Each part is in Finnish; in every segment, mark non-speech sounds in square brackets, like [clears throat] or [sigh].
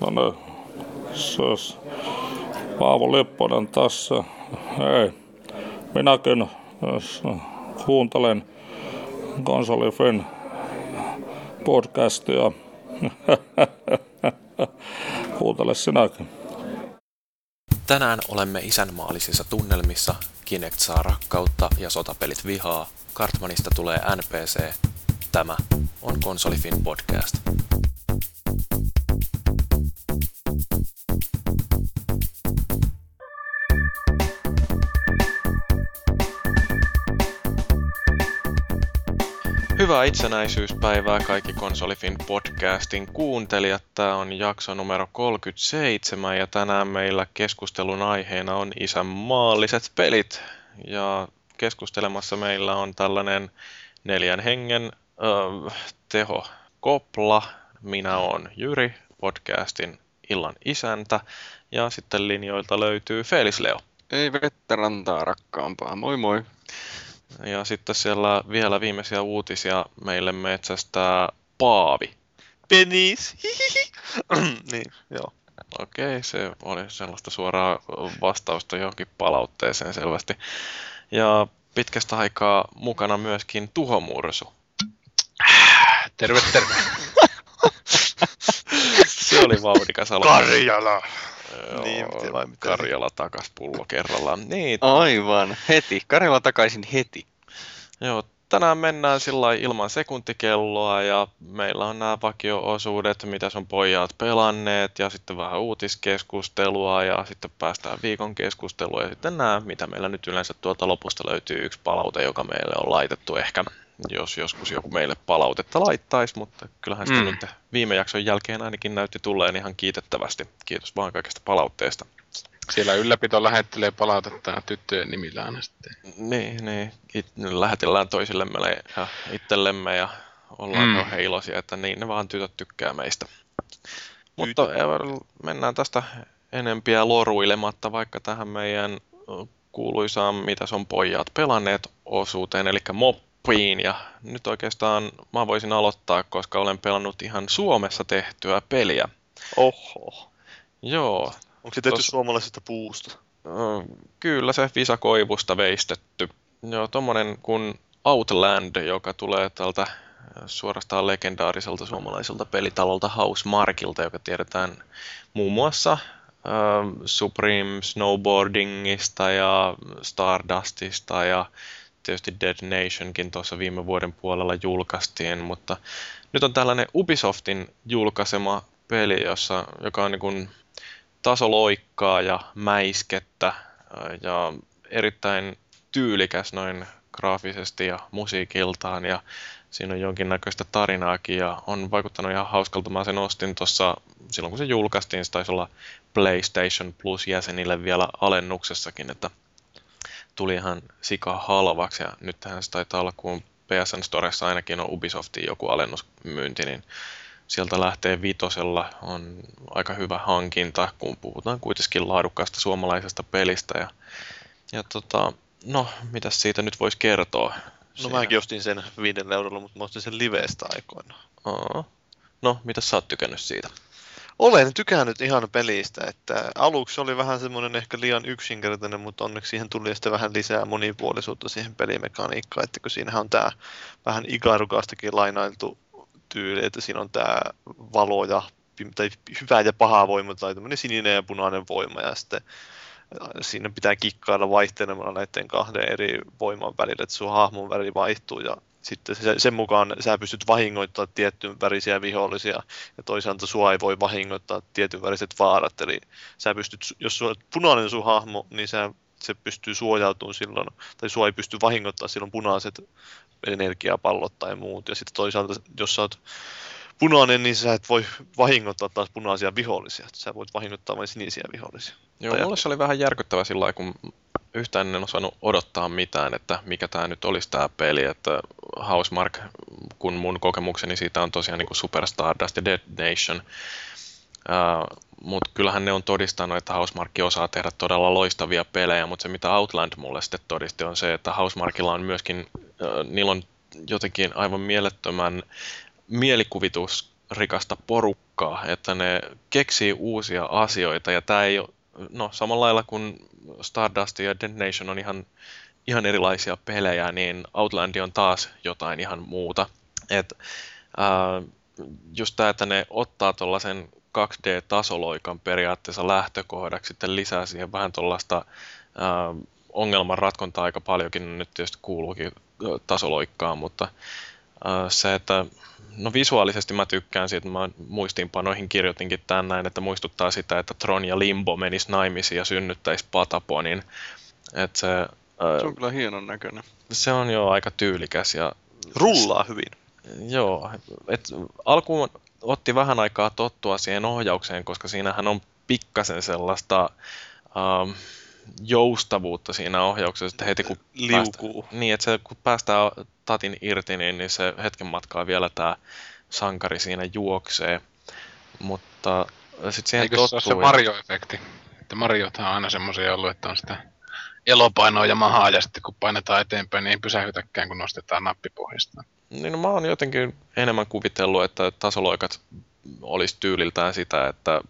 No ne, se olisi Paavo Lipponen tässä. Hei, minäkin kuuntelen Konsolifin podcastia. [laughs] Kuuntele sinäkin. Tänään olemme isänmaallisissa tunnelmissa. Kinect saa rakkautta ja sotapelit vihaa. Kartmanista tulee NPC. Tämä on Konsolifin podcast. Hyvää itsenäisyyspäivää kaikki Konsolifin podcastin kuuntelijat. Tämä on jakso numero 37 ja tänään meillä keskustelun aiheena on isänmaalliset pelit. Ja keskustelemassa meillä on tällainen neljän hengen äh, teho Kopla. Minä olen Jyri, podcastin illan isäntä. Ja sitten linjoilta löytyy Felis Leo. Ei vettä rantaa rakkaampaa. Moi moi. Ja sitten siellä vielä viimeisiä uutisia meille metsästää Paavi. Penis. [clears throat] niin, joo. Okei, se oli sellaista suoraa vastausta johonkin palautteeseen selvästi. Ja pitkästä aikaa mukana myöskin tuhomursu. Terve, terve. [laughs] oli vauhdikas alo. Karjala. Joo, niin, vai Karjala takas pullo kerrallaan. Niin. Aivan, heti. Karjala takaisin heti. Joo, tänään mennään sillä ilman sekuntikelloa ja meillä on nämä vakio-osuudet, mitä on pojat pelanneet ja sitten vähän uutiskeskustelua ja sitten päästään viikon keskustelua ja sitten nämä, mitä meillä nyt yleensä tuolta lopusta löytyy yksi palaute, joka meille on laitettu ehkä jos joskus joku meille palautetta laittaisi, mutta kyllähän sitä mm. nyt viime jakson jälkeen ainakin näytti tulleen ihan kiitettävästi. Kiitos vaan kaikesta palautteesta. Siellä ylläpito lähettelee palautetta tyttöjen nimillä aina sitten. Niin, niin. It, lähetellään toisillemme ja itsellemme ja ollaan mm. iloisia, että niin ne vaan tytöt tykkää meistä. Mutta mennään tästä enempiä loruilematta vaikka tähän meidän kuuluisaan, mitä on pojat pelanneet osuuteen, eli Moppiin. Ja nyt oikeastaan mä voisin aloittaa, koska olen pelannut ihan Suomessa tehtyä peliä. Oho. Joo, Onko se tehty Tos... suomalaisesta puusta? Kyllä se visakoivusta veistetty. Joo, tommonen kuin Outland, joka tulee tältä suorastaan legendaariselta suomalaiselta pelitalolta Housemarkilta, joka tiedetään muun muassa Supreme Snowboardingista ja Stardustista ja tietysti Dead Nationkin tuossa viime vuoden puolella julkaistiin, mutta nyt on tällainen Ubisoftin julkaisema peli, jossa, joka on niin tasoloikkaa ja mäiskettä ja erittäin tyylikäs noin graafisesti ja musiikiltaan ja siinä on jonkinnäköistä tarinaakin ja on vaikuttanut ihan hauskalta. Mä sen ostin tuossa silloin kun se julkaistiin, se taisi olla PlayStation Plus jäsenille vielä alennuksessakin, että tuli ihan sika halvaksi ja nyt tähän se taitaa olla, kun PSN Storessa ainakin on Ubisoftin joku alennusmyynti, niin sieltä lähtee vitosella, on aika hyvä hankinta, kun puhutaan kuitenkin laadukkaasta suomalaisesta pelistä. Ja, ja tota, no, mitä siitä nyt voisi kertoa? No mäkin ostin sen viidellä eurolla, mutta mä ostin sen liveestä aikoina. Aa. No, mitä sä oot tykännyt siitä? Olen tykännyt ihan pelistä, että aluksi oli vähän semmoinen ehkä liian yksinkertainen, mutta onneksi siihen tuli sitten vähän lisää monipuolisuutta siihen pelimekaniikkaan, että kun siinähän on tämä vähän Igarukastakin lainailtu tyyli, että siinä on tämä valo ja tai hyvä ja paha voima tai tämmöinen sininen ja punainen voima ja sitten äh, siinä pitää kikkailla vaihtelemalla näiden kahden eri voiman välillä, että sun hahmon väri vaihtuu ja sitten sen mukaan sä pystyt vahingoittamaan tiettyyn värisiä vihollisia ja toisaalta sua ei voi vahingoittaa tietyn väriset vaarat. Eli sä pystyt, jos sulla on punainen sun hahmo, niin sä, se pystyy suojautumaan silloin, tai sua ei pysty vahingoittamaan silloin punaiset energiapallot tai muut. Ja sitten toisaalta, jos sä oot punainen, niin sä et voi vahingoittaa taas punaisia vihollisia. Sä voit vahingoittaa vain sinisiä vihollisia. Joo, mulle se oli vähän järkyttävä sillä kun yhtään en osannut odottaa mitään, että mikä tämä nyt olisi tämä peli, että Housemark, kun mun kokemukseni siitä on tosiaan niin kuin Super Stardust ja Dead Nation, uh, mutta kyllähän ne on todistanut, että Housemark osaa tehdä todella loistavia pelejä, mutta se mitä Outland mulle sitten todisti on se, että Housemarkilla on myöskin, uh, niillä on jotenkin aivan mielettömän mielikuvitus rikasta porukkaa, että ne keksii uusia asioita ja tämä ei ole, no samalla lailla kuin Stardust ja Dead Nation on ihan, ihan erilaisia pelejä, niin Outland on taas jotain ihan muuta. Et, ää, just tämä, että ne ottaa tuollaisen 2D-tasoloikan periaatteessa lähtökohdaksi, sitten lisää siihen vähän tuollaista ongelman ratkontaa aika paljonkin, nyt tietysti kuuluukin tasoloikkaan, mutta se, että no visuaalisesti mä tykkään siitä, mä muistiinpanoihin kirjoitinkin tämän näin, että muistuttaa sitä, että Tron ja Limbo menis naimisiin ja synnyttäisi Pataponin. Että se, se on kyllä hienon näköinen. Se on jo aika tyylikäs ja... Rullaa hyvin. Joo, et alkuun otti vähän aikaa tottua siihen ohjaukseen, koska siinähän on pikkasen sellaista ähm, joustavuutta siinä ohjauksessa, että heti kun Liukuu. Päästä, niin, että se, kun päästään tatin irti, niin, niin se hetken matkaa vielä tämä sankari siinä juoksee. Mutta sitten siihen Eikö se ole se Mario-efekti? Että Mariothan on aina semmoisia ollut, että on sitä elopainoa ja mahaa, ja sitten kun painetaan eteenpäin, niin ei pysähytäkään, kun nostetaan nappipohjasta. Niin no, mä oon jotenkin enemmän kuvitellut, että tasoloikat olisi tyyliltään sitä, että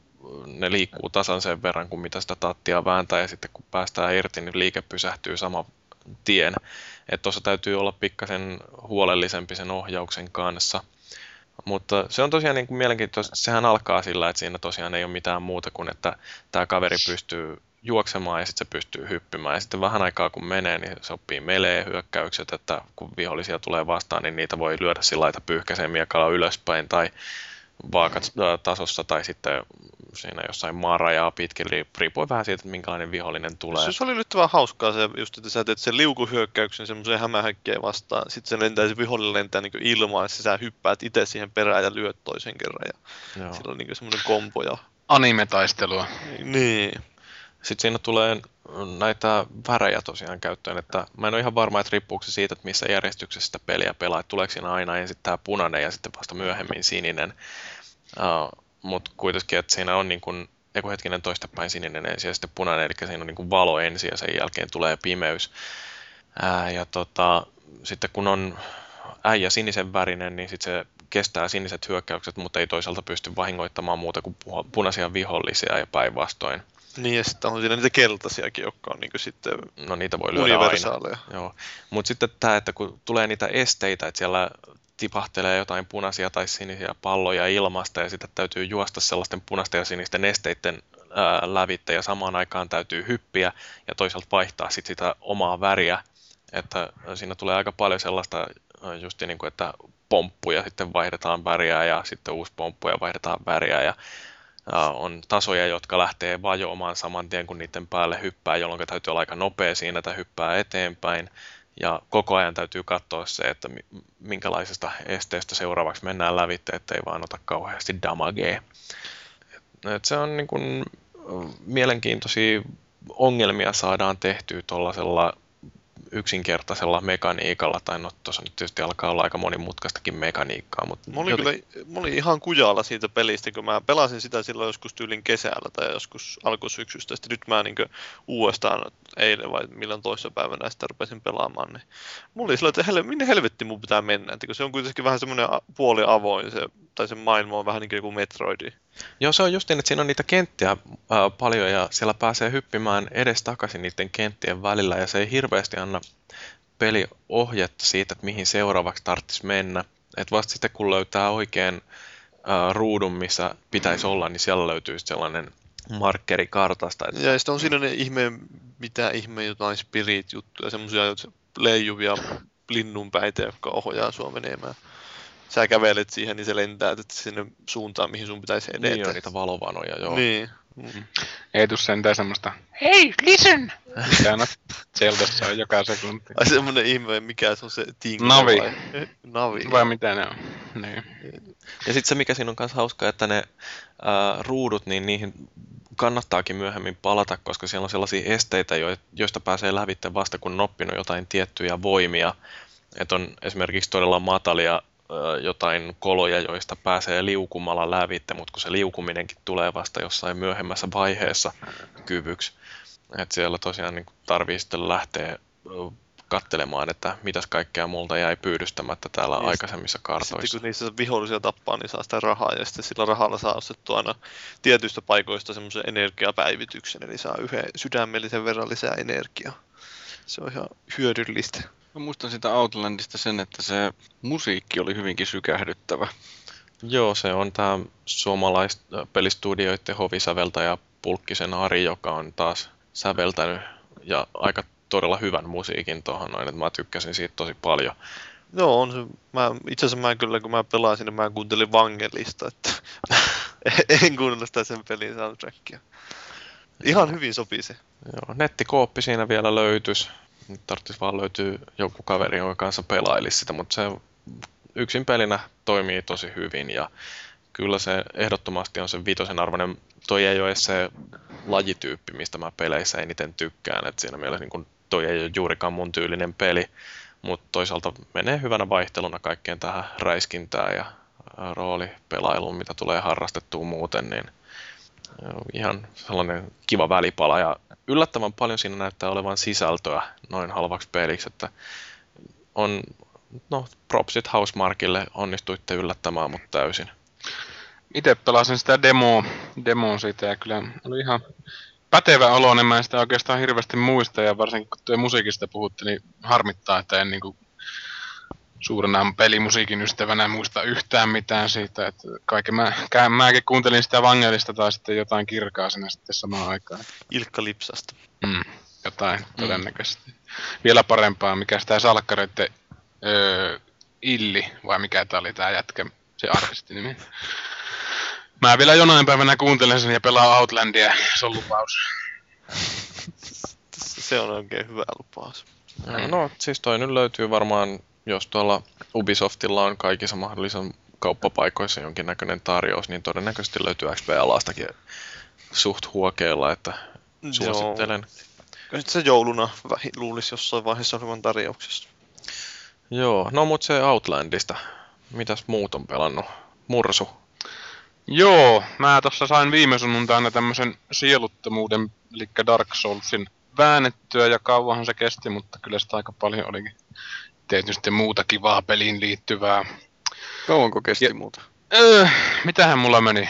ne liikkuu tasan sen verran kuin mitä sitä tattia vääntää ja sitten kun päästään irti, niin liike pysähtyy saman tien. Että tuossa täytyy olla pikkasen huolellisempi sen ohjauksen kanssa. Mutta se on tosiaan niin kuin mielenkiintoista. Sehän alkaa sillä, että siinä tosiaan ei ole mitään muuta kuin, että tämä kaveri pystyy juoksemaan ja sitten se pystyy hyppymään. Ja sitten vähän aikaa kun menee, niin se oppii melee hyökkäykset, että kun vihollisia tulee vastaan, niin niitä voi lyödä sillä lailla, että pyyhkäisee miekalla ylöspäin tai vaakat tasossa tai sitten siinä jossain maarajaa pitkin, riippuen vähän siitä, että minkälainen vihollinen tulee. Se oli nyt vaan hauskaa se, just, että sä teet sen liukuhyökkäyksen semmoiseen hämähäkkeen vastaan, sitten se lentää, se vihollinen lentää niin ilmaan, ja sä hyppäät itse siihen perään ja lyöt toisen kerran, ja Joo. sillä on niin semmoinen kompo. Ja... Anime-taistelua. Niin. Sitten siinä tulee näitä värejä tosiaan käyttöön, että mä en ole ihan varma, että riippuuko se siitä, että missä järjestyksessä sitä peliä pelaa, että tuleeko siinä aina ensin tämä punainen ja sitten vasta myöhemmin sininen. Uh, mutta kuitenkin, että siinä on niin kuin, joku hetkinen toistepäin sininen ensin ja sitten punainen, eli siinä on niin kuin valo ensin ja sen jälkeen tulee pimeys. Ää, ja tota, sitten kun on äijä sinisen värinen, niin sitten se kestää siniset hyökkäykset, mutta ei toisaalta pysty vahingoittamaan muuta kuin punaisia vihollisia ja päinvastoin. Niin, ja sitten on siinä niitä keltaisiakin, jotka on niin sitten no, niitä voi lyödä aina. Joo. Mutta sitten tämä, että kun tulee niitä esteitä, että siellä tipahtelee jotain punaisia tai sinisiä palloja ilmasta ja sitten täytyy juosta sellaisten punaisten ja sinisten nesteiden ää, lävitte ja samaan aikaan täytyy hyppiä ja toisaalta vaihtaa sit sitä omaa väriä. Että siinä tulee aika paljon sellaista just niin kuin, että pomppuja sitten vaihdetaan väriä ja sitten uusi pomppu ja vaihdetaan väriä ja on tasoja, jotka lähtee vajoamaan saman tien, kun niiden päälle hyppää, jolloin täytyy olla aika nopea siinä, että hyppää eteenpäin. Ja koko ajan täytyy katsoa se, että minkälaisesta esteestä seuraavaksi mennään lävitte, ettei vaan ota kauheasti damagea. Et se on niin kuin, mielenkiintoisia ongelmia saadaan tehtyä tuollaisella yksinkertaisella mekaniikalla, tai no tuossa nyt tietysti alkaa olla aika monimutkaistakin mekaniikkaa. Mutta mä, olin joten... kyllä, mä olin ihan kujalla siitä pelistä, kun mä pelasin sitä silloin joskus tyylin kesällä tai joskus alkusyksystä, sitten nyt mä niin uudestaan eilen vai milloin toissa päivänä sitä rupesin pelaamaan, niin mulla oli sillä, että hel- minne helvetti mun pitää mennä, että kun se on kuitenkin vähän semmoinen puoli avoin, se, tai se maailma on vähän niin kuin Metroidi. Joo, se on just niin, että siinä on niitä kenttiä ää, paljon ja siellä pääsee hyppimään edes takaisin niiden kenttien välillä ja se ei hirveästi anna peliohjetta siitä, että mihin seuraavaksi tarvitsisi mennä. Että vasta sitten kun löytää oikein ää, ruudun, missä pitäisi olla, niin siellä löytyy sellainen markkeri kartasta. Että... Ja sitten on siinä ne ihme, mitä ihme jotain spirit-juttuja, semmoisia leijuvia linnunpäitä, jotka ohjaa sua menemään sä kävelet siihen, niin se lentää että sinne suuntaan, mihin sun pitäisi edetä. Niin on niitä valovanoja, joo. Niin. Mm. Ei tuu sentään semmoista, hei, listen! Mitä on Zeldassa on joka sekunti. Ai semmonen ihme, mikä se on se ting Navi. Vai? Navi. Vai mitä ne on. Niin. Ja sitten se, mikä siinä on myös hauskaa, että ne ää, ruudut, niin niihin kannattaakin myöhemmin palata, koska siellä on sellaisia esteitä, joista pääsee lävitte vasta kun on oppinut jotain tiettyjä voimia. Että on esimerkiksi todella matalia jotain koloja, joista pääsee liukumalla lävitte, mutta kun se liukuminenkin tulee vasta jossain myöhemmässä vaiheessa kyvyksi. Että siellä tosiaan niin tarvii sitten lähteä kattelemaan, että mitäs kaikkea multa jäi pyydystämättä täällä Niin, aikaisemmissa kartoissa. Sitten kun niissä vihollisia tappaa, niin saa sitä rahaa ja sitten sillä rahalla saa ostettua aina tietyistä paikoista semmoisen energiapäivityksen, eli saa yhden sydämellisen verran lisää energiaa. Se on ihan hyödyllistä. Mä muistan sitä Outlandista sen, että se musiikki oli hyvinkin sykähdyttävä. Joo, se on tämä suomalaispelistudioiden hovisäveltäjä Pulkkisen Ari, joka on taas säveltänyt ja aika todella hyvän musiikin tuohon noin, että mä tykkäsin siitä tosi paljon. Joo, on se. Mä, itse asiassa mä kyllä, kun mä pelasin, niin mä kuuntelin Vangelista, että [laughs] en kuunnella sitä sen pelin soundtrackia. Ihan hyvin sopii se. Joo, nettikooppi siinä vielä löytys. Nyt tarvitsisi vaan löytyä joku kaveri, jonka kanssa pelailisi sitä, mutta se yksin pelinä toimii tosi hyvin ja kyllä se ehdottomasti on se viitosen arvoinen. Toi ei ole se lajityyppi, mistä mä peleissä eniten tykkään, että siinä mielessä niin kun toi ei ole juurikaan mun tyylinen peli, mutta toisaalta menee hyvänä vaihteluna kaikkeen tähän räiskintään ja roolipelailuun, mitä tulee harrastettua muuten, niin ihan sellainen kiva välipala ja yllättävän paljon siinä näyttää olevan sisältöä noin halvaksi peliksi, että on, no propsit Housemarkille onnistuitte yllättämään mut täysin. Itse pelasin sitä demoa, demoa siitä ja kyllä oli ihan pätevä olo, niin mä en sitä oikeastaan hirveästi muista ja varsinkin kun työ musiikista puhutte, niin harmittaa, että en niinku suurena pelimusiikin ystävänä muista yhtään mitään siitä, että kaiken mä, kä, mäkin kuuntelin sitä Vangelista tai sitten jotain kirkaa sinne sitten samaan aikaan. Ilkka Lipsasta. Mm, jotain todennäköisesti. Vielä parempaa, mikä sitä salkkareiden öö, Illi, vai mikä tää oli tää jätkä, se artistinimi. Mä vielä jonain päivänä kuuntelen sen ja pelaan Outlandia, se on lupaus. [laughs] Se on oikein hyvä lupaus. Mm. No siis toi nyt löytyy varmaan, jos tuolla Ubisoftilla on kaikissa mahdollisen kauppapaikoissa jonkinnäköinen tarjous, niin todennäköisesti löytyy XBLAstakin suht huokeilla, että suosittelen. Kyllä se jouluna luulisi jossain vaiheessa olevan tarjouksessa. Joo, no mut se Outlandista. Mitäs muut on pelannut? Mursu. Joo, mä tossa sain viime sunnuntaina tämmösen sieluttomuuden, eli Dark Soulsin väännettyä ja kauanhan se kesti, mutta kyllä sitä aika paljon olikin tietysti muuta kivaa peliin liittyvää. Kauanko kesti Ja- muuta? Öö, mitähän mulla meni?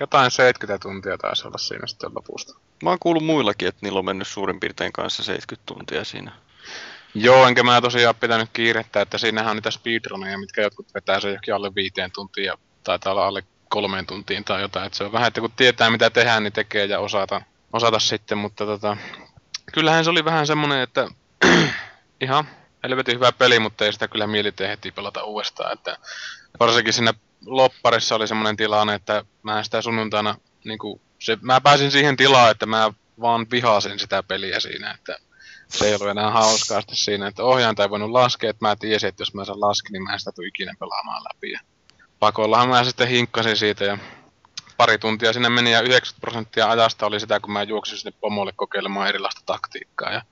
Jotain 70 tuntia taisi olla siinä sitten lopusta. Mä oon kuullut muillakin, että niillä on mennyt suurin piirtein kanssa 70 tuntia siinä. Joo, enkä mä tosiaan pitänyt kiirettä, että siinähän on niitä speedruneja, mitkä jotkut vetää sen jokin alle viiteen tuntiin ja taitaa olla alle kolmeen tuntiin tai jotain. Et se on vähän, että kun tietää mitä tehdään, niin tekee ja osata, osata sitten, mutta tota, kyllähän se oli vähän semmonen, että [clears throat] ihan helvetin hyvä peli, mutta ei sitä kyllä mieli heti pelata uudestaan. Että varsinkin siinä lopparissa oli semmoinen tilanne, että mä sitä sunnuntaina, niin kuin, se, mä pääsin siihen tilaan, että mä vaan vihasin sitä peliä siinä, että se ei ollut enää hauskaa siinä, että ohjaanta ei voinut laskea, että mä tiesin, että jos mä sen laskin, niin mä en sitä tule ikinä pelaamaan läpi. Ja pakollahan mä sitten hinkkasin siitä ja pari tuntia sinne meni ja 90 prosenttia ajasta oli sitä, kun mä juoksin sinne pomolle kokeilemaan erilaista taktiikkaa. Ja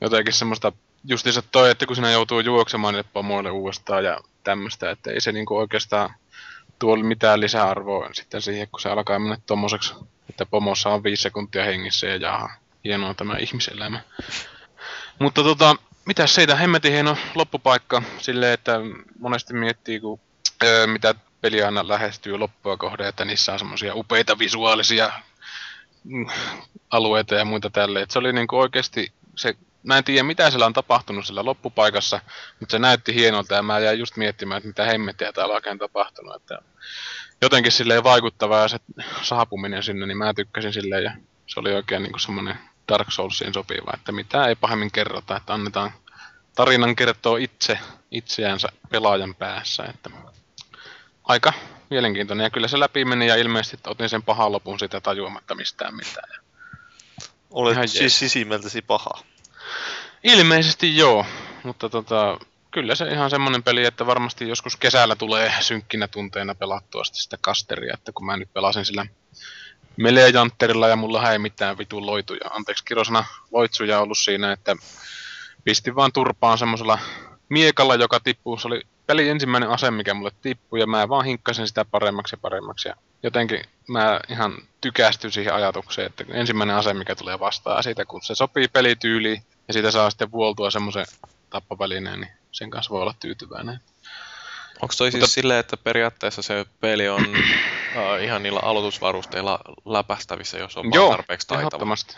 jotenkin semmoista justiinsa toi, että kun sinä joutuu juoksemaan niille pomoille uudestaan ja tämmöistä, että ei se niinku oikeastaan tuo mitään lisäarvoa sitten siihen, kun se alkaa mennä tommoseksi, että pomossa on viisi sekuntia hengissä ja jaha, hienoa tämä ihmiselämä. Mutta tota, mitä siitä hemmetin hieno loppupaikka silleen, että monesti miettii, kun öö, mitä peli aina lähestyy loppua kohden, että niissä on semmoisia upeita visuaalisia mm, alueita ja muita tälleen. Se oli niinku oikeasti se, mä en tiedä mitä siellä on tapahtunut sillä loppupaikassa, mutta se näytti hienolta ja mä jäin just miettimään, että mitä hemmettiä täällä on oikein tapahtunut. Että jotenkin silleen vaikuttavaa ja se saapuminen sinne, niin mä tykkäsin silleen ja se oli oikein niinku semmoinen Dark Soulsiin sopiva, että mitä ei pahemmin kerrota, että annetaan tarinan kertoo itse itseänsä pelaajan päässä, että aika mielenkiintoinen ja kyllä se läpi meni ja ilmeisesti otin sen pahan lopun sitä tajuamatta mistään mitään. Olet Ihan siis sisimmältäsi paha. Ilmeisesti joo, mutta tota, kyllä se ihan semmonen peli, että varmasti joskus kesällä tulee synkkinä tunteina pelattua sitä kasteria, että kun mä nyt pelasin sillä Melee-jantterilla ja mulla ei mitään vitun loituja, anteeksi kirosana loitsuja ollut siinä, että pistin vaan turpaan semmosella miekalla, joka tippuu, se oli peli ensimmäinen ase, mikä mulle tippui ja mä vaan hinkkasin sitä paremmaksi ja paremmaksi. Ja jotenkin mä ihan tykästyn siihen ajatukseen, että ensimmäinen ase, mikä tulee vastaan siitä, kun se sopii pelityyliin ja siitä saa sitten vuoltua semmoisen tappavälineen, niin sen kanssa voi olla tyytyväinen. Onko toi siis silleen, että periaatteessa se peli on uh, [clears throat] ihan niillä aloitusvarusteilla läpästävissä, jos on joo, tarpeeksi taitava? ehdottomasti.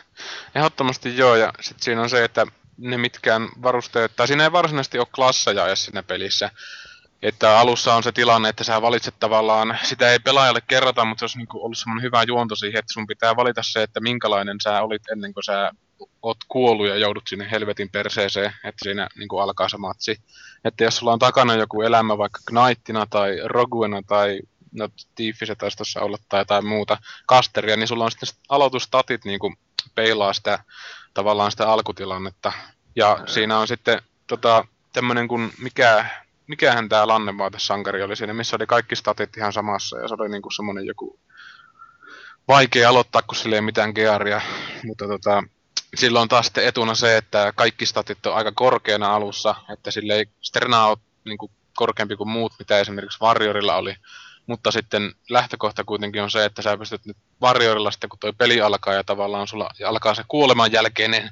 Ehdottomasti joo, ja sitten siinä on se, että ne mitkään varusteet, tai siinä ei varsinaisesti ole klasseja edes siinä pelissä. Että alussa on se tilanne, että sä valitset tavallaan, sitä ei pelaajalle kerrota, mutta se olisi niinku ollut semmoinen hyvä juonto siihen, että sun pitää valita se, että minkälainen sä olit ennen kuin sä oot kuollut ja joudut sinne helvetin perseeseen, että siinä niin kuin alkaa se matsi. Että jos sulla on takana joku elämä vaikka Knightina tai Roguena tai no Tieffissä taisi tuossa olla tai jotain muuta kasteria, niin sulla on sitten aloitustatit niin kuin peilaa sitä tavallaan sitä alkutilannetta. Ja siinä on sitten tota, tämmöinen kuin mikä, mikähän tämä Lannevaate-sankari oli siinä, missä oli kaikki statit ihan samassa ja se oli niin kuin semmoinen joku vaikea aloittaa, kun sillä ei mitään gearia, mutta tota, silloin taas sitten etuna se, että kaikki statit on aika korkeana alussa, että sille ei Sterna ole niin kuin korkeampi kuin muut, mitä esimerkiksi Warriorilla oli. Mutta sitten lähtökohta kuitenkin on se, että sä pystyt nyt Warriorilla sitten, kun toi peli alkaa ja tavallaan sulla alkaa se kuoleman jälkeinen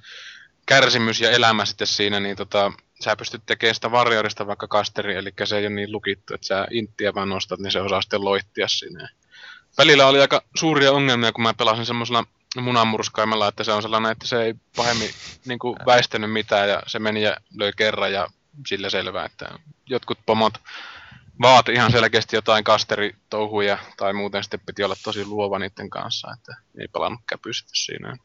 kärsimys ja elämä sitten siinä, niin tota, sä pystyt tekemään sitä Warriorista vaikka kasteri, eli se ei ole niin lukittu, että sä inttiä vaan nostat, niin se osaa sitten loittia sinne. Välillä oli aika suuria ongelmia, kun mä pelasin semmoisella munanmurskaimella, että se on sellainen, että se ei pahemmin niin kuin väistänyt mitään ja se meni ja löi kerran ja sillä selvää, että jotkut pomot vaati ihan selkeästi jotain kasteritouhuja tai muuten sitten piti olla tosi luova niiden kanssa, että ei palannut käpysty siinä.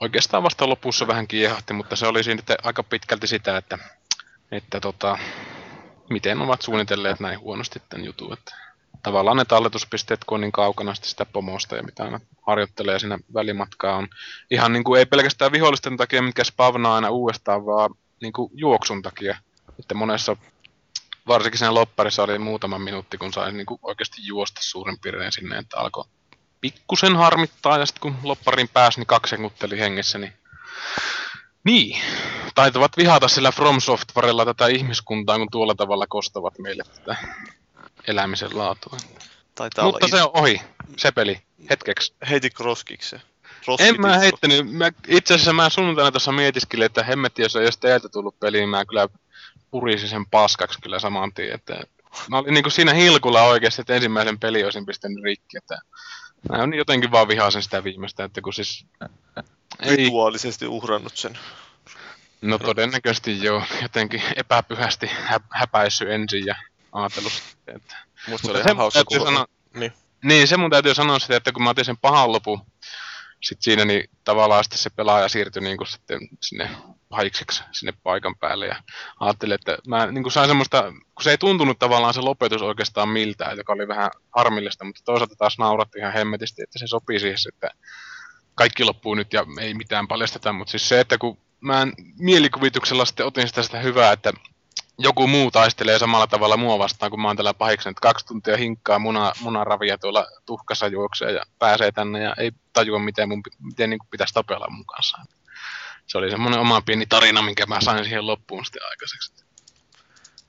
Oikeastaan vasta lopussa vähän kiehahti, mutta se oli siinä aika pitkälti sitä, että, että tota, miten ovat suunnitelleet näin huonosti tämän jutun. Että tavallaan ne talletuspisteet, kun on niin kaukana sitä pomosta ja mitä aina harjoittelee siinä välimatkaa on ihan niin kuin ei pelkästään vihollisten takia, mitkä spavnaa aina uudestaan, vaan niin kuin juoksun takia. Että monessa, varsinkin siinä lopparissa oli muutama minuutti, kun sai niin kuin oikeasti juosta suurin piirtein sinne, että alkoi pikkusen harmittaa ja sitten kun lopparin pääsi, niin kaksi sekuntia hengessä, niin niin, taitavat vihata sillä From Softwarella tätä ihmiskuntaa, kun tuolla tavalla kostavat meille tätä elämisen laatua. Taitaa Mutta olla se on ohi, se peli, hetkeksi. Heiti Kroskikse. En mä heittänyt, mä, itse asiassa mä sunnuntaina tuossa mietiskelin, että hemmetti, jos ei jos teiltä tullut peliin, niin mä kyllä purisin sen paskaksi kyllä saman tien, että mä olin niinku siinä hilkulla oikeasti, että ensimmäisen peli olisin pistänyt rikki, että mä on jotenkin vaan vihaisen sitä viimeistä, että kun siis... Ei, Rituaalisesti uhrannut sen. No todennäköisesti joo, jotenkin epäpyhästi hä- häpäissy ensin ja ajatellut sitten, että... Musta se oli ihan hauska. Sanoa, niin. niin, se mun täytyy sanoa sitä, että kun mä otin sen pahan lopun, sit siinä niin tavallaan sitten se pelaaja siirtyi niin kuin sitten sinne haikseksi sinne paikan päälle ja ajattelin, että mä niin kuin sain semmoista, kun se ei tuntunut tavallaan se lopetus oikeastaan miltään, joka oli vähän harmillista, mutta toisaalta taas nauratti ihan hemmetisti, että se sopii siihen, että kaikki loppuu nyt ja ei mitään paljasteta, mutta siis se, että kun mä mielikuvituksella sitten otin sitä, sitä hyvää, että joku muu taistelee samalla tavalla mua vastaan, kun mä oon tällä pahiksen, että kaksi tuntia hinkkaa muna, munaravia tuolla tuhkassa juoksee ja pääsee tänne ja ei tajua, miten, mun, miten niin pitäisi tapella mun kanssa. Se oli semmoinen oma pieni tarina, minkä mä sain siihen loppuun sitten aikaiseksi.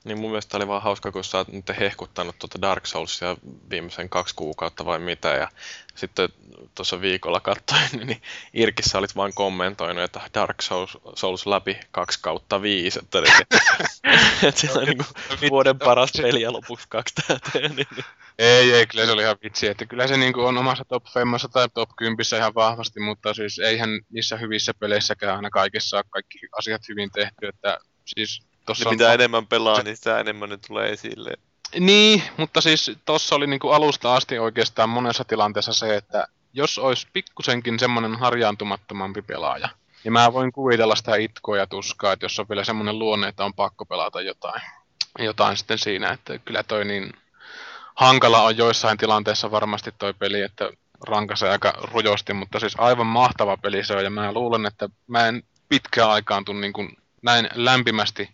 Niin mun mielestä oli vaan hauska, kun sä oot nyt hehkuttanut tuota Dark Soulsia viimeisen kaksi kuukautta vai mitä, ja sitten tuossa viikolla katsoin, [laughs] niin Irkissä olit vaan kommentoinut, että Dark Souls, Souls läpi kaksi kautta viisi, että, [laughs] että se on niin vuoden paras peli ja lopuksi kaksi täyteen. Niin, niin. Ei, ei, kyllä se oli ihan vitsi, että kyllä se niin kuin on omassa top 5 tai top 10 ihan vahvasti, mutta siis eihän niissä hyvissä peleissäkään aina kaikissa ole kaikki asiat hyvin tehty, että siis Tossa niin mitä on... enemmän pelaa, niin sitä enemmän ne tulee esille. Niin, mutta siis tuossa oli niinku alusta asti oikeastaan monessa tilanteessa se, että jos olisi pikkusenkin semmoinen harjaantumattomampi pelaaja, niin mä voin kuvitella sitä itkoa ja tuskaa, että jos on vielä semmoinen luonne, että on pakko pelata jotain, jotain sitten siinä, että kyllä toi niin hankala on joissain tilanteissa varmasti toi peli, että rankasee aika rujosti, mutta siis aivan mahtava peli se on, ja mä luulen, että mä en pitkään aikaan tule niin kuin näin lämpimästi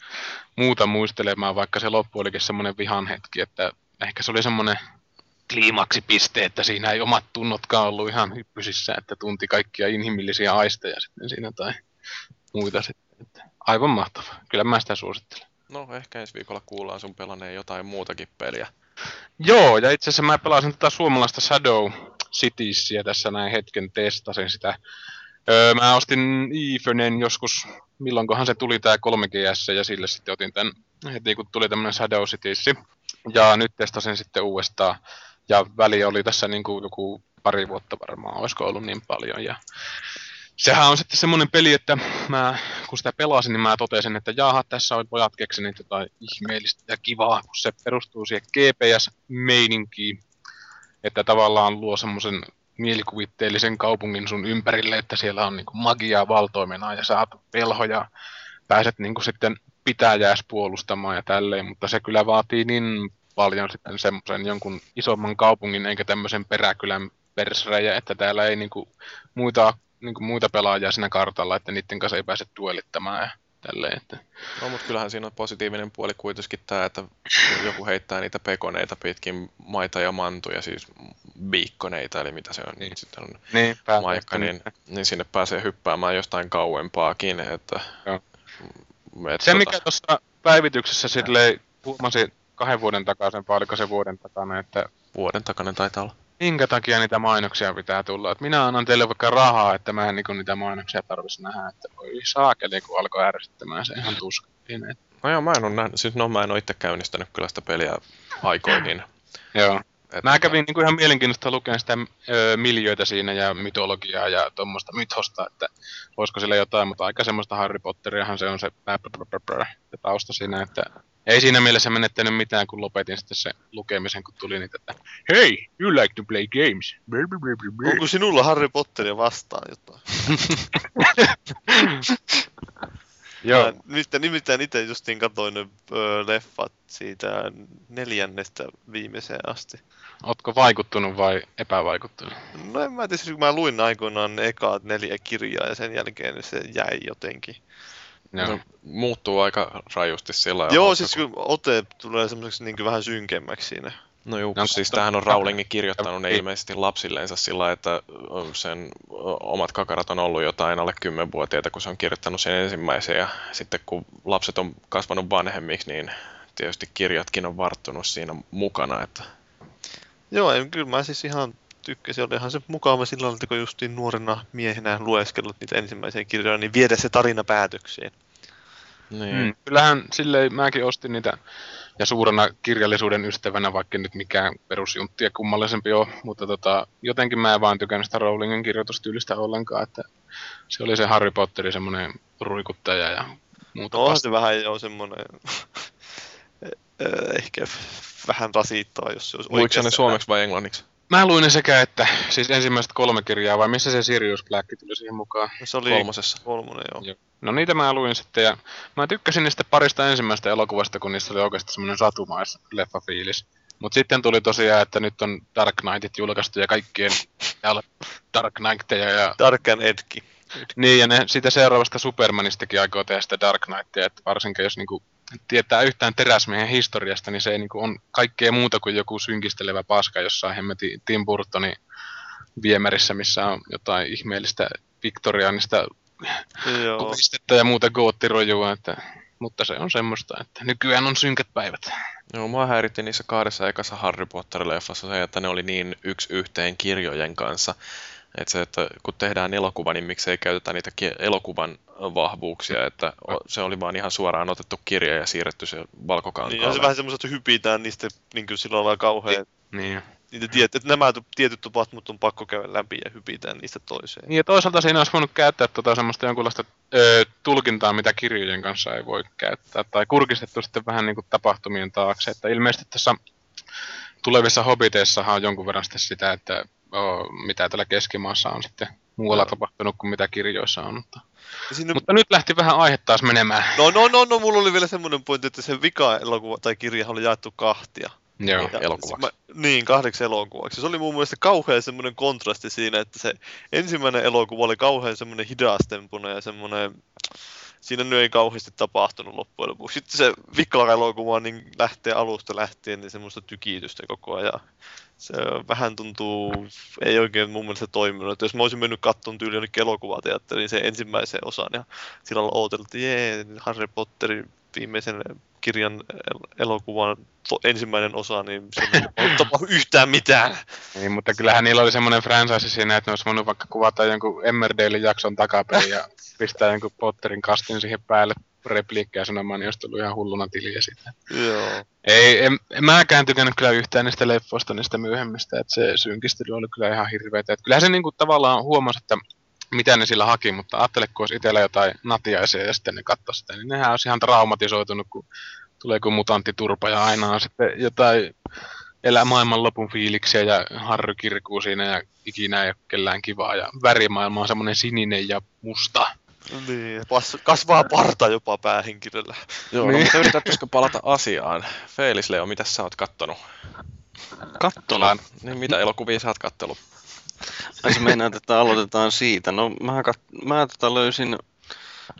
muuta muistelemaan, vaikka se loppu olikin semmoinen vihan hetki, että ehkä se oli semmoinen kliimaksipiste, että siinä ei omat tunnotkaan ollut ihan hyppysissä, että tunti kaikkia inhimillisiä aisteja sitten siinä tai muita sitten. Että aivan mahtava. Kyllä mä sitä suosittelen. No ehkä ensi viikolla kuullaan sun pelaneen jotain muutakin peliä. Joo, ja itse asiassa mä pelasin tätä suomalaista Shadow Citiesia tässä näin hetken testasin sitä. Öö, mä ostin Evenin joskus milloinkohan se tuli tämä 3GS ja sille sitten otin tämän heti kun tuli tämmöinen Shadow Cities. Ja nyt testasin sitten uudestaan. Ja väli oli tässä niin kuin joku pari vuotta varmaan, olisiko ollut niin paljon. Ja sehän on sitten semmoinen peli, että mä, kun sitä pelasin, niin mä totesin, että jaha, tässä on pojat keksineet jotain ihmeellistä ja kivaa, kun se perustuu siihen GPS-meininkiin, että tavallaan luo semmoisen mielikuvitteellisen kaupungin sun ympärille, että siellä on niin magiaa valtoimena ja saat pelhoja, pääset niin sitten pitäjääs puolustamaan ja tälleen, mutta se kyllä vaatii niin paljon sitten semmoisen jonkun isomman kaupungin eikä tämmöisen peräkylän persrejä, että täällä ei niinku muita, niinku muita pelaajia siinä kartalla, että niiden kanssa ei pääse duelittamaan tälleen. Että. No, mutta kyllähän siinä on positiivinen puoli kuitenkin tämä, että joku heittää niitä pekoneita pitkin maita ja mantuja, siis viikkoneita, eli mitä se on, niin sitten on niin, maikka, niin, niin, sinne pääsee hyppäämään jostain kauempaakin. Että, Joo. Et, se, tota... mikä tuossa päivityksessä silleen huomasin kahden vuoden takaisin, vai oliko se vuoden takana, että... Vuoden takana taitaa olla. Minkä takia niitä mainoksia pitää tulla? Et minä annan teille vaikka rahaa, että mä en niin niitä mainoksia tarvitsisi nähdä, että voi saakeli, kun alkoi ärsyttämään se ihan tuskattiin. No joo, mä en ole nähnyt, siis no mä en ole itse käynnistänyt kyllä sitä peliä aikoihin. joo. Et mä kävin niin kuin ihan mielenkiintoista lukea sitä ö, miljöitä siinä ja mytologiaa ja tuommoista mythosta, että olisiko sillä jotain, mutta aika semmoista Harry Potteriahan se on se, se tausta siinä, että ei siinä mielessä menettänyt mitään, kun lopetin sitten se lukemisen, kun tuli niitä, että Hei, you like to play games. Onko sinulla Harry Potteria vastaan jotain? [laughs] Joo. Mä, nimittäin itse justiin katsoin ne ö, leffat siitä neljännestä viimeiseen asti. Ootko vaikuttunut vai epävaikuttunut? No en mä tiedä, kun mä luin aikoinaan ne ekaat neljä kirjaa ja sen jälkeen se jäi jotenkin. No, muuttuu aika rajusti sillä Joo, siis kun ote tulee semmoiseksi niin vähän synkemmäksi siinä. No juu, no, siis tämähän on Rowlingin kirjoittanut ne ilmeisesti lapsilleensa sillä, että sen omat kakarat on ollut jotain alle 10-vuotiaita, kun se on kirjoittanut sen ensimmäisen. Ja sitten kun lapset on kasvanut vanhemmiksi, niin tietysti kirjatkin on varttunut siinä mukana. Että... Joo, en, kyllä mä siis ihan tykkäsin. Olihan se mukava sillä että kun justiin nuorena miehenä lueskellut niitä ensimmäisiä kirjoja, niin viedä se tarina päätökseen. Niin. Mm, kyllähän silleen mäkin ostin niitä ja suurena kirjallisuuden ystävänä, vaikka nyt mikään perusjuntti ja kummallisempi ole, mutta tota, jotenkin mä en vaan tykännyt sitä Rowlingin kirjoitustyylistä ollenkaan, että se oli se Harry Potteri semmoinen ruikuttaja ja muuta. No se vähän jo semmoinen [laughs] ehkä vähän rasittava, jos se olisi Luitko ne suomeksi vai englanniksi? Mä luin ne sekä että, siis ensimmäiset kolme kirjaa, vai missä se Sirius Black tuli siihen mukaan? Se oli kolmosessa. Kolmonen, joo. joo. No niitä mä luin sitten, ja mä tykkäsin niistä parista ensimmäistä elokuvasta, kun niissä oli oikeasti semmoinen satumais leffafiilis. Mut sitten tuli tosiaan, että nyt on Dark Knightit julkaistu ja kaikkien Dark Knightteja ja... Dark and Edki. Niin, ja ne siitä seuraavasta Supermanistakin aikoo tehdä sitä Dark Knightia, että varsinkin jos niinku tietää yhtään teräsmiehen historiasta, niin se ei niinku on kaikkea muuta kuin joku synkistelevä paska jossain hemmeti Tim Burtonin viemärissä, missä on jotain ihmeellistä viktoriaanista kuvistetta ja muuta goottirojua, että, mutta se on semmoista, että nykyään on synkät päivät. Joo, mua häiritti niissä kahdessa ekassa Harry Potter-leffassa se, että ne oli niin yksi yhteen kirjojen kanssa. Että se, että kun tehdään elokuva, niin miksei käytetä niitä elokuvan vahvuuksia, että se oli vaan ihan suoraan otettu kirja ja siirretty se valkokankaalle. Niin, ja se vähän semmoista, että hypitään niistä niin kuin silloin ollaan kauhean niin niitä tiet, että nämä tietyt tapahtumat on pakko käydä läpi ja hypitään niistä toiseen. Niin ja toisaalta siinä olisi voinut käyttää tota semmoista jonkunlaista ö, tulkintaa, mitä kirjojen kanssa ei voi käyttää, tai kurkistettu sitten vähän niin kuin tapahtumien taakse, että ilmeisesti tässä tulevissa hobiteissahan on jonkun verran sitten sitä, että mitä tällä keskimaassa on sitten muualla no. tapahtunut kuin mitä kirjoissa on. Mutta, Siinä... mutta nyt lähti vähän aihe taas menemään. No, no, no, no, mulla oli vielä semmoinen pointti, että se vika-elokuva tai kirja oli jaettu kahtia. Joo, ja elokuvaksi. Mä, niin, kahdeksi elokuvaksi. Se oli mun mielestä kauhean semmoinen kontrasti siinä, että se ensimmäinen elokuva oli kauhean semmoinen hidastempuna ja semmoinen siinä nyt ei kauheasti tapahtunut loppujen lopuksi. Sitten se vika-elokuva niin lähtee alusta lähtien niin semmoista tykitystä koko ajan. Se vähän tuntuu, ei oikein mun mielestä toiminut. Että jos mä olisin mennyt kattoon tyyli jonnekin elokuvateatteriin sen ensimmäisen osan ja sillä lailla ooteltiin, jee, Harry Potterin viimeisen kirjan el- elokuvan ensimmäinen osa, niin se ei [laughs] tapahdu yhtään mitään. Niin, mutta kyllähän niillä oli semmoinen franchise siinä, että ne olisi voinut vaikka kuvata jonkun Emmerdalein jakson takaperin ja pistää jonkun Potterin kastin siihen päälle repliikkejä sanomaan, niin olisi tullut ihan hulluna tiliä siitä. Joo. Ei, en, en mäkään tykännyt kyllä yhtään niistä leffoista, niistä myöhemmistä, että se synkistely oli kyllä ihan hirveetä. Että kyllähän se niinku tavallaan huomasi, että mitä ne sillä haki, mutta ajattele, kun olisi itsellä jotain natiaisia ja sitten ne katsoi sitä, niin nehän olisi ihan traumatisoitunut, kun tulee kuin mutanttiturpa ja aina on sitten jotain elää maailmanlopun fiiliksiä ja Harry kirkuu siinä ja ikinä ei ole kellään kivaa ja värimaailma on semmoinen sininen ja musta. Niin, pas- kasvaa parta jopa päähenkilöllä. Joo, no, Niin. mutta yritätkö palata asiaan? Feelis Leo, mitä sä oot kattonut? Kattolaan. Niin, mitä elokuvia sä oot kattellut? Ai se meinaa, että aloitetaan siitä. No mä, kat- mä tota löysin,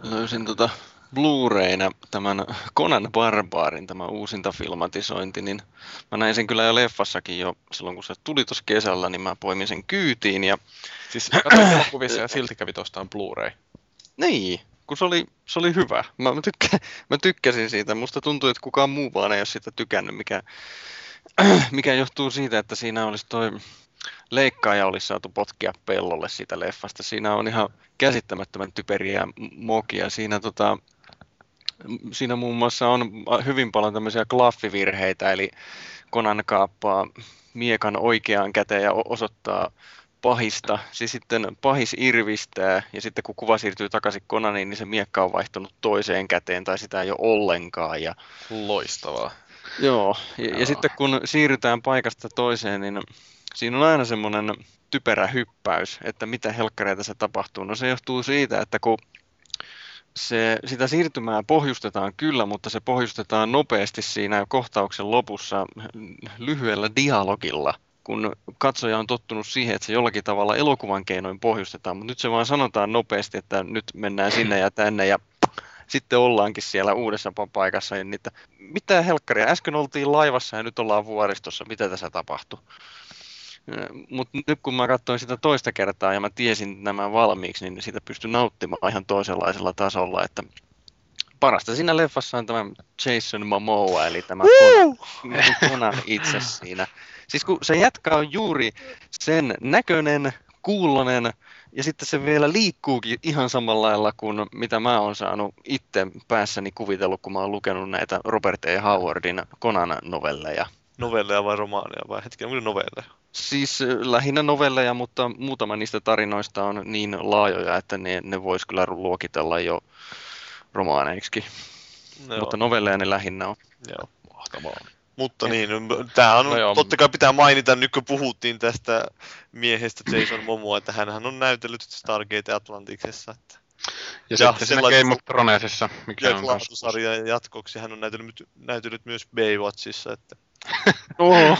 löysin tota Blu-rayna tämän Conan Barbarin, tämä uusinta filmatisointi, niin mä näin sen kyllä jo leffassakin jo silloin, kun se tuli tuossa kesällä, niin mä poimin sen kyytiin ja Siis elokuvissa ja silti kävi ostaan Blu-ray. niin, kun se oli, se oli hyvä. Mä, mä, tykkä, mä tykkäsin siitä. Musta tuntuu, että kukaan muu vaan ei ole sitä tykännyt, mikä, mikä johtuu siitä, että siinä olisi toi leikkaaja olisi saatu potkia pellolle siitä leffasta. Siinä on ihan käsittämättömän typeriä mokia. Siinä, tota, siinä muun muassa on hyvin paljon tämmöisiä klaffivirheitä, eli Konan kaappaa miekan oikeaan käteen ja osoittaa pahista. Siis sitten pahis irvistää ja sitten kun kuva siirtyy takaisin Konaniin, niin se miekka on vaihtunut toiseen käteen tai sitä ei ole ollenkaan. Ja Loistavaa. Joo, ja, Joo. ja sitten kun siirrytään paikasta toiseen, niin siinä on aina semmoinen typerä hyppäys, että mitä helkkareita se tapahtuu. No se johtuu siitä, että kun se, sitä siirtymää pohjustetaan kyllä, mutta se pohjustetaan nopeasti siinä kohtauksen lopussa lyhyellä dialogilla, kun katsoja on tottunut siihen, että se jollakin tavalla elokuvan keinoin pohjustetaan, mutta nyt se vaan sanotaan nopeasti, että nyt mennään sinne ja tänne ja sitten ollaankin siellä uudessa pa- paikassa. Niin että mitä helkkaria, äsken oltiin laivassa ja nyt ollaan vuoristossa, mitä tässä tapahtui? Mutta nyt kun mä katsoin sitä toista kertaa ja mä tiesin nämä valmiiksi, niin sitä pystyi nauttimaan ihan toisenlaisella tasolla, että parasta siinä leffassa on tämä Jason Momoa, eli tämä Conan, Conan [laughs] itse siinä. Siis kun se jätkä on juuri sen näköinen, kuulonen, ja sitten se vielä liikkuukin ihan samalla lailla kuin mitä mä oon saanut itse päässäni kuvitellut, kun mä oon lukenut näitä Robert E. Howardin Conan-novelleja. Novelleja vai romaaneja vai hetken, ne novelleja? Siis äh, lähinnä novelleja, mutta muutama niistä tarinoista on niin laajoja, että ne, ne vois kyllä luokitella jo romaaneiksi. Joo, Mutta novelleja ne lähinnä on. joo. Mahtavaa. Mutta niin, tämä on, No joo. totta kai pitää mainita, nyt kun puhuttiin tästä miehestä Jason Momoa, että hän on näytellyt Stargate Atlanticsessa, että Ja, Ja sitten siinä Game of Thronesissa, mikä ja on laatusarjan jatkoksi hän on näytellyt, näytellyt myös Baywatchissa, että [laughs] Oo.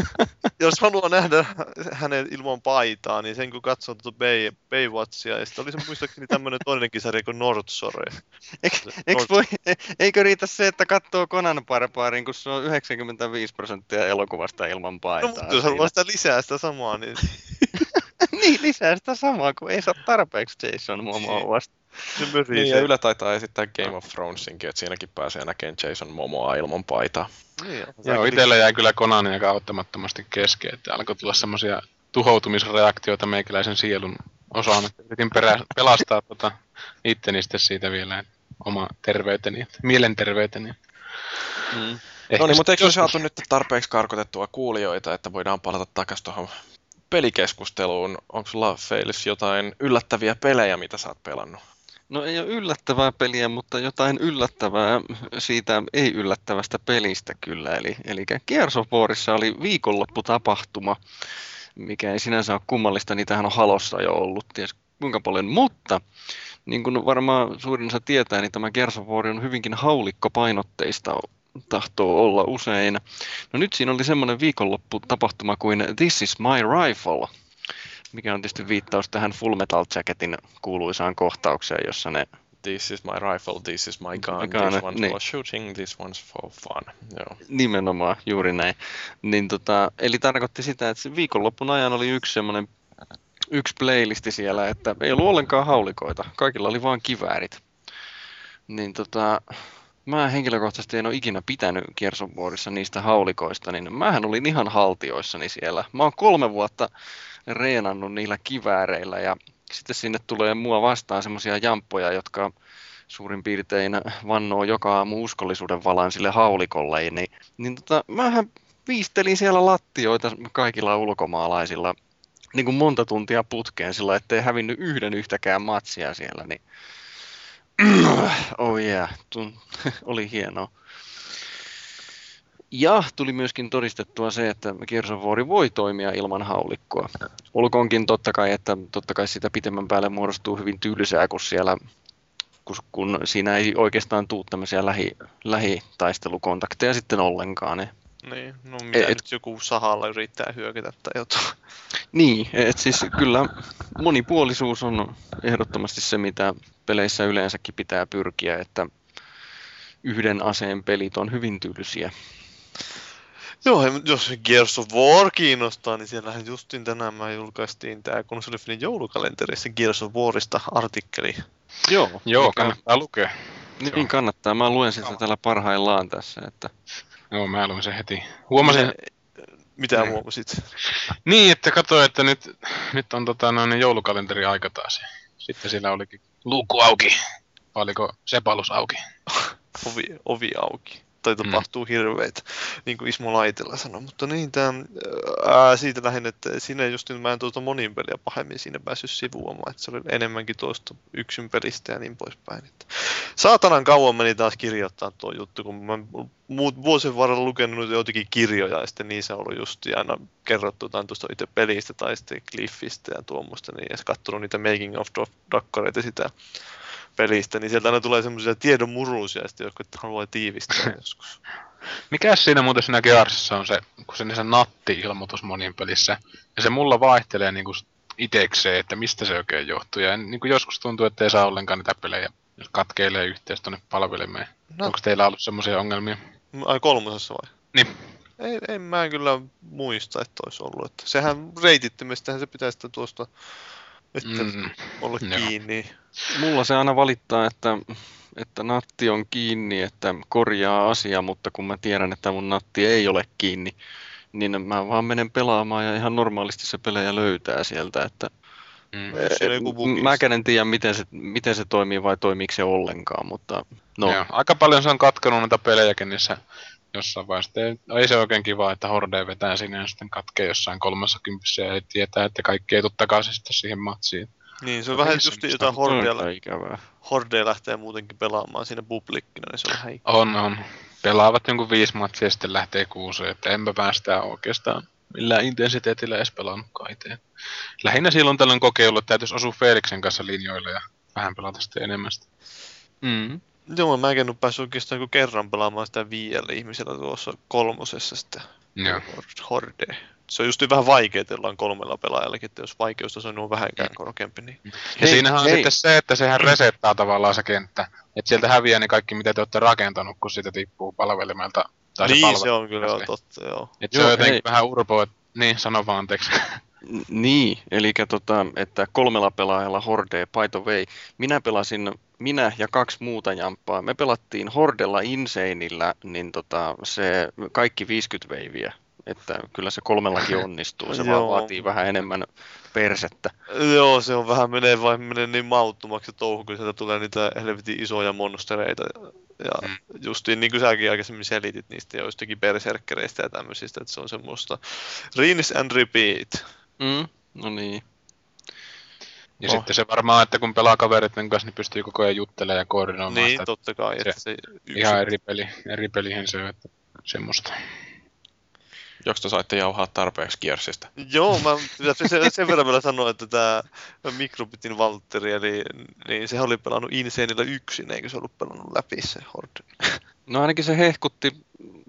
[laughs] jos haluaa nähdä hänen ilman paitaa, niin sen kun katsoo tuota Bay, Baywatchia, ja sitten oli se muistaakseni tämmöinen toinenkin sarja kuin North Shore. Eikö, voi, e- eikö riitä se, että katsoo Conan Barbaarin, kun se on 95 prosenttia elokuvasta ilman No, paitaa? mutta jos haluaa sitä lisää sitä samaa, niin [laughs] [laughs] niin, lisää sitä samaa, kun ei saa tarpeeksi Jason Momoasta. se mörii Niin, se. ja Yle taitaa esittää Game of Thronesinkin, että siinäkin pääsee näkemään Jason Momoa ilman paitaa. Niin, Joo, itsellä jäi kyllä Conan aika auttamattomasti kesken, että alkoi tulla semmoisia tuhoutumisreaktioita meikäläisen sielun osaan, että yritin perä, pelastaa tota itteni sitten siitä vielä, oma terveyteni, mielenterveyteni. Mm. No niin, mutta eikö saatu nyt tarpeeksi karkotettua kuulijoita, että voidaan palata takaisin tuohon pelikeskusteluun? Onko sulla Feilis jotain yllättäviä pelejä, mitä sä oot pelannut? No ei ole yllättävää peliä, mutta jotain yllättävää siitä ei-yllättävästä pelistä kyllä. Eli, eli Gears oli viikonlopputapahtuma, mikä ei sinänsä ole kummallista, niitähän on halossa jo ollut ties kuinka paljon, mutta niin kuin varmaan suurin osa tietää, niin tämä Gears on hyvinkin haulikkopainotteista tahtoo olla usein. No nyt siinä oli semmoinen viikonlopputapahtuma kuin This is my rifle, mikä on tietysti viittaus tähän Full Metal Jacketin kuuluisaan kohtaukseen, jossa ne This is my rifle, this is my gun, gun, this one's niin. for shooting, this one's for fun. Joo. nimenomaan juuri näin. Niin tota, eli tarkoitti sitä, että viikonloppun ajan oli yksi semmoinen yksi playlisti siellä, että ei ollut ollenkaan haulikoita. Kaikilla oli vaan kiväärit. Niin tota, mä henkilökohtaisesti en ole ikinä pitänyt Warissa niistä haulikoista, niin mähän olin ihan haltioissani siellä. Mä oon kolme vuotta reenannut niillä kivääreillä ja sitten sinne tulee mua vastaan semmoisia jamppoja, jotka suurin piirtein vannoo joka aamu uskollisuuden valan sille haulikolle, niin, niin tota, mähän viistelin siellä lattioita kaikilla ulkomaalaisilla niin kuin monta tuntia putkeen sillä, ettei hävinnyt yhden yhtäkään matsia siellä, niin [clears throat] oh yeah, Tun, [laughs] oli hienoa. Ja tuli myöskin todistettua se, että War voi toimia ilman haulikkoa. Olkoonkin totta kai, että totta kai sitä pitemmän päälle muodostuu hyvin tylsää, kun siellä kun, siinä ei oikeastaan tule tämmöisiä lähi, lähitaistelukontakteja sitten ollenkaan. Niin, Niin, no mitä Et- nyt joku sahalla yrittää hyökätä tai jotain. niin et siis kyllä monipuolisuus on ehdottomasti se, mitä peleissä yleensäkin pitää pyrkiä, että yhden aseen pelit on hyvin tylsiä. Joo, jos Gears of War kiinnostaa, niin siellähän justin tänään mä julkaistiin tää konsolifinin joulukalenterissa Gears of Warista artikkeli. Joo, Joo, mikä- kannattaa lukea. Niin kannattaa. Mä luen sitä täällä parhaillaan tässä. Että... Joo, mä luin sen heti. Huomasin, Mitä, mitä Niin. huomasit? niin, että katsoin, että nyt, nyt on tota, noin joulukalenteri aika taas. Sitten siellä olikin luukku auki. Oliko sepalus auki? [laughs] Ovi, ovi auki. Tai tapahtuu mm. hirveitä, niin kuin Ismo Laitila sanoi. Mutta niin, tämän, ää, siitä lähinnä, että siinä just niin mä en tuota monin peliä pahemmin siinä päässyt sivuamaan. Että se oli enemmänkin tuosta yksin pelistä ja niin poispäin. Että saatanan kauan meni taas kirjoittaa tuo juttu, kun mä muut vuosien varrella lukenut joitakin kirjoja, ja sitten niissä on ollut just aina kerrottu jotain tuosta itse pelistä tai sitten Cliffistä ja tuommoista, niin ja katsonut niitä making of dakkareita sitä pelistä, niin sieltä aina tulee semmoisia tiedon murusia, jotka haluaa tiivistää [laughs] joskus. Mikä siinä muuten siinä Gearsissa on se, kun se, se natti-ilmoitus monin pelissä, ja se mulla vaihtelee niinku itekseen, että mistä se oikein johtuu, ja niinku joskus tuntuu, että ei saa ollenkaan niitä pelejä, jos katkeilee yhteys tuonne palvelimeen. No. Onko teillä ollut semmoisia ongelmia? Ai kolmosessa vai? Niin. Ei, en mä kyllä muista, että olisi ollut. Että sehän reitittimestähän se pitäisi tuosta että mm. Mm. olla joo. kiinni. Mulla se aina valittaa, että, että natti on kiinni, että korjaa asia, mutta kun mä tiedän, että mun natti ei ole kiinni, niin mä vaan menen pelaamaan ja ihan normaalisti se pelejä löytää sieltä. Että Mm. Bugi. mäkään en tiedä, miten se, miten se toimii vai toimiiko se ollenkaan, mutta no, Joo. Aika paljon se on katkenut näitä pelejäkin niissä jossain vaiheessa. Ei, ei se oikein kiva, että Horde vetää sinne ja sitten katkee jossain kolmessa kympissä ja ei tietää, että kaikki ei tule takaisin sitten siihen matsiin. Niin, se on vähän just jotain ikävää. Hordea lähtee muutenkin pelaamaan siinä publikkina, niin se on vähän ikävää. On, on. Pelaavat jonkun viisi matsia ja sitten lähtee kuuseen, että enpä päästä oikeastaan millään intensiteetillä edes pelannutkaan itse. Lähinnä silloin tällöin kokeillut, että täytyisi osua Felixen kanssa linjoille ja vähän pelata sitten enemmän sitä. Mm. Joo, mä en ole päässyt oikeastaan kuin kerran pelaamaan sitä viidellä ihmisellä tuossa kolmosessa sitä Joo. Horde. Se on just vähän vaikeaa, että ollaan kolmella pelaajallakin, että jos vaikeustaso on vähänkään korkeampi, niin Ja Hei, siinähän on hei. sitten se, että sehän resettaa tavallaan se kenttä. Että sieltä häviää ne kaikki, mitä te olette rakentanut, kun siitä tippuu palvelimelta. Tai niin palvelu- se on kyllä joo, se. totta, joo. Et se Joo, on jotenkin hei. vähän urpo, että... Niin, sano vaan anteeksi. Niin, eli tota, että kolmella pelaajalla Horde, by the way. Minä pelasin, minä ja kaksi muuta jamppaa. Me pelattiin Hordella Insaneillä, niin tota, se kaikki 50 veiviä. Että kyllä se kolmellakin onnistuu, se [laughs] vaan vaatii vähän enemmän persettä. Joo, se on vähän menee vain menee niin mauttomaksi touhu, kun sieltä tulee niitä helvetin isoja monstereita. Ja Mm. justiin niin kuin säkin aikaisemmin selitit niistä joistakin berserkkereistä ja tämmöisistä, että se on semmoista rinse and repeat. Mm, no niin. Ja Oh. sitten se varmaan, että kun pelaa kaveritten kanssa, niin pystyy koko ajan juttelemaan ja koordinoimaan Niin, sitä. totta kai, että se, yksi... Ihan eri peli, eri pelihän se on, että semmoista. Joksta saitte jauhaa tarpeeksi Gearsista? Joo, mä sen, sen verran vielä sanoa, että tämä Microbitin Valtteri, eli niin se oli pelannut Insaneilla yksin, eikö se ollut pelannut läpi se Horde? No ainakin se hehkutti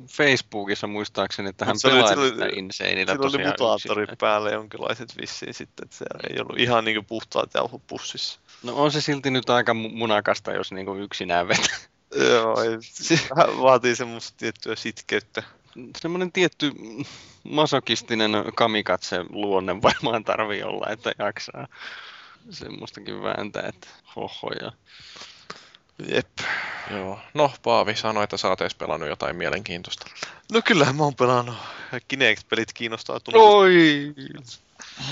Facebookissa muistaakseni, että hän pelaa sitä Insaneillä Sillä oli tosiaan mutaattorit yksin. päällä jonkinlaiset vissiin sitten, että se ei ollut ihan niinku puhtaat jauhot pussissa. No on se silti nyt aika mu- munakasta, jos niinku yksinään vetää. Joo, ei, [laughs] vaatii semmoista tiettyä sitkeyttä. Semmoinen tietty masokistinen kamikatse luonne varmaan tarvii olla, että jaksaa semmoistakin vääntää, että hohoja. Jep. Joo. No, Paavi sanoi, että sä oot edes pelannut jotain mielenkiintoista. No kyllähän mä oon pelannut. Kinect-pelit kiinnostaa. Oi!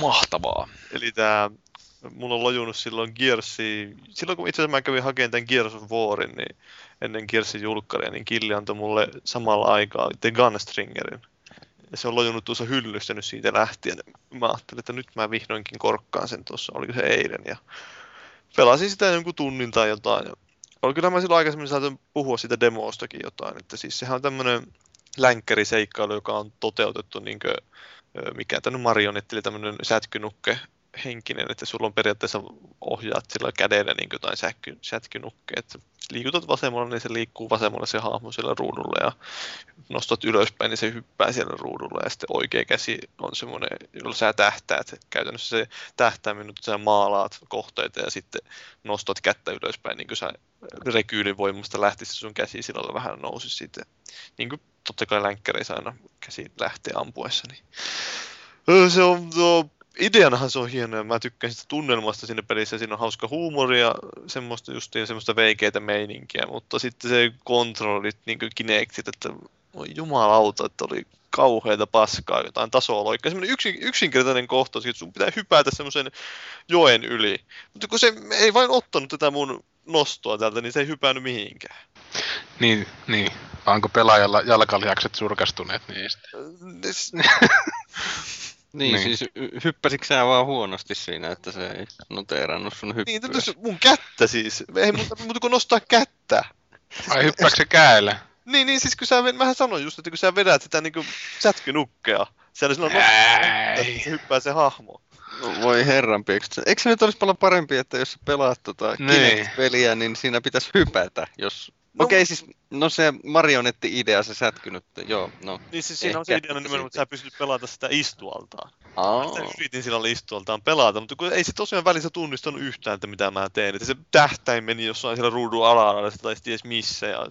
Mahtavaa. Eli tää, mulla on lojunut silloin Gearsi, silloin kun itse asiassa mä kävin hakemaan tämän Gears of Warin, niin ennen Gearsin julkkaria, niin Killi antoi mulle samalla aikaa The Gunstringerin. Ja se on lojunut tuossa hyllyssä nyt siitä lähtien. Mä ajattelin, että nyt mä vihdoinkin korkkaan sen tuossa, oliko se eilen. Ja pelasin sitä jonkun tunnin tai jotain. Ja oli kyllä mä silloin aikaisemmin saatan puhua siitä demostakin jotain. Että siis sehän on tämmönen länkkäriseikkailu, joka on toteutettu niinkö mikä tämä marionetti, eli tämmöinen sätkynukke henkinen, että sulla on periaatteessa ohjaat sillä kädellä niin jotain sätky, sätkynukke, että liikutat vasemmalla, niin se liikkuu vasemmalla se hahmo siellä ruudulla ja nostat ylöspäin, niin se hyppää siellä ruudulla ja sitten oikea käsi on semmoinen, jolla sä tähtäät. Käytännössä se tähtääminen, että sä maalaat kohteita ja sitten nostat kättä ylöspäin, niin kuin sä rekyylin voimasta lähtisi sun käsi sillä vähän nousi sitten. Niin kuin totta kai länkkäreissä aina käsi lähtee ampuessa. Niin. Se on, no, ideanahan se on hieno ja mä tykkään sitä tunnelmasta siinä pelissä. Siinä on hauska huumori ja semmoista justiin semmoista veikeitä meininkiä, mutta sitten se kontrollit, niin kuin Kinectit, että voi jumalauta, että oli kauheita paskaa, jotain tasoloikkaa. Semmoinen yksin, yksinkertainen kohtaus, että sun pitää hypätä semmoisen joen yli. Mutta kun se ei vain ottanut tätä mun nostoa täältä, niin se ei hypännyt mihinkään. Niin, niin. Onko pelaajalla jalkalihakset surkastuneet niistä? [laughs] Niin, niin, siis hyppäsitkö sä vaan huonosti siinä, että se ei noteerannut sun hyppyä? Niin, mun kättä siis. Ei muuta, muuta kuin nostaa kättä. Ai hyppääkö se käelle? Niin, niin siis kun sä, mähän sanoin just, että kun sä vedät sitä niinku sätkynukkea, siellä silloin nostaa, että hyppää se hahmo. Voi herran piekset. Eikö se nyt olisi paljon parempi, että jos pelaat tota niin. Kinect-peliä, niin siinä pitäisi hypätä, jos No, Okei, siis no se marionetti-idea, se sätkynyt, joo, no. Niin siis siinä on se idea nimenomaan, että sä pystyt pelata sitä istualtaan. Oh. Mä yritin sillä istualtaan pelata, mutta kun ei se tosiaan välissä tunnistanut yhtään, että mitä mä teen. Että se tähtäin meni jossain siellä ruudun alalla tai ties missä. Ja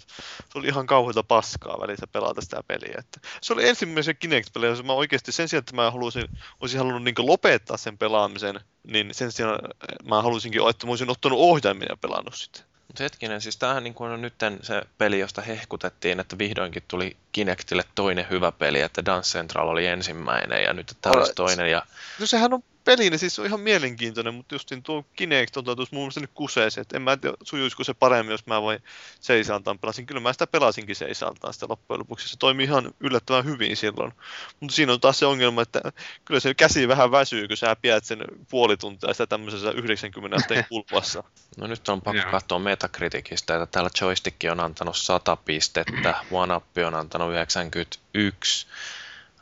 se oli ihan kauheita paskaa välissä pelata sitä peliä. Että se oli ensimmäisen Kinect-peliä, jos mä oikeasti sen sijaan, että mä halusin, olisin halunnut niin lopettaa sen pelaamisen, niin sen sijaan mä halusinkin, että mä olisin ottanut ohjaimen ja pelannut sitten. Mutta hetkinen, siis tämähän niin on nyt se peli, josta hehkutettiin, että vihdoinkin tuli Kinectille toinen hyvä peli, että Dance Central oli ensimmäinen ja nyt tämä olisi toinen. Ja... No sehän on peli, niin siis on ihan mielenkiintoinen, mutta justin tuo Kinect on tuossa mun mielestä nyt kuseeseen, että en mä tiedä sujuisiko se paremmin, jos mä voin seisaltaan pelasin. Kyllä mä sitä pelasinkin seisaltaan sitä loppujen lopuksi. Se toimii ihan yllättävän hyvin silloin. Mutta siinä on taas se ongelma, että kyllä se käsi vähän väsyy, kun sä pidät sen puoli tuntia sitä tämmöisessä 90 asteen [laughs] kulmassa. No nyt on pakko katsoa Metacriticistä, että täällä joystick on antanut 100 pistettä, OneUp on antanut 91.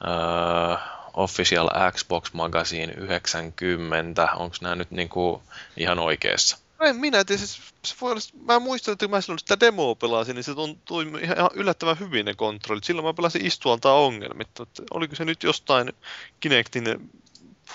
Öö, Official Xbox Magazine 90. Onko nämä nyt niinku ihan oikeassa? No en minä tiedä, siis se voi olla, mä muistan, että kun mä silloin sitä demoa pelasin, niin se toimi ihan yllättävän hyvin ne kontrollit. Silloin mä pelasin istualta ongelmitta. Oliko se nyt jostain Kinectin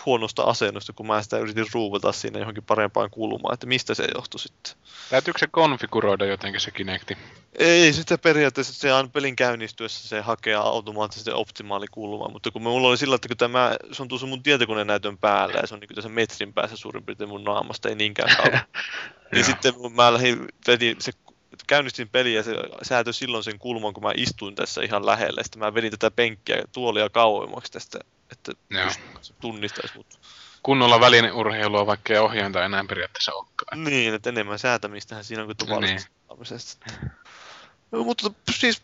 huonosta asennosta, kun mä sitä yritin ruuvata siinä johonkin parempaan kulmaan, että mistä se johtui sitten. Täytyykö se konfiguroida jotenkin se Kinecti? Ei sitä periaatteessa, se on pelin käynnistyessä se hakee automaattisesti optimaali kulma, mutta kun mulla oli sillä, että kun tämä, se on tuossa mun tietokoneen näytön päällä ja se on niin tässä metrin päässä suurin piirtein mun naamasta, ei niinkään kauan. [laughs] niin sitten mä lähdin, vedin, se käynnistin peliä ja se säätö silloin sen kulman, kun mä istuin tässä ihan lähellä. Sitten mä vedin tätä penkkiä tuolia kauemmaksi tästä että se tunnistaisi mut. Kunnolla välineurheilua, vaikka ei ohjainta enää periaatteessa olekaan. Niin, että enemmän säätämistähän siinä on kuin tavallisesta niin. No, mutta siis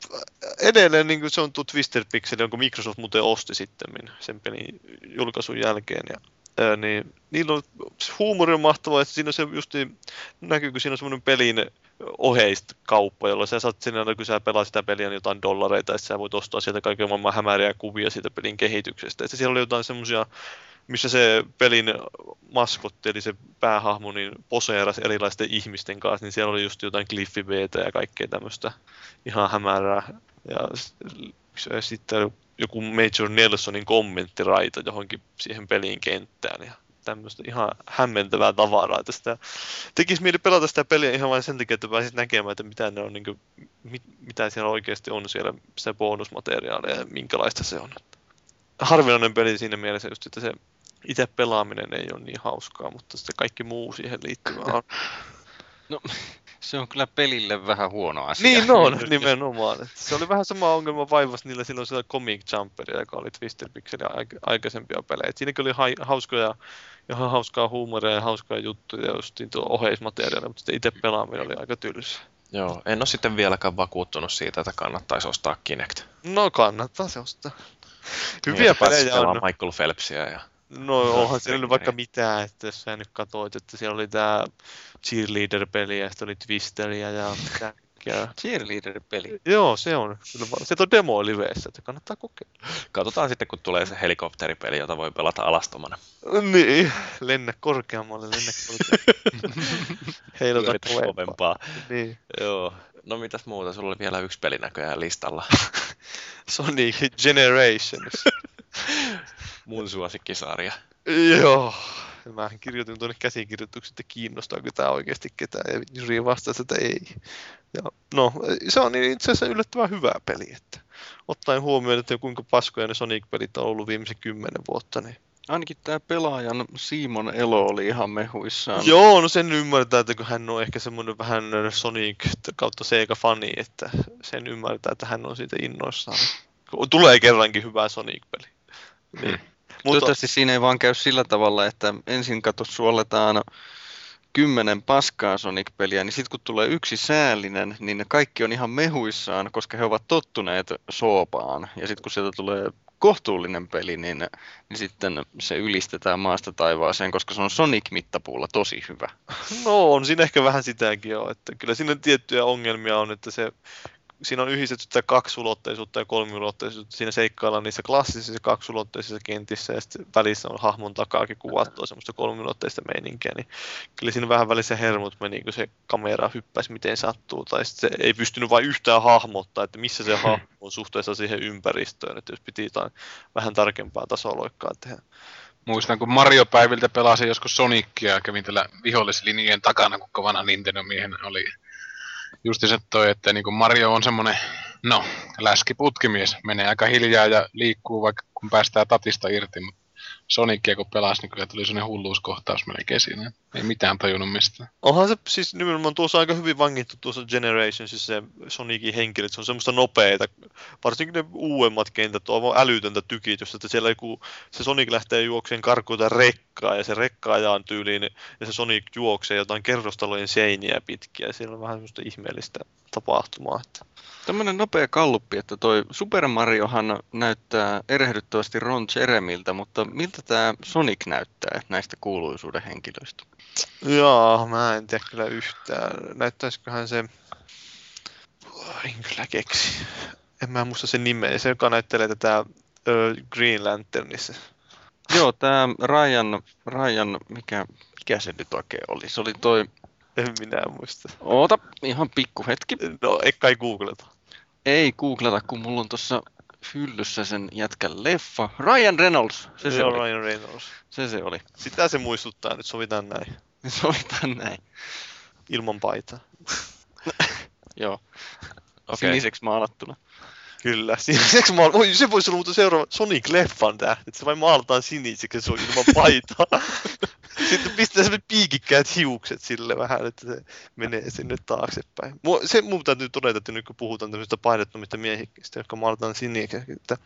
edelleen niin se on tuo Twister Pixel, jonka Microsoft muuten osti sitten sen pelin julkaisun jälkeen. Ja, ää, niin, niillä on huumori on mahtavaa, että siinä on se just niin, näkyykö siinä on semmoinen pelin oheista kauppa, jolla sä saat sinne, kun sä pelaat sitä peliä, niin jotain dollareita, että sä voit ostaa sieltä kaiken maailman hämäriä kuvia siitä pelin kehityksestä. Että siellä oli jotain semmoisia, missä se pelin maskotti, eli se päähahmo, niin poseerasi erilaisten ihmisten kanssa, niin siellä oli just jotain kliffibeitä ja kaikkea tämmöistä ihan hämärää. Ja sitten joku Major Nelsonin kommenttiraita johonkin siihen pelin kenttään. Ja tämmöistä ihan hämmentävää tavaraa. Että sitä, tekisi mieli pelata sitä peliä ihan vain sen takia, että pääsit näkemään, että mitä, ne on, niin kuin, mit, mitä siellä oikeasti on siellä se bonusmateriaalia ja minkälaista se on. Harvinainen peli siinä mielessä just, että se itse pelaaminen ei ole niin hauskaa, mutta sitten kaikki muu siihen liittyvä on. [laughs] No, Se on kyllä pelille vähän huono asia. Niin on, [laughs] [laughs] nimenomaan. Et Se oli vähän sama ongelma vaivas niillä silloin sillä Comic Jumperia, joka oli Twisted Pixelin aik- aikaisempia pelejä. Et siinäkin oli hai- hauskoja, ihan hauskaa huumoria ja hauskaa juttuja justiin tuo oheismateriaalia, mutta sitten itse pelaaminen oli aika tylsä. Joo, en ole sitten vieläkään vakuuttunut siitä, että kannattaisi ostaa Kinect. No kannattaa se ostaa. Niin, Hyviä pääsisi pelejä on. Michael Phelpsia ja... No onhan siellä nyt vaikka mitään, että jos sä nyt katsoit, että siellä oli tää cheerleader-peli ja sitten oli Twisteria ja mitä kaikkea. Cheerleader-peli. Joo, se on. Se on demo liveessä, että kannattaa kokeilla. Katsotaan sitten, kun tulee se helikopteripeli, jota voi pelata alastomana. Niin, lennä korkeammalle, lennä korkeammalle. [laughs] Heilota kovempaa. Niin. Joo. No mitäs muuta? Sulla oli vielä yksi peli näköjään listalla. [laughs] Sonic Generations. [laughs] Mun suosikkisarja. Joo. Mähän kirjoitin tuonne käsikirjoitukset, että kiinnostaako tämä oikeasti ketään, ja Juri vastasi, että ei. Ja, no, se on itse asiassa yllättävän hyvä peli, että ottaen huomioon, että kuinka paskoja ne Sonic-pelit on ollut viimeisen kymmenen vuotta, niin Ainakin tämä pelaajan Simon Elo oli ihan mehuissaan. Joo, no sen ymmärtää, että kun hän on ehkä semmoinen vähän Sonic kautta Sega-fani, että sen ymmärtää, että hän on siitä innoissaan. Tulee kerrankin hyvä Sonic-peli. Niin. Mutta, Toivottavasti siinä ei vaan käy sillä tavalla, että ensin kato suoletaan kymmenen paskaa Sonic-peliä, niin sitten kun tulee yksi säällinen, niin ne kaikki on ihan mehuissaan, koska he ovat tottuneet soopaan. Ja sitten kun sieltä tulee kohtuullinen peli, niin, niin sitten se ylistetään maasta taivaaseen, koska se on Sonic-mittapuulla tosi hyvä. no on siinä ehkä vähän sitäkin jo, että kyllä siinä tiettyjä ongelmia on, että se siinä on yhdistetty sitä kaksulotteisuutta ja kolmiulotteisuutta. Siinä seikkaillaan niissä klassisissa kaksulotteisissa kentissä ja sitten välissä on hahmon takaakin kuvattua semmoista kolmiulotteista meininkiä. Niin kyllä siinä vähän välissä hermot meni, kun se kamera hyppäsi miten sattuu. Tai sitten se ei pystynyt vain yhtään hahmottaa, että missä se hahmo on suhteessa siihen ympäristöön. Että jos piti jotain vähän tarkempaa tasoloikkaa tehdä. Muistan, kun Mario-päiviltä pelasin joskus Sonicia ja kävin tällä vihollislinjien takana, kun kovana Nintendo-miehen oli. Justi se toi, että niin Mario on semmonen, no, läskiputkimies. Menee aika hiljaa ja liikkuu vaikka kun päästään tatista irti, mutta Sonicia kun pelasi, niin kyllä tuli semmonen hulluuskohtaus melkein siinä. Ei mitään tajunnut mistään. Onhan se siis nimenomaan tuossa aika hyvin vangittu tuossa Generationsissa se Sonicin henkilö, se on semmoista nopeita, varsinkin ne uudemmat kentät on aivan älytöntä tykitystä, että siellä joku, se Sonic lähtee juokseen karkuuta rekkaa ja se rekka ajaa tyyliin ja se Sonic juoksee jotain kerrostalojen seiniä pitkiä ja siellä on vähän semmoista ihmeellistä tapahtumaa. Että. Tämmöinen nopea kalluppi, että toi Super Mariohan näyttää erehdyttävästi Ron Jeremiltä, mutta miltä tämä Sonic näyttää näistä kuuluisuuden henkilöistä? Jaa, mä en tiedä kyllä yhtään. Näyttäisiköhän se... En kyllä keksi. En mä muista sen nimeä. Se, joka näyttelee tätä ö, Green Lanternissa. Joo, tämä Ryan, Ryan, mikä, mikä se nyt oikein oli? Se oli toi, En minä muista. oota, ihan pikku hetki. No, ei kai googleta. Ei googlata, kun mulla on tuossa hyllyssä sen jätkän leffa. Ryan Reynolds, se se Joo, oli. Ryan Reynolds. Se se oli. Sitä se muistuttaa, nyt sovitaan näin. [laughs] Sovitaan näin. Ilman paitaa. [laughs] Joo, Okei. siniseksi maalattuna. Kyllä. [laughs] Siniseksi maal... Oi, se voisi olla muuten seuraava Sonic-leffan tää. Että se vain maalataan siniseksi se on ilman paitaa. [laughs] Sitten pistää se piikikkäät hiukset sille vähän, että se menee sinne taaksepäin. Mua, se mun täytyy todeta, että nyt kun puhutaan tämmöistä painettomista miehistä, jotka maalataan siniseksi, että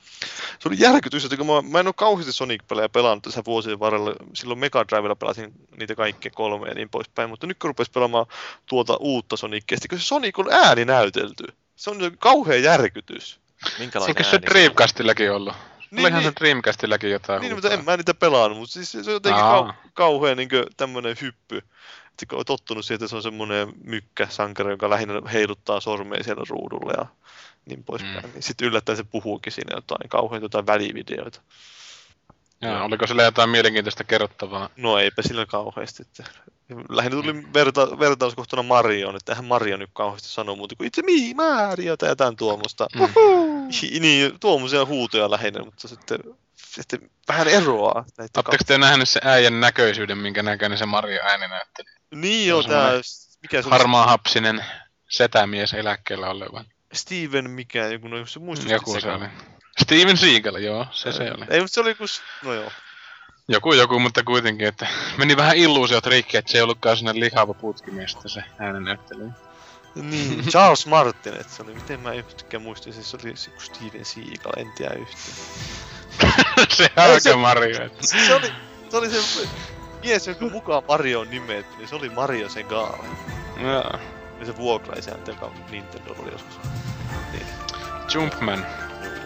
se oli järkytys, että kun mä, mä en ole kauheasti Sonic-pelejä pelannut tässä vuosien varrella. Silloin Mega Drivella pelasin niitä kaikkia kolme ja niin poispäin, mutta nyt kun rupesi pelaamaan tuota uutta Sonicia, kun se Sonic on ääni näytelty. Se on kauhea järkytys. Minkälainen Eikö se ääni? Dreamcastillakin ollut? Niin, Olihan niin. se Dreamcastillakin jotain Niin, mutta en mä niitä pelannut, mutta siis se on jotenkin Aa. kau- kauhean niin tämmöinen hyppy. Että kun on tottunut siihen, että se on semmoinen mykkä sankari, joka lähinnä heiluttaa sormea siellä ruudulla ja niin poispäin. Mm. Niin sitten yllättäen se puhuukin siinä jotain kauhean jotain välivideoita. Joo, oliko sillä jotain mielenkiintoista kerrottavaa? No eipä sillä kauheasti. Että lähinnä tuli verta- vertauskohtana Marioon, että eihän Mario nyt kauheasti sano muuta kuin itse mii, Mario tai jotain tuommoista. Mm. Niin, tuommoisia huutoja lähinnä, mutta sitten, sitten vähän eroaa näitä Oletteko te nähnyt se äijän näköisyyden, minkä näköinen se Mario ääni näytteli? Niin joo, tää, semmoinen mikä se? Harmaa hapsinen setämies eläkkeellä oleva. Steven mikä, joku, no se muistutti Joku se oli. Steven Seagal, joo, se se oli. Ei, mutta se oli kun, no joo. Joku joku, mutta kuitenkin, että meni vähän illuusiot rikki, että se ei ollutkaan sinne lihava putkimies, että se äänen näyttely. Niin, Charles Martinet, se oli, miten mä yhtäkkiä muistin, se oli se joku Steven Seagal, en tiedä yhtään. [laughs] se se- aika Mario. että- Se oli, se oli se mies, jonka mukaan Mario on nimetty, niin se oli Mario Segal. Joo. Ja se vuokraisäntä, joka Nintendo oli joskus. Niin. Jumpman.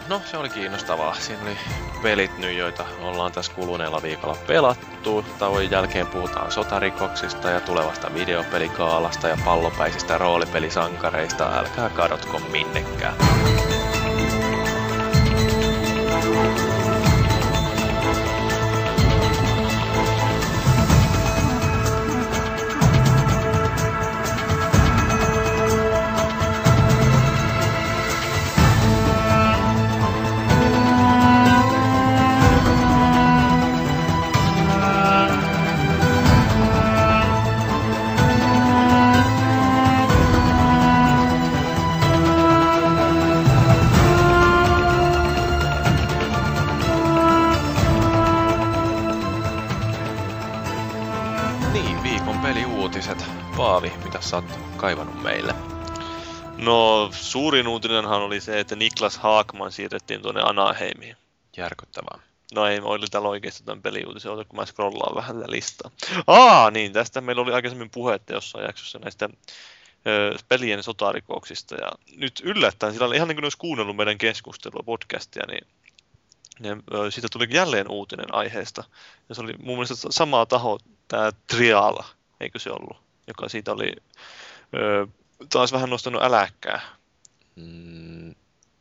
No, se oli kiinnostavaa. Siinä oli pelit nyt, joita ollaan tässä kuluneella viikolla pelattu. Tauon jälkeen puhutaan sotarikoksista ja tulevasta videopelikaalasta ja pallopäisistä roolipelisankareista. Älkää kadotko minnekään. Sä oot kaivannut meille? No, suurin uutinenhan oli se, että Niklas Haakman siirrettiin tuonne Anaheimiin. Järkyttävää. No ei, oli täällä oikeasti tämän peliuutisen, ota kun mä scrollaan vähän tätä listaa. Aa, niin, tästä meillä oli aikaisemmin puhetta jossain jaksossa näistä ö, pelien sotarikoksista. Ja nyt yllättäen, sillä ihan niin kuin ne olisi kuunnellut meidän keskustelua, podcastia, niin ne, ö, siitä tuli jälleen uutinen aiheesta. Ja se oli mun mielestä sama taho, tämä Triala, eikö se ollut, joka siitä oli ö, taas vähän nostanut äläkkää. Mm,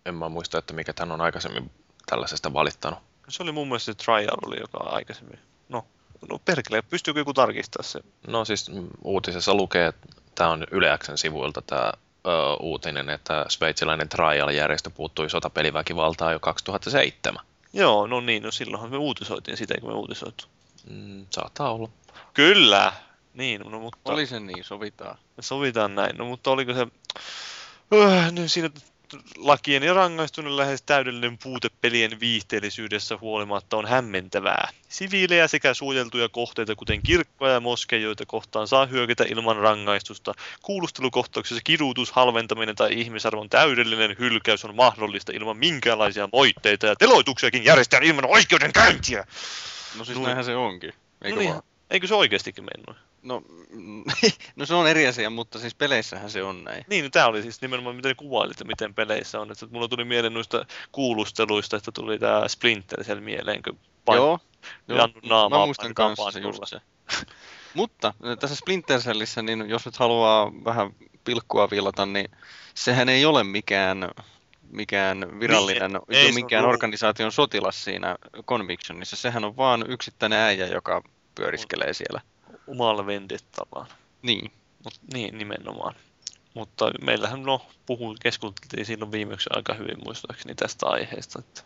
en mä muista, että mikä tän on aikaisemmin tällaisesta valittanut. Se oli mun mielestä se Trial oli, joka aikaisemmin. No, no perkele, pystyykö joku tarkistamaan se? No siis uutisessa lukee, että tämä on Yle Xn sivuilta tämä uutinen, että sveitsiläinen Trial-järjestö puuttui sotapeliväkivaltaa jo 2007. Joo, no niin, no silloinhan me uutisoitiin sitä, kun me uutisoitu. Mm, saattaa olla. Kyllä! Niin, no mutta Oli se niin, sovitaan. sovitaan näin. No mutta oliko se... Öh, no siinä lakien ja rangaistunen lähes täydellinen puute pelien viihteellisyydessä huolimatta on hämmentävää. Siviilejä sekä suojeltuja kohteita, kuten kirkkoja ja moskeijoita kohtaan, saa hyökätä ilman rangaistusta. Kuulustelukohtauksessa kidutus, halventaminen tai ihmisarvon täydellinen hylkäys on mahdollista ilman minkäänlaisia moitteita ja teloituksiakin järjestetään ilman oikeudenkäyntiä. No siis Noin. näinhän se onkin. Eikö no niin, vaan? eikö se oikeastikin mennyt? No, [laughs] no se on eri asia, mutta siis peleissähän se on näin. Niin, tämä oli siis nimenomaan, miten kuvailit, miten peleissä on. Että mulla tuli mieleen noista kuulusteluista, että tuli tämä Splinter siellä mieleen, kun pain- Joo, joo. Naamaa mä muistan kanssa se just se. Mutta äh, tässä Splinter Cellissä, niin jos nyt haluaa vähän pilkkua viilata, niin sehän ei ole mikään, mikään virallinen, Niin, ei, ei mikään organisaation sotilas siinä Convictionissa. Sehän on vaan yksittäinen äijä, joka pyöriskelee siellä. Omalla vendettavaan. Niin. Mut, niin, nimenomaan. Mutta meillähän no, puhu, keskusteltiin silloin viimeksi aika hyvin muistaakseni tästä aiheesta, että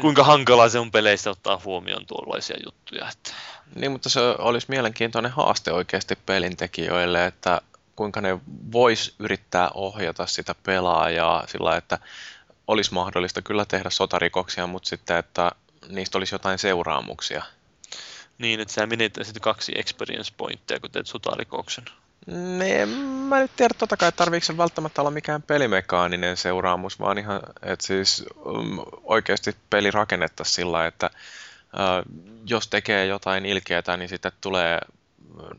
kuinka hankalaa se on peleissä ottaa huomioon tuollaisia juttuja. Että... Niin, mutta se olisi mielenkiintoinen haaste oikeasti pelintekijöille, että kuinka ne vois yrittää ohjata sitä pelaajaa sillä, että olisi mahdollista kyllä tehdä sotarikoksia, mutta sitten, että niistä olisi jotain seuraamuksia. Niin, että sä menettäisit kaksi experience pointteja, kun teet sotarikoksen. Niin, en mä nyt tiedä totta kai, tarviiko se välttämättä olla mikään pelimekaaninen seuraamus, vaan ihan, että siis um, oikeasti peli rakennettaisiin sillä, että uh, jos tekee jotain ilkeätä, niin sitten tulee uh,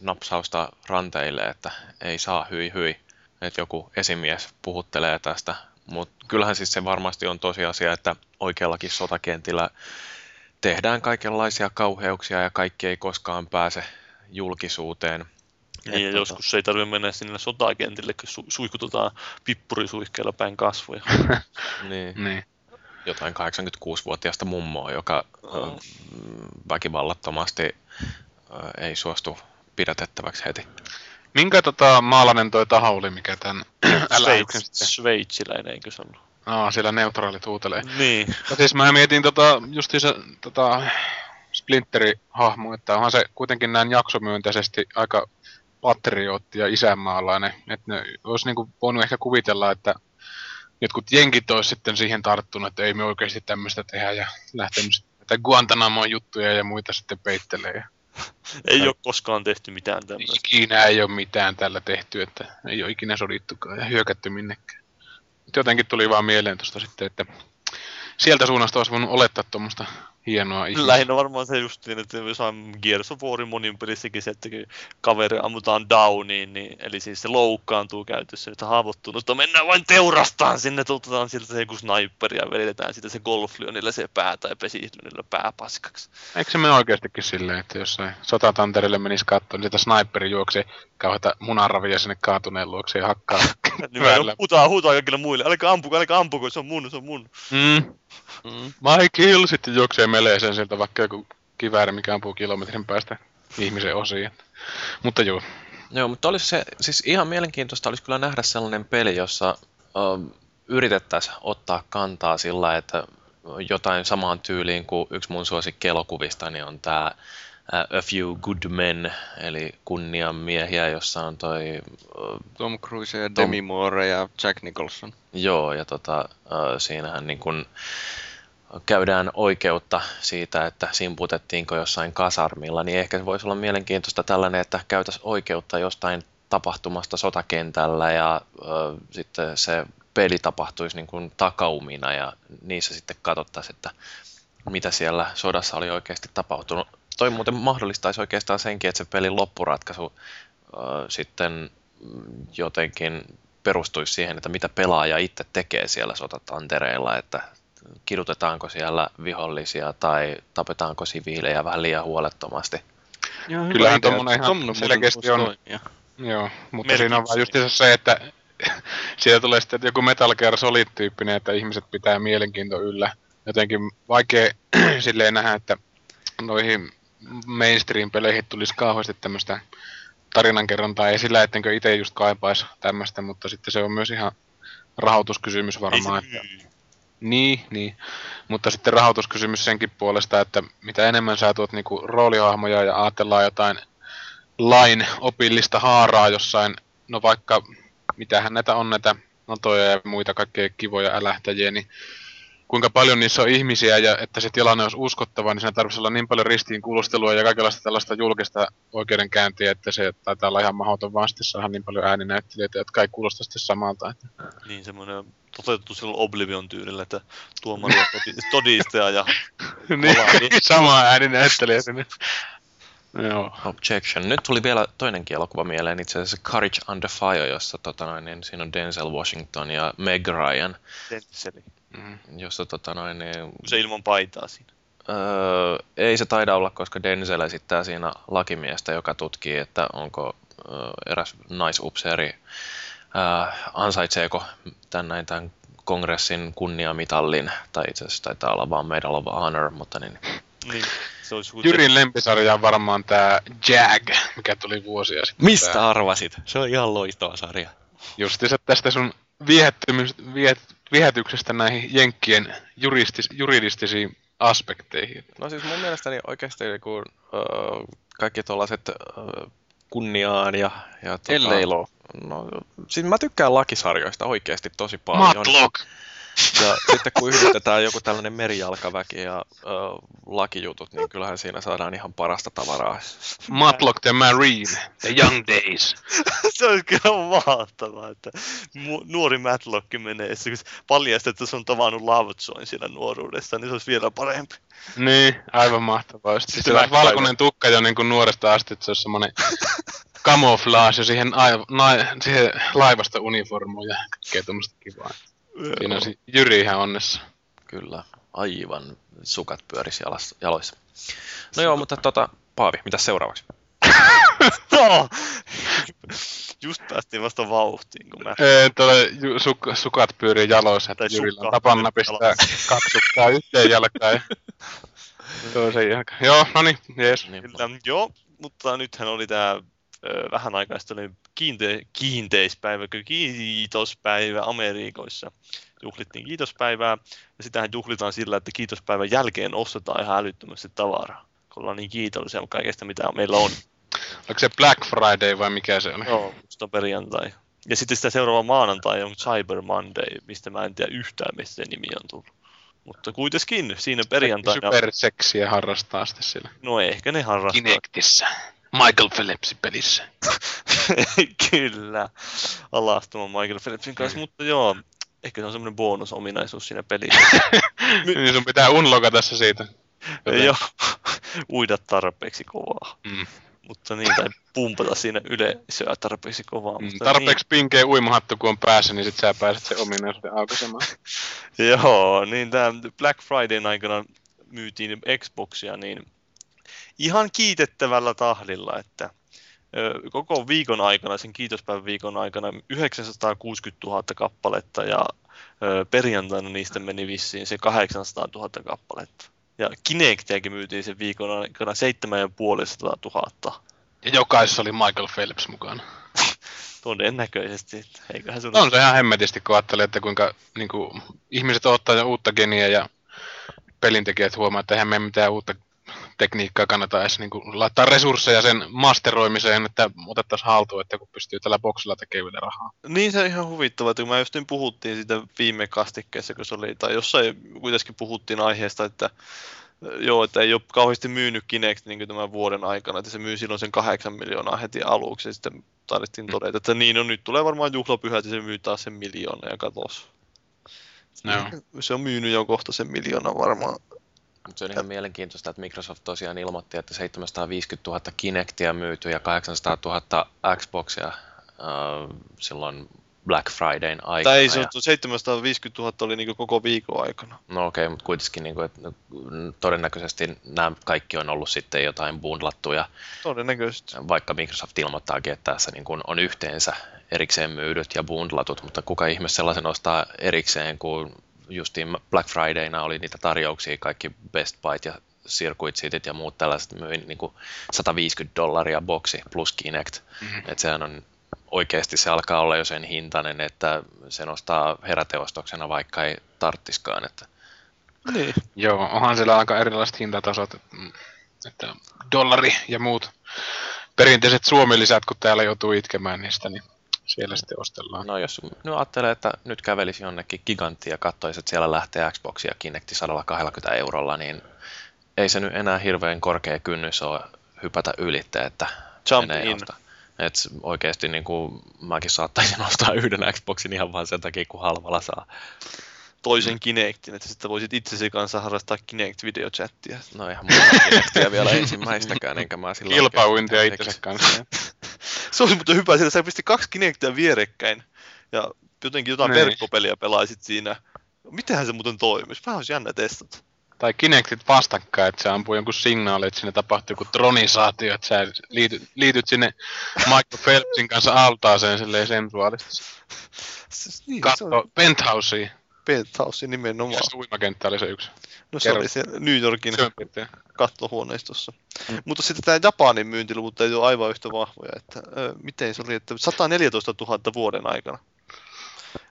napsausta ranteille, että ei saa hyi hyi, että joku esimies puhuttelee tästä. Mutta kyllähän siis se varmasti on tosiasia, että oikeallakin sotakentillä tehdään kaikenlaisia kauheuksia ja kaikki ei koskaan pääse julkisuuteen. Niin, ja tota- joskus ei tarvitse mennä sinne sotakentille, kun su- suihkutetaan pippurisuihkeella päin kasvoja. [laughs] Niin. Niin. jotain 86-vuotiaasta mummoa, joka Oh. väkivallattomasti ei suostu pidätettäväksi heti. Minkä tota, maalainen toi taho oli, mikä [clears throat] Sveits, sitten? sveitsiläinen, eikö se ollut? Aa, siellä neutraalit huutelee. Niin, Ja siis mä mietin tota, justiinsa tota, Splinteri-hahmo, että onhan se kuitenkin näin jaksomyönteisesti aika patriotti ja isänmaalainen. Että ne olisi niinku voinut ehkä kuvitella, että jotkut jenkit olisi sitten siihen tarttunut, että ei me oikeasti tämmöistä tehdä ja lähtenyt sitten Guantanamon juttuja ja muita sitten peittelee. ei ole koskaan tehty mitään tämmöistä. Ikinä ei ole mitään tällä tehty, että ei ole ikinä sodittukaan ja hyökätty minnekään. Jotenkin tuli vaan mieleen tuosta sitten, että sieltä suunnasta olisi voinut olettaa tuommoista hienoa ihmistä. Lähinnä varmaan se just niin, että jossain Gears of Warin monin pelissäkin se, että kun kaveri ammutaan downiin, niin, eli siis se loukkaantuu käytössä, että haavoittunutta mennään vain teurastaan sinne, tutetaan siltä se joku sniperi ja vedetään sitä se golflyönillä se pää tai pesihlyönillä pää paskaksi. Eikö se mene oikeastikin silleen, että jossain sotatantereelle menisi kattoon, niin sieltä sniperi juoksee kauheita munaravia sinne kaatuneen luokse ja hakkaa [laughs] Niin huutaa, huutaa kaikille muille, älkää ampuko, älkää ampuko, se on mun, se on mun. Mm. Mm. My kill sitten juoksee meleeseen sieltä vaikka joku kivääri, mikä ampuu kilometrin päästä ihmisen osiin. Mutta joo, Joo, mutta olisi se, siis ihan mielenkiintoista olisi kyllä nähdä sellainen peli, jossa ö, yritettäisiin ottaa kantaa sillä, että jotain samaan tyyliin kuin yksi mun suosikkielokuvista, niin on tämä A Few Good Men, eli kunnian miehiä, jossa on toi, ö, Tom Cruise ja Tom- Demi Moore ja Jack Nicholson. joo, ja tota, ö, siinähän niin kun käydään oikeutta siitä, että simputettiinko jossain kasarmilla, niin ehkä se voisi olla mielenkiintoista tällainen, että käytäisiin oikeutta jostain tapahtumasta sotakentällä ja ö, sitten se peli tapahtuisi niin kuin takaumina ja niissä sitten katsottaisiin, että mitä siellä sodassa oli oikeasti tapahtunut. Toi muuten mahdollistaisi oikeastaan senkin, että se pelin loppuratkaisu ö, sitten jotenkin perustuisi siihen, että mitä pelaaja itse tekee siellä sotatantereilla, että kidutetaanko siellä vihollisia tai tapetaanko siviilejä vähän liian huolettomasti. Joo, Kyllähän idea. tommonen ihan Tommonen selkeästi on- toimia. Joo, mutta siinä on vaan just se, että [laughs] siellä tulee sitten joku Metal Gear Solid-tyyppinen, että ihmiset pitää mielenkiinto yllä. Jotenkin vaikea [clears throat] silleen nähdä, että noihin mainstream-peleihin tulisi kauheasti tämmöistä tarinankerrontaa. Ei sillä, ettenkö itse just kaipaisi tämmöistä, mutta sitten se on myös ihan rahoituskysymys Ei varmaan. se Että. Niin, niin. Mutta sitten rahoituskysymys senkin puolesta, että mitä enemmän sä tuot niinku roolihahmoja ja ajatellaan jotain lain opillista haaraa jossain, no vaikka mitähän näitä on näitä notoja ja muita kaikkea kivoja älähtäjiä, niin kuinka paljon niissä on ihmisiä ja että se tilanne olisi uskottava, niin siinä tarvitsisi olla niin paljon ristiin kuulustelua ja kaikenlaista tällaista julkista oikeudenkäyntiä, että se taitaa olla ihan mahdoton vaan sitten saada niin paljon ääninäyttelijöitä, jotka ei kuulosta sitten samalta. Että Niin semmoinen toteutettu silloin Oblivion tyylillä, että tuomari ja [laughs] todi- todistaja ja niin, [laughs] sama ääninäyttelijä sinne. Joo. Objection. Nyt tuli vielä toinenkin elokuva mieleen, itse asiassa Courage Under Fire, jossa tota noin, niin siinä on Denzel Washington ja Meg Ryan, Dentseli. Mm. jossa tota noin, niin, Se ilman paitaa siinä. öö, ei se taida olla, koska Denzel esittää siinä lakimiestä, joka tutkii, että onko öö, eräs naisupseeri, öö, ansaitseeko tämän, näin, tämän kongressin kunniamitallin, tai itse asiassa taitaa olla vaan Medal of Honor, mutta niin, Niin, se olisi Jyrin lempisarja on varmaan tää Jag, mikä tuli vuosia sitten. Tää, Mistä arvasit? Se on ihan loistava sarja. justiinsa tästä sun viehätyksestä näihin Jenkkien juristis, juridistisiin aspekteihin. No siis mun mielestäni oikeasti kun, öö, kaikki tuollaiset öö, kunniaan ja... ja tota, Ellei loo. No, siis mä tykkään lakisarjoista oikeasti tosi paljon. Matlock! Ja sitten kun yhdistetään joku tällainen merijalkaväki ja ö, lakijutut, niin kyllähän siinä saadaan ihan parasta tavaraa. Matlock the Marine, the Young Days. [laughs] se olisi kyllä mahtavaa, että mu- nuori Matlock menee, ja se paljastaa, että se on tavannut Lovejoyn siellä nuoruudessa, niin se olisi vielä parempi. Niin, aivan mahtavaa. Sitten Sitten sillä on valkoinen tukka jo niin kuin nuoresta asti, että se on semmoinen [laughs] camouflage siihen, aiv- nai- siihen laivasta uniformuun ja kaikkea tuommoista kivaa. Siinä on Jyri ihan onnessa. Kyllä, aivan sukat pyörisi jalas, jaloissa. No joo, mutta tota, Paavi, mitä seuraavaksi? [laughs] No! Just päästiin vasta vauhtiin, kun mä... Ei, tuolle ju- suk- sukat pyörii jaloissa, että Jyrillä on tapana pistää kaksi sukkaa yhteen jalkaan ja toisen jalkaan. Joo, no niin, jees. Niin, Kyllä, joo, mutta nythän oli tää ö, vähän aikaa sitten oli kiinte, kiinteispäivä, kiitospäivä Amerikoissa. Juhlittiin kiitospäivää, ja sitähän juhlitaan sillä, että kiitospäivän jälkeen ostetaan ihan älyttömästi tavaraa. Kun ollaan niin kiitollisia kaikesta, mitä meillä on. Onko se Black Friday vai mikä se oli? Joo, musta perjantai. Ja sitten sitä seuraava maanantai on Cyber Monday, mistä mä en tiedä yhtään, mistä se nimi on tullut. Mutta kuitenkin siinä perjantaina, Superseksiä harrastaa sitten siellä. no ehkä ne harrastaa. Kinectissä. Michael Phelpsin pelissä. [laughs] Kyllä, alastuman Michael Phelpsin kanssa, mutta joo, ehkä se on semmoinen bonusominaisuus siinä pelissä. [laughs] niin sun pitää unlogata se siitä. Joten- [laughs] Joo, uida tarpeeksi kovaa. Mm. Mutta niin, tai pumpata siinä yleisöä tarpeeksi kovaa. Mm, Mutta Tarpeeksi pinkeä uimahattu kun on päässä, niin sit sä pääset sen ominaisuuden aukaisemaan. Niin, joo, niin tämä Black Fridayn aikana myytiin Xboxia, niin ihan kiitettävällä tahdilla, että koko viikon aikana, sen kiitospäivän viikon aikana 960 000 kappaletta ja perjantaina niistä meni vissiin se 800 000 kappaletta. Ja Kinectiäkin myytiin sen viikon aikana 7500 000. Ja jokaisessa oli Michael Phelps mukana. [laughs] Todennäköisesti, eiköhän sun... On se ihan hemmetisti, kun ajattelee, että kuinka niin kuin, ihmiset ottaa uutta geniä ja pelintekijät huomaa, että eihän meidän mitään uutta tekniikkaa kannata edes niin kuin, laittaa resursseja sen masteroimiseen, että otettaisiin haltuun, että kun pystyy tällä boksilla tekemään vielä rahaa. Niin se on ihan huvittavaa, että kun mä just niin puhuttiin siitä viime kastikkeessa, kun se oli, tai jossain kuitenkin puhuttiin aiheesta, että joo, että ei ole kauheasti myynyt Kinect niin tämän vuoden aikana, että se myy silloin sen kahdeksan miljoonaa heti aluksi, ja sitten tarvittiin todeta, että niin on, nyt tulee varmaan juhlapyhät, ja se myy taas sen miljoona, ja katos. Joo. Se on myynyt jo kohta sen miljoona varmaan. Mut se on ihan mielenkiintoista, että Microsoft tosiaan ilmoitti, että 750 000 Kinectia myyty ja 800 000 Xboxia äh, silloin Black Fridayn aikana. Tai ei se ja, on 750 000 oli niin koko viikon aikana. no okei, okay, mutta kuitenkin niin kuin, että todennäköisesti nämä kaikki on ollut sitten jotain bundlattuja, Todennäköisesti. vaikka Microsoft ilmoittaakin, että tässä niin kuin on yhteensä erikseen myydyt ja bundlatut, mutta kuka ihme sellaisen ostaa erikseen, kun justiin Black Fridayna oli niitä tarjouksia, kaikki Best Byt ja Circuit Cityt ja muut tällaiset myin niin kuin 150 dollaria boksi plus Kinect. Mhm. että sehän on oikeasti se alkaa olla jo sen hintainen, että se nostaa heräteostoksena, vaikka ei tarttiskaan. Että Niin. Joo, onhan siellä aika erilaiset hintatasot, että, mm, että dollari ja muut perinteiset Suomi-lisät, kun täällä joutuu itkemään niistä, niin siellä sitten ostellaan. no jos nyt ajattelee, että nyt kävelisi jonnekin giganttiin ja katsoisi, että siellä lähtee Xbox ja Kinecti 120 eurolla, niin ei se nyt enää hirveän korkea kynnys ole hypätä ylitte, että Jump menee in. ostaa. Et oikeasti niin kuin, mäkin saattaisin ostaa [laughs] yhden Xboxin ihan vaan sen takia, kun halvalla saa. Toisen Kinectin, että sitten voisit itsesi kanssa harrastaa Kinect-videochattia. No eihän mulla Kinectiä vielä ensimmäistäkään, enkä mä sillä Kilpauintia itsensä kanssa. [laughs] Se olisi mutta hyvä, sillä sä pisti kaksi Kinectia vierekkäin ja jotenkin jotain Niin. verkkopeliä pelaisit siinä. Mitenhän se muuten toimisi? Vähän olisi jännä testata. Tai Kinectit vastakkain, että se ampuu jonkun signaali, että sinne tapahtuu joku tronisaatio, että sä liityt, liityt sinne Michael Phelpsin kanssa altaaseen silleen sensuaalisesti. [laughs] Siis, niin, se on Katso penthousea. Penthouse nimenomaan. Ja uimakenttä oli se yksi. No se kerro. oli siellä New Yorkin kattohuoneistossa. Mm. Mutta sitten tämä Japanin myyntiluvut ei ole aivan yhtä vahvoja. Että, ö, miten se oli, että 114 000 vuoden aikana.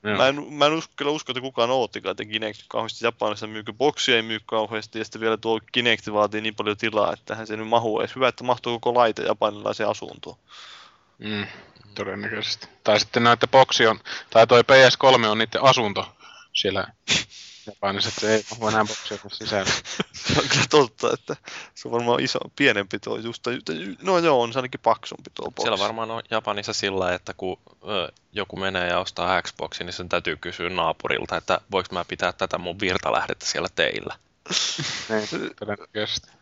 Joo. Mä en, mä en usko, kyllä usko, että kukaan oottikaan, että Kinect kauheasti Japanissa myykö. Boksia ei myy kauheasti ja sitten vielä tuo Kinect vaatii niin paljon tilaa, että hän se nyt mahuu edes. Hyvä, että mahtuu koko laite japanilaiseen asuntoon. Mm, todennäköisesti. Tai sitten näitä boksi on, tai toi PS3 on niiden asunto siellä Japanissa, että se ei ole enää boksia sisällä. [laughs] Se on kyllä totta, että se on varmaan iso, pienempi tuo just. No joo, on se ainakin paksumpi tuo boksi. Siellä varmaan on Japanissa sillä, että kun ö, joku menee ja ostaa Xboxin, niin sen täytyy kysyä naapurilta, että voiko mä pitää tätä mun virtalähdettä siellä teillä. [laughs] Niin, todennäköisesti.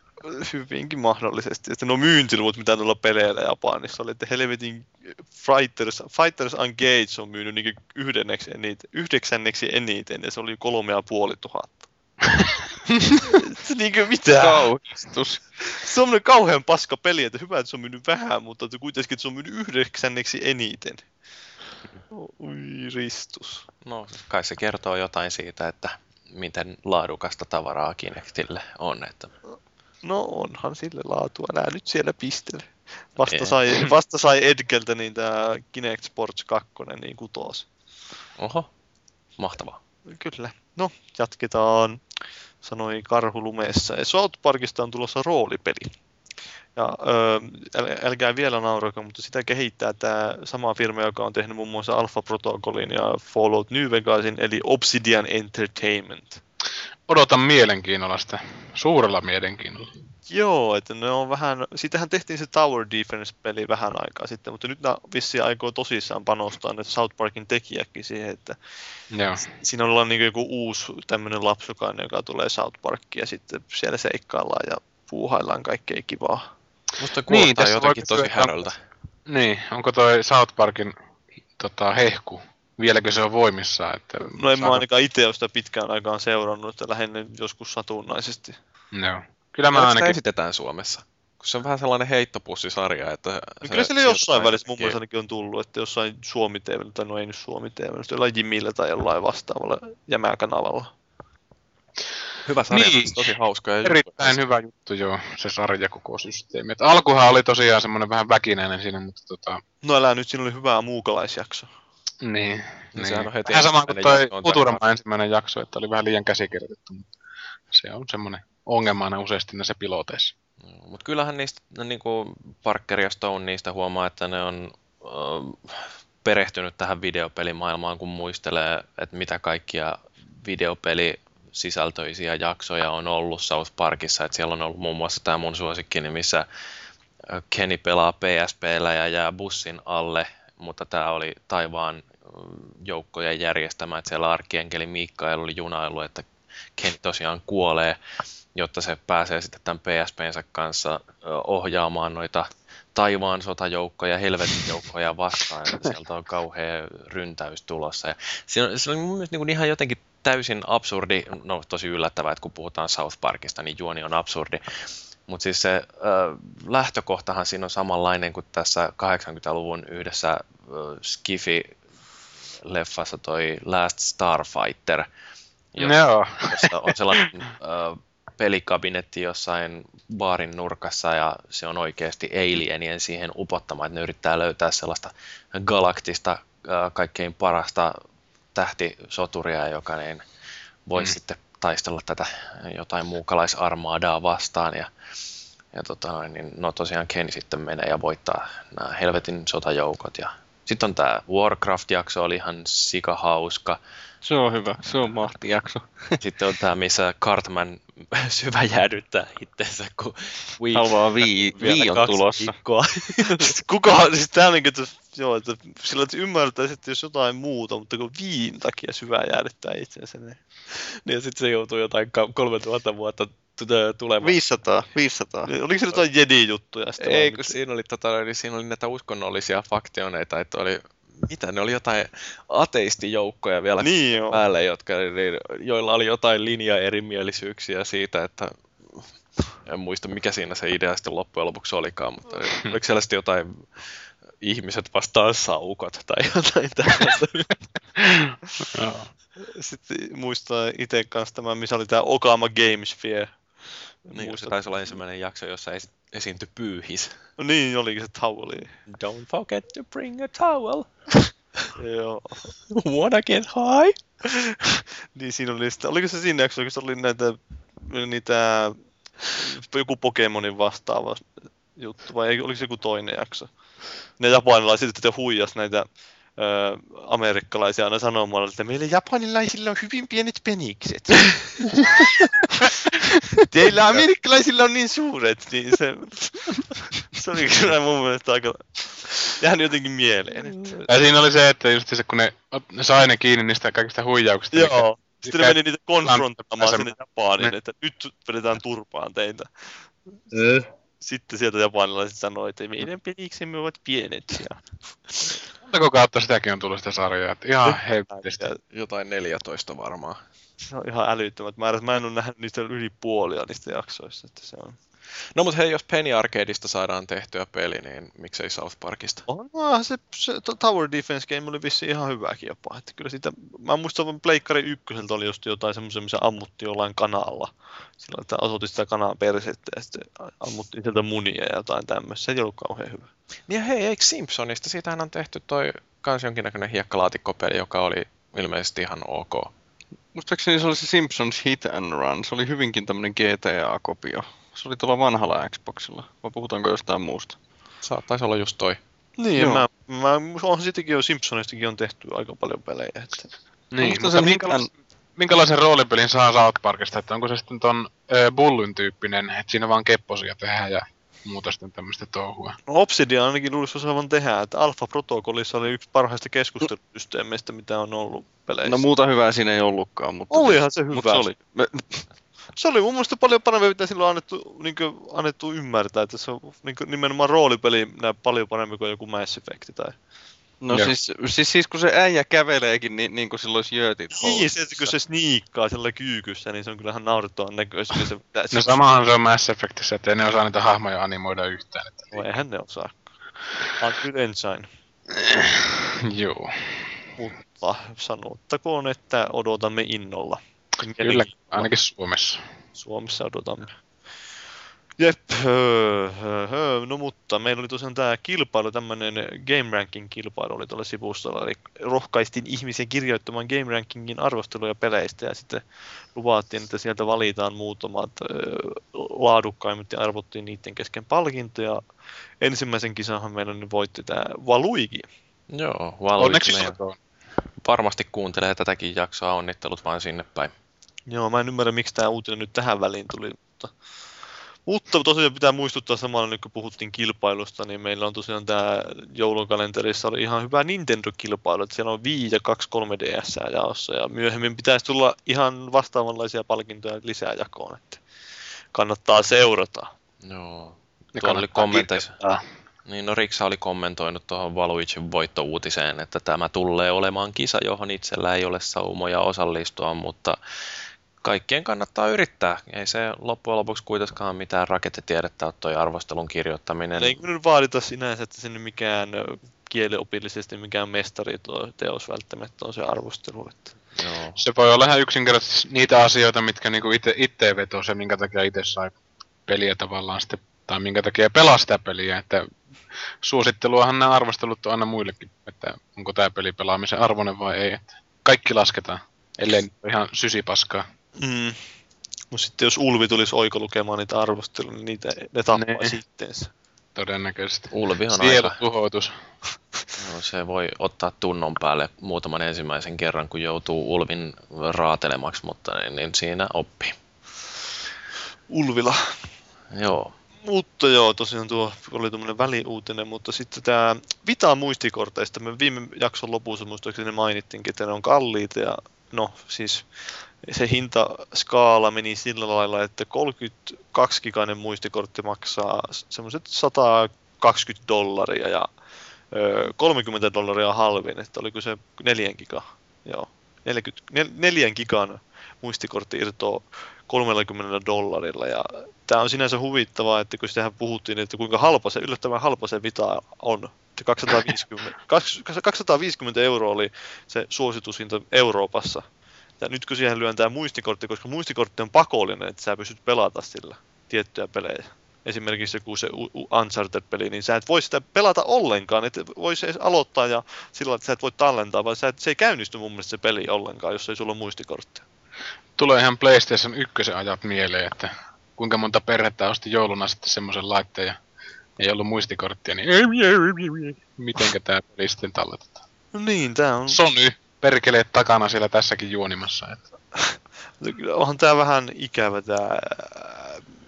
Hyvinkin mahdollisesti. Että no myyntiluvut, mitä tuolla peleillä Japanissa oli, että helvetin Fighters, Fighters Engage on myynyt niin yhdenneksi eniten, yhdeksänneksi eniten, ja se oli kolme ja puoli tuhatta. [laughs] se niinkö mitä? Kauhistus. Se on kauhean paska peli, että hyvä, että se on myynyt vähän, mutta että kuitenkin että se on myynyt yhdeksänneksi eniten. Ui ristus. No, kai se kertoo jotain siitä, että miten laadukasta tavaraa Kinectille on. Että No onhan sille laatua. Nää nyt siellä pistele. Vasta sai, [laughs] vasta sai Edgeltä niin tää Kinect Sports 2 niin kutos. oho, mahtavaa. Kyllä. No, jatketaan. Sanoi Karhu lumeessa. South Parkista on tulossa roolipeli. Ja öö, äl, älkää vielä naurako, mutta sitä kehittää tämä sama firma, joka on tehnyt muun muassa Alpha Protocolin ja Fallout New Vegasin, eli Obsidian Entertainment. Odotan mielenkiinnolla sitä. Suurella mielenkiinnolla. Joo, että ne on vähän, siitähän tehtiin se Tower Defense-peli vähän aikaa sitten, mutta nyt nämä vissiin aikoo tosissaan panostaa ne South Parkin tekijäkin siihen, että Joo. siinä ollaan niin joku uusi tämmöinen lapsukainen, joka tulee South Parkkiin ja sitten siellä seikkaillaan ja puuhaillaan kaikkea kivaa. Musta Niin, kuulostaa tässä jotenkin tosi häröltä. Niin, onko toi South Parkin tota, hehku, vieläkö se on voimissaan? Että No en mä saako- ainakaan itse ole sitä pitkään aikaan seurannut, että lähinnä joskus satunnaisesti. Joo. Kyllä mä ainakin, esitetään Suomessa? Kun se on vähän sellainen heittopussisarja, että... No se kyllä sieltä jossain välissä mun mielestä ainakin on tullut, että jossain Suomi TV, tai no ei nyt Suomi TV, mutta jollain Jimillä tai jollain vastaavalla jämäkanavalla. Hyvä sarja, Niin. siis tosi hauska. Ja erittäin hyvä juttu joo, se sarja koko systeemi. Et alkuhan oli tosiaan semmoinen vähän väkinäinen siinä, mutta tota, No älä nyt, siinä oli hyvä muukalaisjakso. Niin. Niin niin. sehän on heti vähän sama kuin ensimmäinen toi Futurama ensimmäinen jakso, että oli vähän liian käsikirjoitettu, mutta se on semmoinen ongelma aina useasti näissä piloteissa. Mutta kyllähän niistä, no niin kuin Parker ja Stone niistä huomaa, että ne on äh, perehtynyt tähän videopelimaailmaan, kun muistelee, että mitä kaikkia videopeli sisältöisiä jaksoja on ollut South Parkissa, että siellä on ollut muun muassa tämä mun suosikkini, missä äh, Kenny pelaa PSPllä ja jää bussin alle, mutta tämä oli taivaan äh, joukkojen järjestämä, että siellä arkienkeli Mikael oli junailu, että Kenny tosiaan kuolee, jotta se pääsee sitten tämän PSPnsä kanssa ohjaamaan noita taivaan sotajoukkoja, helvetin joukkoja vastaan. että Sieltä on kauhea ryntäys tulossa. Ja siinä, on, siinä on mun mielestä niin ihan jotenkin täysin absurdi, no tosi yllättävää, että kun puhutaan South Parkista, niin juoni on absurdi. Mutta siis se ö, lähtökohtahan siinä on samanlainen kuin tässä 80-luvun yhdessä ö, Skifi-leffassa toi Last Starfighter, jossa Joo. jossa on sellainen ö, pelikabinetti jossain baarin nurkassa ja se on oikeasti alienien siihen upottama, että ne yrittää löytää sellaista galaktista ö, kaikkein parasta tähtisoturia, joka niin voisi mm. sitten taistella tätä jotain muukalaisarmaadaa vastaan ja ja tota niin no tosiaan Ken sitten menee ja voittaa nämä helvetin sotajoukot. Ja sitten on tämä Warcraft-jakso, oli ihan sikahauska. Se on hyvä, se on mahtijakso. [laughs] Sitten on tämä, missä Cartman [laughs] syvä jäädyttää itseensä, kun Wii, Haluaa vii, vii on tulossa. viikkoa. [laughs] Kuka, siis tää on niin kuin, joo, että sillä että ymmärtäisi, että jos jotain muuta, mutta kun viin takia syvää jäädyttää itsensä, niin... niin sitten se joutuu jotain ka- 3000 vuotta tulemaan. 500, 500. niin Oliko se jotain jedi-juttuja Ei, kun siinä oli, tota, niin siinä oli näitä uskonnollisia faktioneita, että oli, mitä ne oli jotain ateistijoukkoja vielä Niin joo. päälle, jotka, niin, joilla oli jotain linjaerimielisyyksiä siitä, että en muista mikä siinä se idea sitten loppujen lopuksi olikaan, mutta oliko siellä sitten jotain ihmiset vastaan saukot tai jotain tällaista. [laughs] Joo. Sitten muistaa itse kanssa tämän, missä oli tämä Okama Games Fair. Niin, Muistat- se taisi olla ensimmäinen jakso, jossa esi- esiintyi pyyhis. No niin, olikin se toweli. Don't forget to bring a towel. [laughs] Joo. Wanna get high? [laughs] niin siinä oli sitä, oliko se siinä jaksossa, kun se oli näitä, niitä, joku Pokemonin vastaava juttu, vai oliko se joku toinen jakso? Ne japanilaiset sitten huijas näitä ö, amerikkalaisia aina sanomalla, että meillä japanilaisilla on hyvin pienet penikset. [laughs] Teillä amerikkalaisilla on niin suuret, niin se, se oli kyllä mun mielestä aika jäänyt jotenkin mieleen. Että, Ja siinä oli se, että just se, kun ne, ne sai ne kiinni niistä kaikista huijauksista. niin Joo. Sitten ne meni niitä konfronttaamaan Pääsemään. sinne Japaniin, että nyt vedetään turpaan teitä. Sitten sieltä japanilaiset sanoi, että meidän peniksemme ovat pienet. Ja, Montako kautta sitäkin on tullut sitä sarjaa? Että ihan helvetisti. ja Jotain 14 varmaan. se on ihan älyttömät määrät. Mä en ole nähnyt niistä yli puolia niistä jaksoista. Että se on... No mutta hei, jos Penny Arcadeista saadaan tehtyä peli, niin miksei South Parkista? On, no, se, se Tower Defense Game oli vissi ihan hyväkin jopa. Että kyllä sitä, mä muistan, että Pleikkari ykköseltä oli just jotain semmoisen, missä ammuttiin jollain kanalla. Sillä että osoitti sitä kanaa persettä ja sitten ammuttiin sieltä munia ja jotain tämmöistä. Se ei ollut kauhean hyvä. Niin ja hei, eikö Simpsonista? Siitähän on tehty toi kans jonkinnäköinen hiekkalaatikkopeli, joka oli ilmeisesti ihan ok. Muistaakseni se oli se Simpsons Hit and Run. Se oli hyvinkin tämmönen GTA-kopio. Se oli tuolla vanhalla Xboxilla. Vai puhutaanko jostain muusta? Saattaisi olla just toi. Niin, Joo. mä, mä, onhan siitäkin jo Simpsonistakin on tehty aika paljon pelejä. Että... Niin, mutta se minkälaista... minkälaisen roolipelin saa South Parkista, että onko se sitten ton ö, Bullyn tyyppinen, että siinä vaan kepposia tehdään ja muuta sitten tämmöistä touhua. No Obsidian ainakin luulisi osaavan tehdä, että Alpha Protocolissa oli yksi parhaista keskustelusysteemeistä, mitä on ollut peleissä. No muuta hyvää siinä ei ollutkaan, mutta... Olihan se hyvä. Mutta se oli. Me, Se oli mun mielestä paljon parempi, mitä silloin on annettu, niin annettu ymmärtää, että se on niin nimenomaan roolipeli näin paljon parempi kuin joku Mass Effect tai... no siis, siis, siis, kun se äijä käveleekin, niin, niin kuin silloin olisi jöötit Niin, se, housuissa. kun se sniikkaa sillä kyykyssä, niin se on kyllähän naurettavan näköistä. niin Se, se, No samahan se on Mass Effectissä, että ei ne osaa niitä hahmoja animoida yhtään. Että No eihän ne osaa. Unreal Engine. Joo, Mutta sanottakoon, että odotamme innolla. Kyllä, ainakin Suomessa. Suomessa odotamme. Jep, höö, höö, höö. no mutta meillä oli tosiaan tämä kilpailu, tämmöinen Game Ranking kilpailu oli tuolla sivustolla, eli rohkaistiin ihmisiä kirjoittamaan Game Rankingin arvosteluja peleistä ja sitten luvattiin, että sieltä valitaan muutamat öö, laadukkaimmat ja arvottiin niiden kesken palkintoja. Ensimmäisen kisahan meillä nyt voitti tämä Valuigi. Joo, Onneksi Valuigi olkoon. varmasti kuuntelee tätäkin jaksoa, onnittelut vain sinne päin. Joo, mä en ymmärrä, miksi tämä uutinen nyt tähän väliin tuli, mutta, mutta tosiaan pitää muistuttaa samalla nyt, kun puhuttiin kilpailusta, niin meillä on tosiaan tämä joulukalenterissa oli ihan hyvä Nintendo-kilpailu, että siellä on Wii ja 2 3DS jaossa, ja myöhemmin pitäisi tulla ihan vastaavanlaisia palkintoja lisää jakoon, että kannattaa seurata. Joo. Ne Tuolla oli kommenteissa. Niin, no Riksa oli kommentoinut tuohon Valuigin voittouutiseen, että tämä tulee olemaan kisa, johon itsellä ei ole saumoja osallistua, mutta kaikkien kannattaa yrittää. Ei se loppujen lopuksi kuitenkaan mitään rakettitiedettä ole toi arvostelun kirjoittaminen. Ei nyt vaadita sinänsä, että sinne mikään kieliopillisesti mikään mestari tuo teos välttämättä on se arvostelu. Että. Joo. Se voi olla ihan yksinkertaisesti niitä asioita, mitkä niinku ite, itteen vetoo se, minkä takia itse sai peliä tavallaan sitten, tai minkä takia pelaa sitä peliä, että suositteluahan nämä arvostelut on aina muillekin, että onko tämä peli pelaamisen arvoinen vai ei, että kaikki lasketaan, ellei ihan sysipaskaa. Mm. Mutta sitten jos Ulvi tulisi oiko lukemaan niitä arvosteluja, niin niitä, ne tappaa Ne. sitteensä. Todennäköisesti. Ulvi on aika, tuhoutus. no, se voi ottaa tunnon päälle muutaman ensimmäisen kerran, kun joutuu Ulvin raatelemaksi, mutta niin, niin siinä oppii. Ulvila. Joo. Mutta joo, tosiaan tuo oli tuommoinen väliuutinen, mutta sitten tämä Vita muistikorteista, me viime jakson lopussa muistaakseni mainittiinkin, että ne on kalliita ja no siis se hintaskaala meni sillä lailla, että 32-gigainen muistikortti maksaa semmoiset 120 dollaria ja ö, 30 dollaria halvin, että oliko se 4 giga, joo, 40, nel, 4 gigan muistikortti irtoaa 30 dollarilla ja tämä on sinänsä huvittavaa, että kun sitähän puhuttiin, että kuinka halpa se, yllättävän halpa se Vita on. Että 250, 250 euroa oli se suositushinta Euroopassa. Ja nyt kun siihen lyön tämä muistikortti, koska muistikortti on pakollinen, että sä pystyt pelata sillä tiettyjä pelejä. Esimerkiksi joku se Uncharted-peli, niin sä et voi sitä pelata ollenkaan, et voisi edes aloittaa ja sillä että sä et voi tallentaa, vaan sä et, se ei käynnisty mun mielestä se peli ollenkaan, jos ei sulla ole muistikorttia. Tulee ihan PlayStation 1 ajat mieleen, että kuinka monta perhettä osti jouluna sitten semmoisen laitteen ja ei ollut muistikorttia, niin [laughs] mitenkä tämä peli sitten talletetaan. No niin, tää on... Sony perkeleet takana siellä tässäkin juonimassa. Että [laughs] Kyllä onhan tämä vähän ikävä tämä,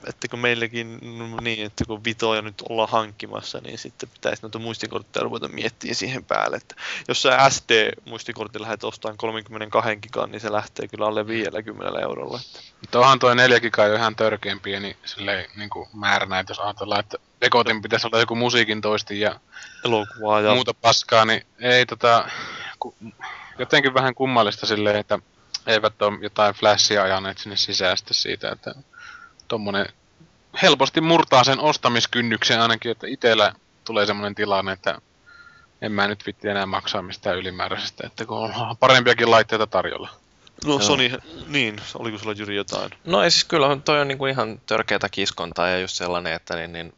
että kun meilläkin niin, että kun vitoja nyt ollaan hankkimassa, niin sitten pitäisi noita muistikortteja ruveta miettimään siihen päälle. Että jos sä SD-muistikortti lähdet ostamaan 32 gigan, niin se lähtee kyllä alle 50 eurolla. Että. Mutta onhan toi 4 giga jo ihan törkeän pieni silleen, niin kuin määränä, että jos ajatellaan, että dekotin pitäisi olla joku musiikin toisti ja Elokuvaa ja muuta paskaa, niin ei tota, ku, jotenkin vähän kummallista silleen, että eivät ole jotain flashia ajaneet sinne sisään sitten siitä, että tommonen helposti murtaa sen ostamiskynnyksen ainakin, että itellä tulee semmoinen tilanne, että en mä nyt vitti enää maksaa mistään ylimääräisestä, että kun on parempiakin laitteita tarjolla. no Joo. Sony, niin, oliko sulla Jyri jotain? No ei siis kyllä toi on niinku ihan törkeätä kiskontaa ja just sellainen, että niin, niin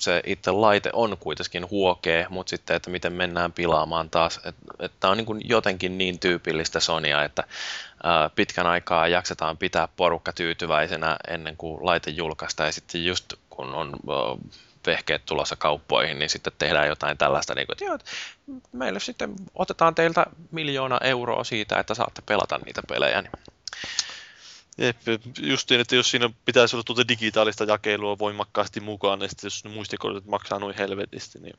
se itse laite on kuitenkin huokee, mutta sitten, että miten mennään pilaamaan taas, että on niin jotenkin niin tyypillistä Sonya, että ää, pitkän aikaa jaksetaan pitää porukka tyytyväisenä ennen kuin laite julkaistaan ja sitten just kun on ää, vehkeet tulossa kauppoihin, niin sitten tehdään jotain tällaista, niin kuin, että, joo, meille sitten otetaan teiltä miljoona euroa siitä, että saatte pelata niitä pelejä. Niin Jep, justiin, että jos siinä pitäisi olla tuota digitaalista jakelua voimakkaasti mukaan, niin sitten jos ne muistikortit maksaa noin helvetisti, niin...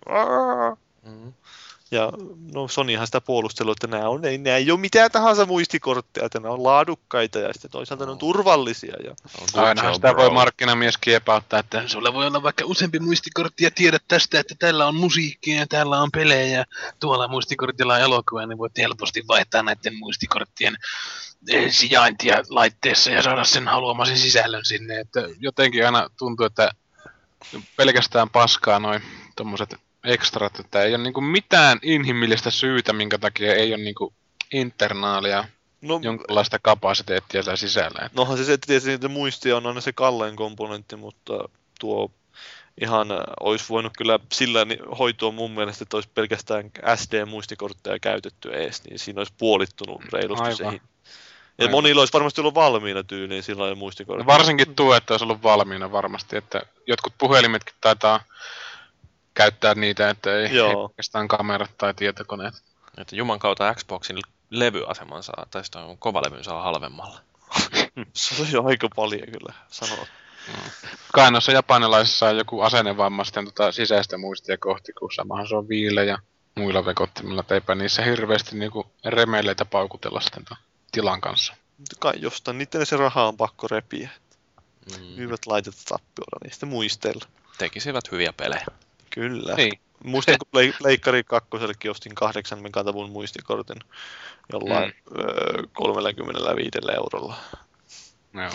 Mm. Ja no Sonyhan sitä puolustelua, että nämä, on, ei, nämä ei ole mitään tahansa muistikortteja, että nämä on laadukkaita ja sitten toisaalta ne on turvallisia. Ja... Ainahan sitä voi markkinamies kiepauttaa, että sulla voi olla vaikka useampi muistikortti ja tiedät tästä, että tällä on musiikkia ja täällä on pelejä ja tuolla muistikortilla on elokuva, niin voit helposti vaihtaa näiden muistikorttien sijaintia laitteessa ja saada sen haluamasi sisällön sinne. Että jotenkin aina tuntuu, että pelkästään paskaa noin tommoset ekstrat, että ei ole niinku mitään inhimillistä syytä, minkä takia ei ole niinku internaalia, No, jonkinlaista kapasiteettia siellä sisällä. Että nohan se, se että tietysti niitä muistia on aina se kallein komponentti, mutta tuo ihan äh, olisi voinut kyllä sillä hoitua mun mielestä, että olisi pelkästään SD-muistikortteja käytetty ees, niin siinä olisi puolittunut reilusti se Aivan. hinta. Ja monilla olisi varmasti ollut valmiina tyyliin sillä lailla muistikortti. Varsinkin tuo, että olisi ollut valmiina varmasti, että jotkut puhelimetkin taitaa käyttää niitä, että ei, Joo. pelkästään kamerat tai tietokoneet. Että Juman kautta Xboxin levyaseman saa, tai sitten kovalevyn saa halvemmalla. [laughs] Se on jo aika paljon kyllä sanoa. Kai noissa japanilaisissa on joku asennevamma sitten tota sisäistä muistia kohti, kun samahan se on viillä ja muilla vekottimilla, että eipä niissä hirveästi niinku remeileitä paukutella sitten tilan kanssa. Kai jostain niiden se raha on pakko repiä. Mm. Hyvät laitetta tappiolla, niin sitten muistella. Tekisivät hyviä pelejä. Kyllä. Niin. Muistan, kun Pleikkari kakkosellekin ostin kahdeksan megatavun muistikortin jollain mm. öö, 35 eurolla. Joo.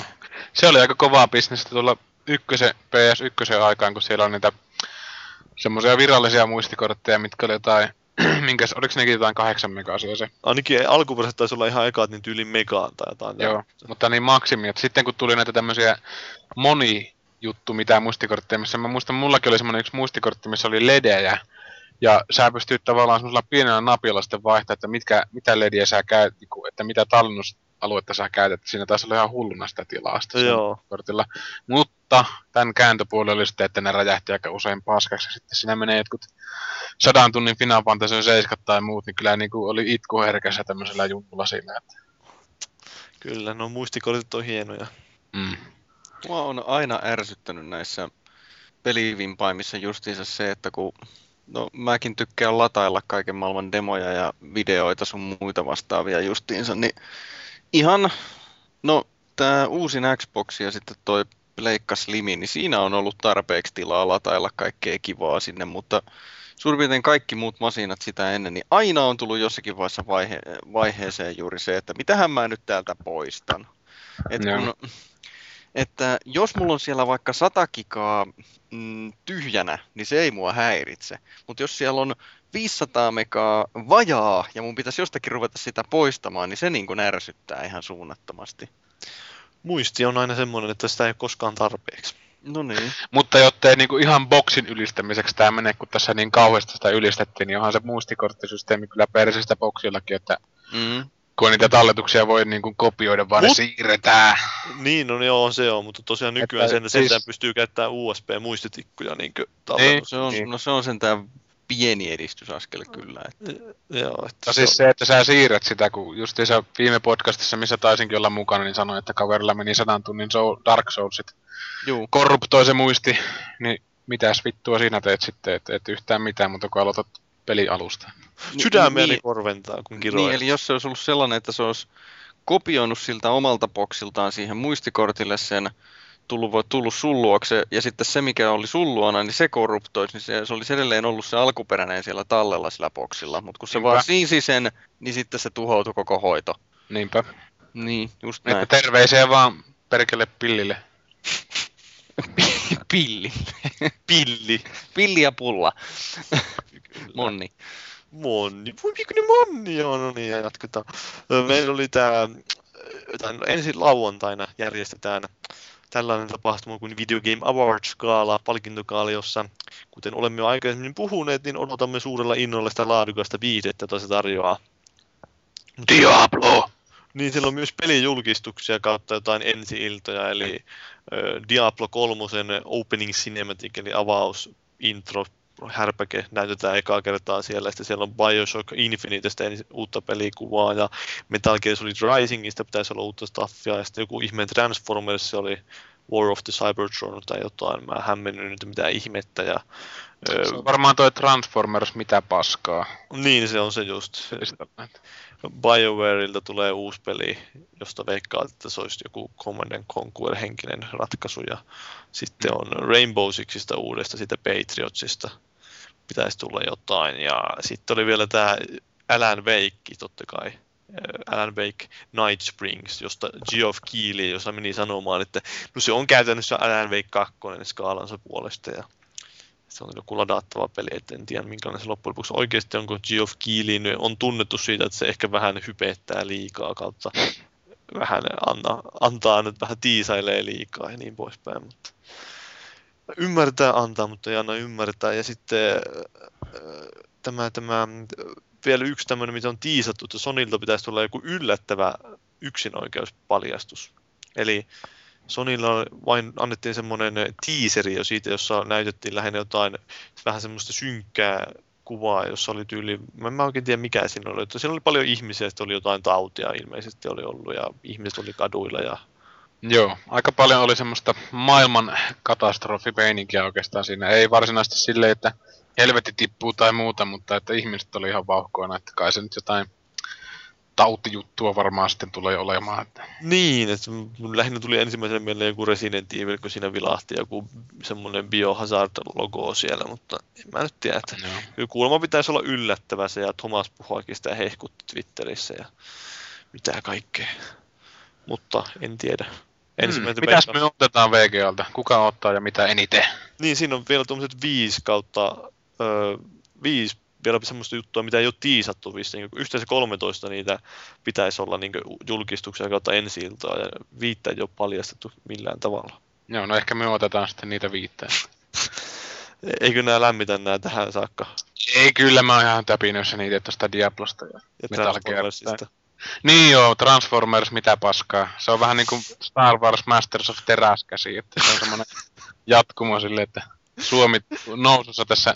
Se oli aika kovaa bisnestä tuolla ykkösen, PS1 aikaan, kun siellä on niitä semmoisia virallisia muistikortteja, mitkä oli jotain, [clears throat] minkäs, oliko nekin jotain kahdeksan megasia se? Ainakin alkuperäiset taisi olla ihan ekaat niin tyyli megaan tai jotain. Joo, tämmöistä. mutta niin maksimi. Et sitten kun tuli näitä tämmöisiä moni juttu, mitä muistikortteja, missä mä muistan, mullakin oli semmoinen yksi muistikortti, missä oli ledejä, ja sä pystyt tavallaan semmoisella pienellä napilla sitten vaihtaa, että mitkä, mitä lediä sä käyt, niinku, että mitä tallennusaluetta sä käytät. Siinä taisi olla ihan hulluna sitä tilaa sitten sen Joo. kortilla. Mutta tämän kääntöpuoli oli sitten, että ne räjähti aika usein paskaksi. Sitten siinä menee jotkut sadan tunnin Final Fantasy 7 tai muut, niin kyllä niin kuin oli itku herkässä tämmöisellä junnulla siinä. Että, Kyllä, no muistikortit on hienoja. mm. Mua on aina ärsyttänyt näissä pelivimpaimissa justiinsa se, että kun no, mäkin tykkään latailla kaiken maailman demoja ja videoita sun muita vastaavia justiinsa, niin ihan, no tää uusin Xbox ja sitten toi Pleikka Slimi, niin siinä on ollut tarpeeksi tilaa latailla kaikkea kivaa sinne, mutta suurin piirtein kaikki muut masinat sitä ennen, niin aina on tullut jossakin vaiheessa vaihe, vaiheeseen juuri se, että mitähän mä nyt täältä poistan. Et kun, että jos mulla on siellä vaikka 100 gigaa mm, tyhjänä, niin se ei mua häiritse. Mutta jos siellä on 500 megaa vajaa ja mun pitäisi jostakin ruveta sitä poistamaan, niin se niin kuin ärsyttää ihan suunnattomasti. Muisti on aina semmoinen, että sitä ei ole koskaan tarpeeksi. No niin. Mutta jottei niinku ihan boksin ylistämiseksi tämä mene, kun tässä niin kauheasti sitä ylistettiin, niin onhan se muistikorttisysteemi kyllä persistä boksillakin, että Mm. kun niitä talletuksia voi niinku kopioida, vaan ne Mut- siirretään. Niin, no joo, se on, mutta tosiaan nykyään Että sen, siis- sentään pystyy käyttämään USB-muistitikkuja niin tallennus. Se on, Niin. no se on sentään pieni edistysaskel kyllä. Että. Joo, että No siis se, että sä siirrät sitä, kun justiinsa viime podcastissa, missä taisinkin olla mukana, niin sanoin, että kaverilla meni sadan tunnin Soul, Dark Soulsit. Juu. Korruptoi se muisti, niin mitäs vittua sinä teet sitten, et, et yhtään mitään, mutta kun aloitat pelialusta. sydämeäni Niin- korventaa, kun kiroin. Niin, eli jos se olisi ollut sellainen, että se olisi kopioinut siltä omalta boksiltaan siihen muistikortille sen, tullut, voi- tullut sun luokse, ja sitten se, mikä oli sun luona, niin se korruptoisi, niin se, se olisi edelleen ollut se alkuperäinen siellä tallella sillä boksilla, mutta kun se Niinpä. vaan siisi sen, niin sitten se tuhoutui koko hoito. Niinpä. Niin, just näin. Että terveisiä vaan perkele pillille. [laughs] Pilli. Pilli. Pilli ja pulla. Monni. Monni. Voi pikkuinen monni, joo, no niin, ja jatketaan. Meillä oli tää, ensin lauantaina järjestetään tällainen tapahtuma kuin Video Game Awards-gaala, palkintogaala, jossa, kuten olemme jo aikaisemmin puhuneet, niin odotamme suurella innolla sitä laadukasta viihdettä, jota se tarjoaa. Diablo! Niin siellä on myös pelijulkistuksia kautta jotain ensi-iltoja, eli Diablo 3 opening cinematic, eli avaus, intro, härpäke näytetään ekaa kertaa siellä, ja sitten siellä on Bioshock Infinitestä uutta pelikuvaa, ja Metal Gear Solid Risingista pitäisi olla uutta staffia, ja sitten joku ihmeen Transformers oli War of the Cybertron tai jotain, mä hämmennyt nyt mitä ihmettä, ja se on varmaan toi Transformers mitä paskaa. Niin, se on se just. BioWareilta tulee uusi peli, josta veikkaa, että se olisi joku Command Conquer henkinen ratkaisu. Ja sitten on Rainbow Sixista uudesta, sitten Patriotsista pitäisi tulla jotain. Ja sitten oli vielä tämä Alan Wake, totta kai. Alan Wake Night Springs, josta Geoff Keighley, jossa meni sanomaan, että no se on käytännössä Alan Wake 2 skaalansa puolesta. Ja se on joku ladattava peli, et en tiedä minkälainen se loppujen lopuksi oikeasti onko Geoff Keighley on tunnettu siitä, että se ehkä vähän hypettää liikaa kautta vähän anna, antaa nyt vähän tiisailee liikaa ja niin poispäin, mutta ymmärtää antaa, mutta ei anna ymmärtää. Ja sitten äh, tämä, tämä vielä yksi tämmöinen, mitä on tiisattu, että Sonilta pitäisi tulla joku yllättävä yksinoikeuspaljastus. Eli Sonilla vain annettiin semmoinen teaseri jo siitä, jossa näytettiin lähinnä jotain vähän semmoista synkkää kuvaa, jossa oli tyyli, mä en mä oikein tiedä mikä siinä oli, että siellä oli paljon ihmisiä, sitten oli jotain tautia ilmeisesti oli ollut ja ihmiset oli kaduilla ja Joo, aika paljon oli semmoista maailman katastrofipeininkiä oikeastaan siinä. Ei varsinaisesti silleen, että helvetti tippuu tai muuta, mutta että ihmiset oli ihan vauhkoina, että kai se nyt jotain tautijuttua varmaan sitten tulee olemaan. Että. Niin, että lähinnä tuli ensimmäisenä mieleen joku Resident Evil, kun siinä vilahti joku semmoinen biohazard-logo siellä, mutta en mä nyt tiedä, että no. kuulemma pitäisi olla yllättävä se, ja Thomas puhuakin sitä hehkutti Twitterissä ja mitä kaikkea. Mutta en tiedä. Hmm, mitäs me otetaan VGLtä? Kuka ottaa ja mitä eniten? Niin, siinä on vielä tuommoiset viisi kautta, öö, viisi vielä semmoista juttua, mitä ei ole tiisattu vissiin. Yhteensä 13 niitä pitäisi olla niin julkistuksia kautta ensi ja viittä ei ole paljastettu millään tavalla. Joo, no ehkä me otetaan sitten niitä viittä. [laughs] Eikö nämä lämmitä nämä tähän saakka? Ei, kyllä mä oon ihan täpinössä niitä tuosta Diablosta ja, ja Metal Niin joo, Transformers, mitä paskaa. Se on vähän niin kuin Star Wars Masters of Teräskäsi, että se on semmoinen jatkumo sille, että Suomi nousussa tässä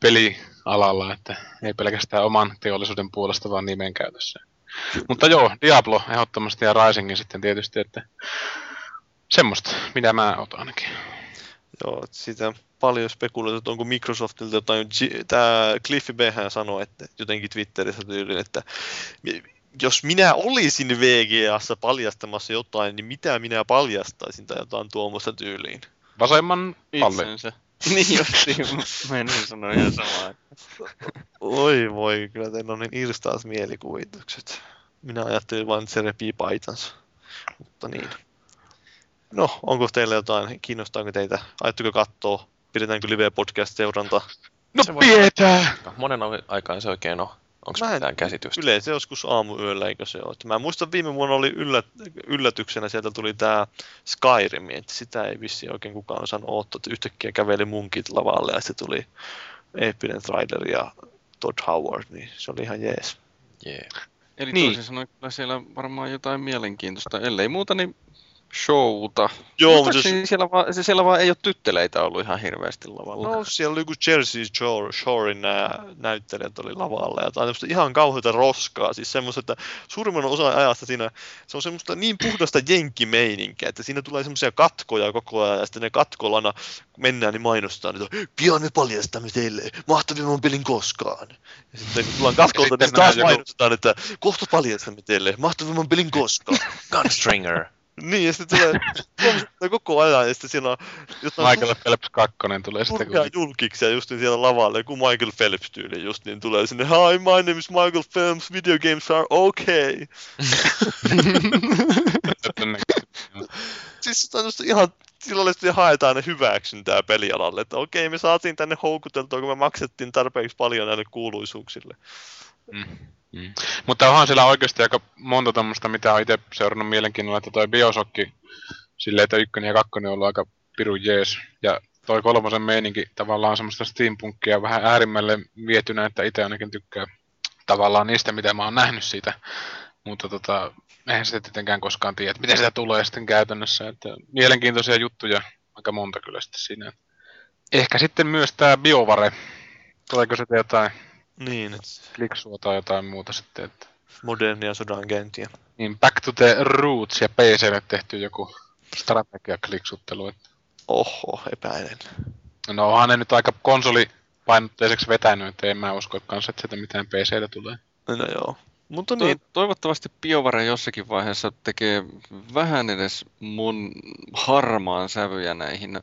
pelialalla, että ei pelkästään oman teollisuuden puolesta, vaan nimen käytössä. Mutta joo, Diablo ehdottomasti ja Risingin sitten tietysti, että semmoista, mitä mä otan ainakin. Joo, sitä paljon spekuloitu, että onko Microsoftilta jotain, tämä Cliffy B sanoi, että jotenkin Twitterissä tyyliin, että jos minä olisin VGAssa paljastamassa jotain, niin mitä minä paljastaisin tai jotain tuommoista tyyliin? Vasemman pallin. [laughs] niin justiin, menin sanoa ihan samaa. Oi voi, kyllä teillä on niin irstaas mielikuvitukset. Minä ajattelin vain, että se repii paitansa. Mutta niin. No, onko teillä jotain, kiinnostaako teitä? Ajatteko katsoa? Pidetäänkö live-podcast-seuranta? No pidetään! Monen aikaan se oikein on. Onko mitään käsitystä? Yleensä joskus aamuyöllä, eikö se ole? Mä muistan viime vuonna oli yllät, yllätyksenä, sieltä tuli tämä Skyrim, että sitä ei vissi oikein kukaan osannut odottaa, että yhtäkkiä käveli munkit lavalle ja se tuli eeppinen trailer ja Todd Howard, niin se oli ihan jees. Yeah. Eli niin. toisin sanoen kyllä siellä varmaan jotain mielenkiintoista, ellei muuta, niin showta. Joo, mutta jos... siellä, vaan, siellä vaan ei ole tytteleitä ollut ihan hirveästi lavalla. No siellä oli joku Jersey Shore, Shorein nämä näyttelijät oli lavalla ja tai ihan kauheita roskaa. Siis semmoista, että suurimman osa ajasta siinä se on semmoista niin puhdasta jenkkimeininkiä, että siinä tulee semmoisia katkoja koko ajan ja sitten ne katkolana mennään niin mainostaa, että pian me paljastamme teille mahtavimman pelin koskaan. Ja sitten kun tullaan katkolta, niin taas joku... mainostetaan, että kohta paljastamme teille mahtavimman pelin koskaan. [laughs] Gunstringer. Niin, ja sitten tulee koko ajan, ja sitten siinä on... Michael Phelps 2 tulee sitten. Kun... julkiksi, just niin siellä lavalla, joku Michael Phelps tyyli just niin tulee sinne, Hi, my name is Michael Phelps, video games are okay. [laughs] siis on just ihan silloin sitten haetaan ne hyväksyntää pelialalle, että okei, me saatiin tänne houkuteltua, kun me maksettiin tarpeeksi paljon näille kuuluisuuksille. Mm. Mm. Mutta onhan siellä oikeasti aika monta tämmöistä, mitä on itse seurannut mielenkiinnolla, että toi Biosokki, silleen, että ykkönen ja kakkonen on ollut aika piru jees. Ja toi kolmosen meininki tavallaan semmoista steampunkia vähän äärimmälle vietynä, että itse ainakin tykkää tavallaan niistä, mitä mä oon nähnyt siitä. Mutta tota, eihän sitä tietenkään koskaan tiedä, että miten sitä tulee sitten käytännössä. Että mielenkiintoisia juttuja, aika monta kyllä sitten siinä. Ehkä sitten myös tämä BioVare. Tuleeko sitten jotain Niin, että kliksua tai jotain muuta sitten, että modernia sodankäyntiä. niin Back to the Roots ja PClle tehty joku strategia-kliksuttelu. Että Oho, epäilen. no onhan ne nyt aika konsolipainotteiseksi vetänyt, että en mä usko kanssa, että sieltä mitään PClle tulee. No joo. Mutta To- niin, toivottavasti BioVare jossakin vaiheessa tekee vähän edes mun harmaan sävyjä näihin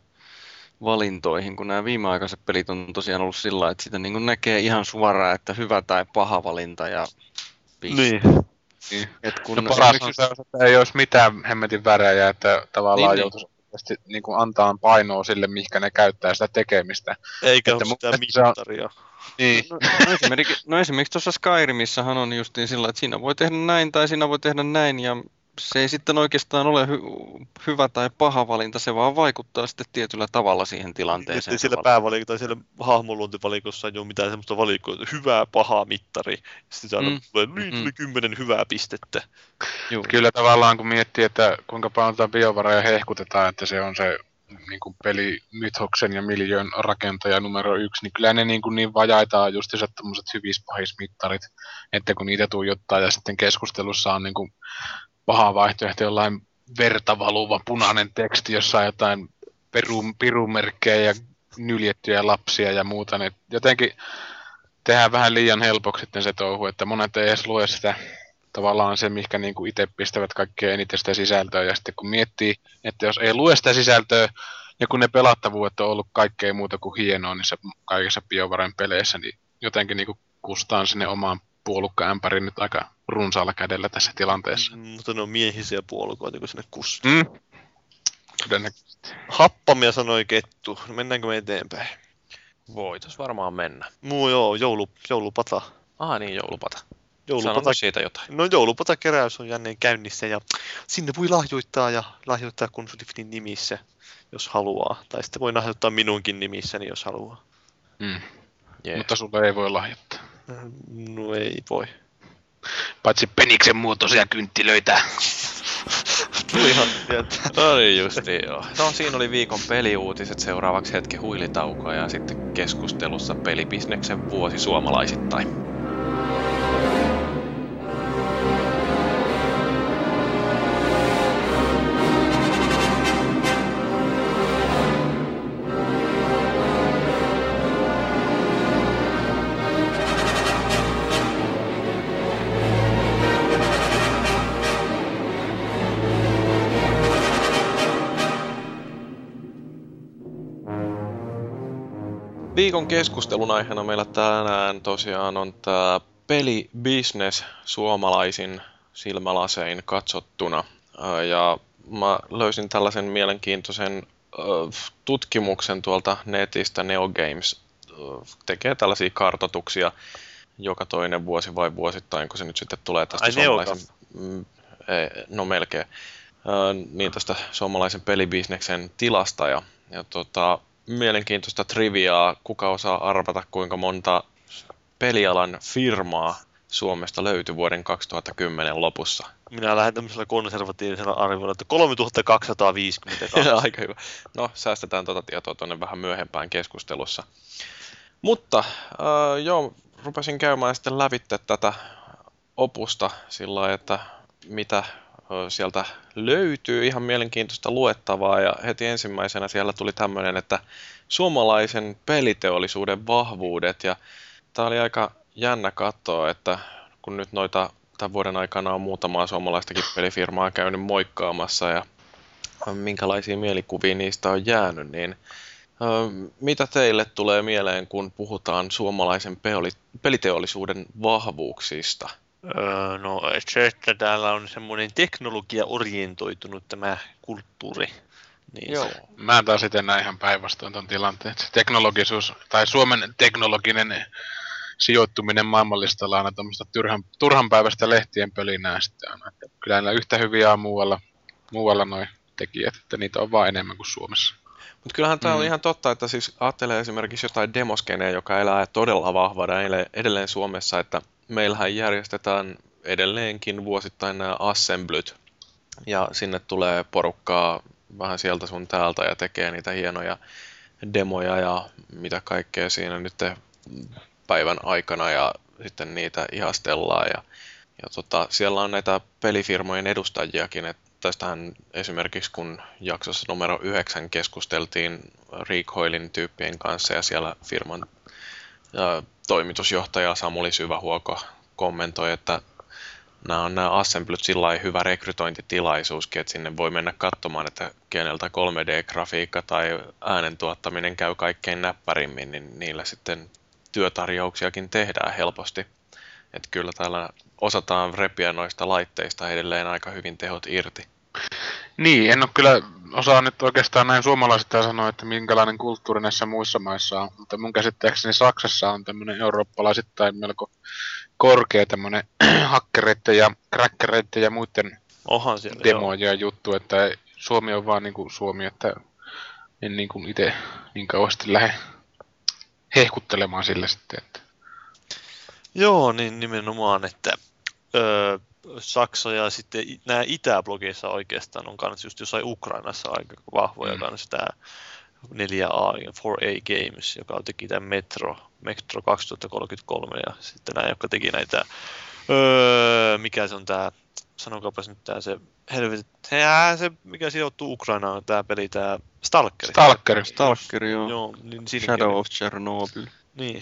valintoihin, kun nämä viimeaikaiset pelit on tosiaan ollut sillä että sitä niin näkee ihan suoraan, että hyvä tai paha valinta ja piste. niin. Niin. Et kun No paras on se, että ei olisi mitään hemmetin värejä, että tavallaan Niin, niin, niin. joutuisi oikeasti niin kuin antaa painoa sille, mihinkä ne käyttää sitä tekemistä. Eikä Että ole sitä mittaria. Niin. No, no, esimerkiksi, no esimerkiksi tuossa Skyrimissahan on justiin sillä, että siinä voi tehdä näin tai siinä voi tehdä näin ja se ei sitten oikeastaan ole hy- hyvä tai paha valinta, se vaan vaikuttaa sitten tietyllä tavalla siihen tilanteeseen. Että siellä se päävalikossa tai siellä hahmoluontivalikossa ei ole mitään semmoista valikkoa, että hyvää, paha mittari. Sitten aina Mm. tulee, niin tuli kymmenen hyvää pistettä. Juu. Kyllä tavallaan kun miettii, että kuinka paljon tätä biovaraa hehkutetaan, että se on se niin kuin peli Mythoksen ja Miljoon rakentaja numero yksi, niin kyllä ne niin, kuin niin vajaitaan just se tämmöiset hyvis-pahismittarit, että kun niitä tuijottaa ja sitten keskustelussa on niin kuin paha vaihtoehto jollain verta valuva punainen teksti, jossa on jotain peru, pirumerkkejä ja nyljettyjä lapsia ja muuta, niin jotenkin tehdään vähän liian helpoksi sitten se touhu, että monet ei edes lue sitä tavallaan se, mihinkä niin itse pistävät kaikkein eniten sitä sisältöä. Ja sitten kun miettii, että jos ei lue sitä sisältöä, ja kun ne pelattavuudet on ollut kaikkea muuta kuin hienoa niissä kaikissa BioVaren peleissä, niin jotenkin niin kustaan sinne omaan puolukkaämpärin nyt aika runsaalla kädellä tässä tilanteessa. Mm, mutta ne on miehisiä puolukoita, kun sinne kustaa. Mm. Todennäköisesti. Happamia sanoi kettu. No Mennäänkö me eteenpäin? Voitais varmaan mennä. Muu joo, joulu, joulupata. Ah niin, joulupata. Joulupata, nyt siitä jotain. no joulupatakeräys on jälleen käynnissä ja sinne voi lahjoittaa ja lahjoittaa konsultifinin nimissä, jos haluaa. Tai sitten voi lahjoittaa minunkin nimissäni, jos haluaa. Mm. Yeah. Mutta sulle ei voi lahjoittaa. No ei voi. Paitsi peniksen muotoisia kynttilöitä. Tulihan. [laughs] No niin justi joo. No siinä oli viikon peliuutiset, seuraavaksi hetki huilitaukoa ja sitten keskustelussa pelibisneksen vuosi suomalaisittain. Viikon keskustelun aiheena meillä tänään tosiaan on tämä pelibusiness suomalaisin silmälasein katsottuna. Ja mä löysin tällaisen mielenkiintoisen tutkimuksen tuolta netistä, NeoGames tekee tällaisia kartotuksia joka toinen vuosi vai vuosittain, kun se nyt sitten tulee tästä Ai, suomalaisen... Mm, ei, no melkein. Niin tästä suomalaisen pelibisneksen tilasta ja, ja tota, mielenkiintoista triviaa. Kuka osaa arvata, kuinka monta pelialan firmaa Suomesta löytyi vuoden 2010 lopussa? Minä lähden tämmöisellä konservatiivisella arviolla, että 3252. [laughs] Aika hyvä. No, säästetään tuota tietoa tuonne vähän myöhempään keskustelussa. Mutta äh, joo, rupesin käymään sitten lävitte tätä opusta sillä lailla, että mitä sieltä löytyy. Ihan mielenkiintoista luettavaa ja heti ensimmäisenä siellä tuli tämmöinen, että suomalaisen peliteollisuuden vahvuudet ja tämä oli aika jännä katsoa, että kun nyt noita tämän vuoden aikana on muutamaa suomalaistakin pelifirmaa käynyt moikkaamassa ja minkälaisia mielikuvia niistä on jäänyt, niin mitä teille tulee mieleen, kun puhutaan suomalaisen peliteollisuuden vahvuuksista? Öö, no se, että täällä on semmoinen teknologia-orientoitunut tämä kulttuuri. Niin Joo. Se, Mä taas itse näin ihan päinvastoin tuon tilanteen. Se teknologisuus, tai Suomen teknologinen sijoittuminen maailmanlistalla on aina tämmöistä turhan, turhanpäiväistä lehtien pölinää sitten aina. Että kyllä näillä yhtä hyviä on muualla, muualla noin tekijät, että niitä on vaan enemmän kuin Suomessa. Mutta kyllähän tämä on Mm. ihan totta, että siis ajattelee esimerkiksi jotain demoskeneä, joka elää todella vahvana ele- edelleen Suomessa, että meillähän järjestetään edelleenkin vuosittain nämä assemblyt, ja sinne tulee porukkaa vähän sieltä sun täältä ja tekee niitä hienoja demoja ja mitä kaikkea siinä nyt päivän aikana ja sitten niitä ihastellaan. Ja, ja tota, siellä on näitä pelifirmojen edustajiakin, että tästähän esimerkiksi kun jaksossa numero 9 keskusteltiin Recoilin tyyppien kanssa ja siellä firman toimitusjohtaja Samuli Syvähuoko kommentoi, että nämä on nämä assemblyt sillä hyvä rekrytointitilaisuuskin, että sinne voi mennä katsomaan, että keneltä 3D-grafiikka tai äänen tuottaminen käy kaikkein näppärimmin, niin niillä sitten työtarjouksiakin tehdään helposti. Että kyllä täällä osataan repiä noista laitteista edelleen aika hyvin tehot irti. Niin, en ole kyllä osaa nyt oikeastaan näin suomalaisista sanoa, että minkälainen kulttuuri näissä muissa maissa on, mutta mun käsittääkseni Saksassa on tämmöinen eurooppalaisittain melko korkea tämmöinen [clears throat] hakkereiden ja crackereiden ja muiden Ohan siellä, demoja juttu, että Suomi on vaan niin kuin Suomi, että en niin kuin itse niin kauheasti lähde hehkuttelemaan sille sitten. Että. Joo, niin nimenomaan, että öö, Saksa ja sitten nämä itäblogeissa oikeastaan on kanssa just jossain Ukrainassa aika vahvoja mm. kanssa tämä 4A, 4A Games, joka teki tämän Metro, Metro 2033 ja sitten nämä, jotka teki näitä, öö, mikä se on tämä, sanokaapas nyt tämä se helvetit, se mikä sijoittuu Ukrainaan, tämä peli, tämä Stalker. Stalker. Stalker, joo. joo niin Shadow of Chernobyl. Niin,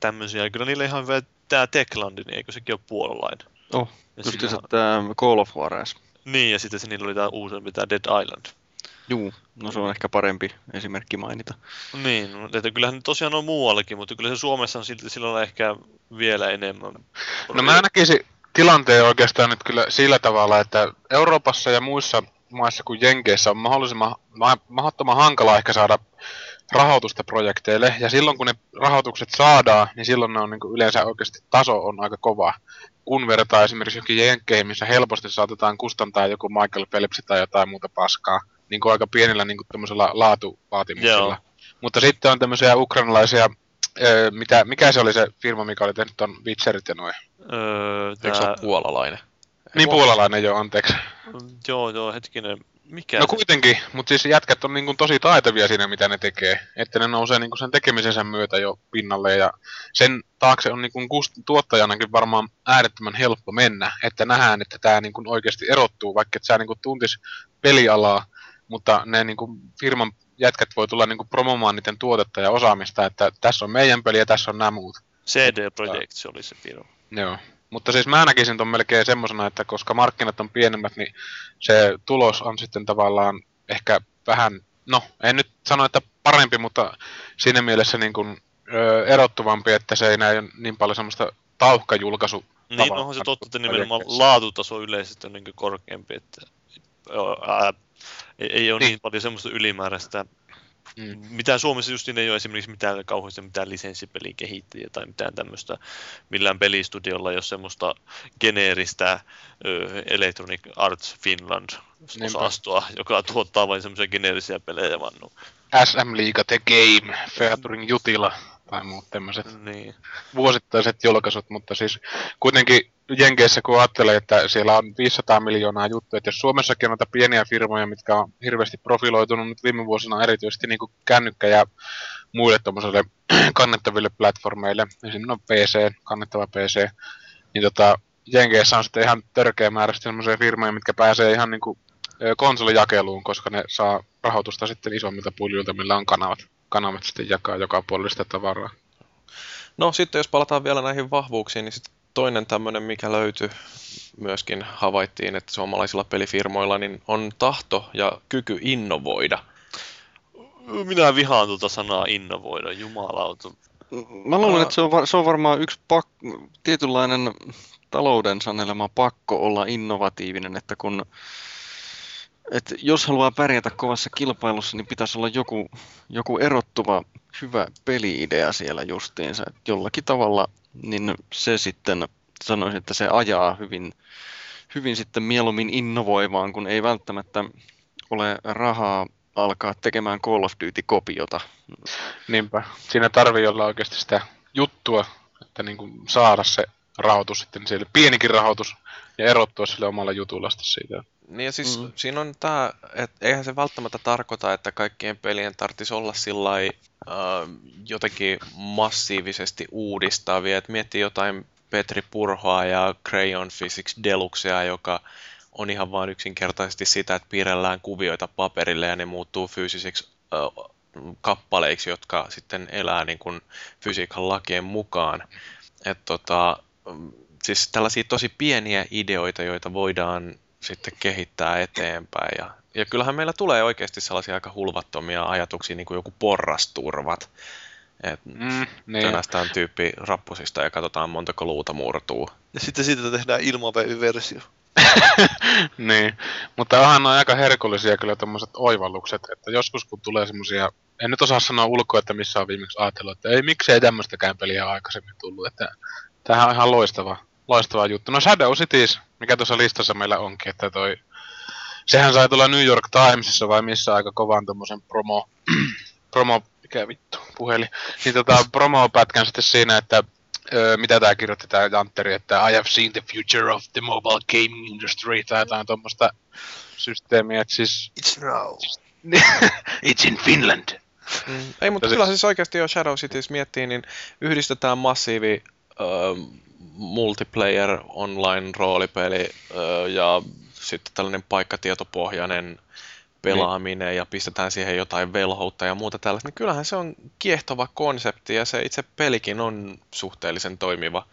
tämmöisiä. Kyllä niillä ihan hyvä tämä Techlandi, niin eikö sekin ole puolalainen? Oh, just se tämä Call of Juarez. Niin, ja sitten se niillä oli tämä uusempi, tämä Dead Island. Juu, no se on ehkä parempi esimerkki mainita. Niin, että kyllähän tosiaan on muuallakin, mutta kyllä se Suomessa on silti sillä ehkä vielä enemmän. No mä näkisin tilanteen oikeastaan nyt kyllä sillä tavalla, että Euroopassa ja muissa maissa kuin Jenkeissä on mahdollisimman mahdottoman hankala ehkä saada rahoitusta projekteille. Ja silloin kun ne rahoitukset saadaan, niin silloin ne on niin kuin yleensä oikeasti taso on aika kova. Kun vertaa esimerkiksi johonkin jenkkeihin, missä helposti saatetaan kustantaa joku Michael Phelps tai jotain muuta paskaa. Niin kuin aika pienellä niin kuin laatuvaatimuksilla. Joo. Mutta sitten on tämmöisiä ukrainalaisia, öö, mitä, mikä se oli se firma, mikä oli tehnyt ton Witcherit ja noin? Öö, tää... Eikö se ole puolalainen? Niin puolalainen joo, anteeksi. Joo, joo, hetkinen. Mikä no se? kuitenkin, mutta siis jätkät on niin tosi taitavia siinä, mitä ne tekee. Että ne nousee niin sen tekemisensä myötä jo pinnalle ja sen taakse on niin kust- tuottajanakin varmaan äärettömän helppo mennä. Että nähdään, että tämä niin oikeasti erottuu, vaikka et sä niin tuntis pelialaa, mutta ne niin firman jätkät voi tulla niin promomaan niiden tuotetta ja osaamista, että tässä on meidän peli ja tässä on nämä muut. CD Projekt, se oli se firma. Joo. Mutta siis mä näkisin ton melkein semmosena, että koska markkinat on pienemmät, niin se tulos on sitten tavallaan ehkä vähän, no en nyt sano, että parempi, mutta siinä mielessä niin kuin, ö, erottuvampi, että se ei näy niin paljon semmoista tauhkajulkaisu. Niin, onhan se totta, että nimenomaan laatutaso yleisesti on niin korkeampi, että ää, ei, ei ole niin. niin paljon semmoista ylimääräistä Mm. Mitään Suomessa just ei ole esimerkiksi mitään kauheasti mitään lisenssipelin kehittäjiä tai mitään tämmöistä millään pelistudiolla, jos semmoista geneeristä ö, Electronic Arts Finland osastoa, joka tuottaa vain semmoisia geneerisiä pelejä vannu. SM Liiga The Game, Featuring Jutila tai muut tämmöiset niin. vuosittaiset julkaisut, mutta siis kuitenkin Jenkeissä kun ajattelee, että siellä on 500 miljoonaa juttuja, että jos Suomessakin on noita pieniä firmoja, mitkä on hirveästi profiloitunut nyt viime vuosina erityisesti niin kuin kännykkä ja muille tuommoiselle [clears throat] kannettaville platformeille, esimerkiksi no PC, kannettava PC, niin tota, Jenkeissä on sitten ihan törkeä määrä sellaisia firmoja, mitkä pääsee ihan niin kuin konsolijakeluun, koska ne saa rahoitusta sitten isommilta puljilta, millä on kanavat kanavat sitten jakaa joka puolesta tavaraa. No sitten jos palataan vielä näihin vahvuuksiin, niin sitten toinen tämmöinen, mikä löytyi myöskin havaittiin, että suomalaisilla pelifirmoilla niin on tahto ja kyky innovoida. Minä vihaan tuota sanaa innovoida, jumalauta. Mä luulen, että se on, se on varmaan yksi pak, tietynlainen talouden sanelema pakko olla innovatiivinen, että kun et jos haluaa pärjätä kovassa kilpailussa, niin pitäisi olla joku, joku erottuva hyvä peliidea siellä justiinsa. Et jollakin tavalla niin se sitten sanoisin, että se ajaa hyvin, hyvin sitten mieluummin innovoivaan, kun ei välttämättä ole rahaa alkaa tekemään Call of Duty-kopiota. Niinpä. Siinä tarvii olla oikeasti sitä juttua, että niin kuin saada se rahoitus sitten siellä, pienikin rahoitus, ja erottua sille omalla jutulla siitä. Niin ja siis Mm. siinä on tämä, että eihän se välttämättä tarkoita, että kaikkien pelien tarvitsisi olla sillä äh, jotenkin massiivisesti uudistavia. Et miettii jotain Petri Purhoa ja Crayon Physics Deluxea, joka on ihan vain yksinkertaisesti sitä, että piirrellään kuvioita paperille ja ne muuttuu fyysisiksi äh, kappaleiksi, jotka sitten elää niin kuin fysiikan lakien mukaan. Et tota, mm, siis tällaisia tosi pieniä ideoita, joita voidaan sitten kehittää eteenpäin. Ja, ja kyllähän meillä tulee oikeasti sellaisia aika hulvattomia ajatuksia, niin kuin joku porrasturvat. Et Mm, niin. Tönästään tyyppi rappusista ja katsotaan montako luuta murtuu. Ja sitten siitä tehdään ilmavevy-versio. [laughs] niin, mutta onhan on aika herkullisia kyllä tommoset oivallukset, että joskus kun tulee semmosia, en nyt osaa sanoa ulkoa, että missä on viimeksi ajatellut, että ei miksei tämmöistäkään peliä aikaisemmin tullut, että tämähän on ihan loistava, loistava juttu. No Shadow Cities, mikä tuossa listassa meillä onkin, että toi, sehän sai tulla New York Timesissa vai missä aika kovan tommosen promo, [clears throat] promo, mikä vittu, puhelin, niin tota promo-pätkän sitten siinä, että öö, mitä tää kirjoitti tää Jantteri, että I have seen the future of the mobile gaming industry tai jotain tuommoista systeemiä, että siis It's now. [laughs] it's in Finland. Mm. Ei, mutta kyllä siis oikeasti jo Shadow Cities miettii, niin yhdistetään massiivi ö, multiplayer online roolipeli ö, ja sitten tällainen paikkatietopohjainen pelaaminen ja pistetään siihen jotain velhoutta ja muuta tällaista, niin kyllähän se on kiehtova konsepti ja se itse pelikin on suhteellisen toimiva.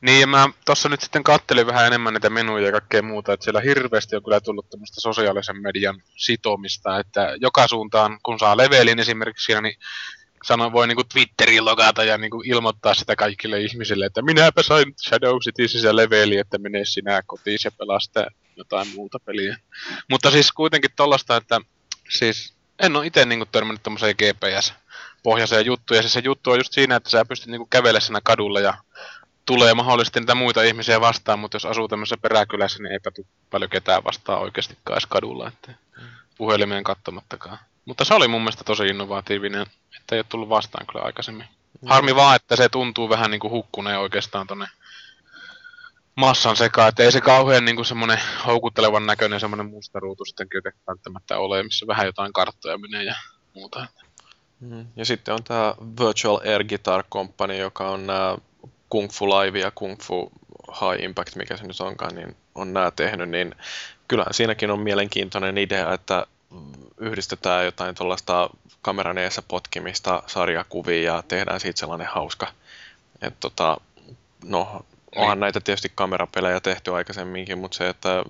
Niin, ja mä tossa nyt sitten kattelin vähän enemmän niitä menuja ja kaikkea muuta, että siellä hirveästi on kyllä tullut tämmöistä sosiaalisen median sitomista, että joka suuntaan, kun saa levelin esimerkiksi siinä, niin sano, voi niinku Twitteriin logata ja niinku ilmoittaa sitä kaikille ihmisille, että minäpä sain Shadow Citysissä leveli, että mene sinä kotiin ja pelaa sitä jotain muuta peliä. Mutta siis kuitenkin tollasta, että siis en ole itse niinku törmännyt tommoseen GPS-pohjaiseen juttuun, ja siis se juttu on just siinä, että sä pystyt niinku kävelemään siinä kadulla ja tulee mahdollisesti niitä muita ihmisiä vastaan, mutta jos asuu tämmöisessä peräkylässä, niin eipä tule paljon ketään vastaan oikeastikaan edes kadulla, että puhelimeen katsomattakaan. Mutta se oli mun mielestä tosi innovatiivinen, että ei ole tullut vastaan kyllä aikaisemmin. Harmi vaan, että se tuntuu vähän niin kuin hukkuneen oikeastaan tonne massan sekaan, että ei se kauhean niin kuin semmoinen houkuttelevan näköinen semmoinen musta ruutu sitten välttämättä ole, missä vähän jotain karttoja menee ja muuta. Mm. Ja sitten on tämä Virtual Air Guitar Company, joka on nämä Kung Fu Live ja Kung Fu High Impact, mikä se nyt onkaan, niin on nämä tehnyt, niin kyllähän siinäkin on mielenkiintoinen idea, että mm, yhdistetään jotain tuollaista kameran eessä potkimista sarjakuvia ja tehdään siitä sellainen hauska. Et tota, no, onhan näitä tietysti kamerapelejä tehty aikaisemminkin, mutta se, että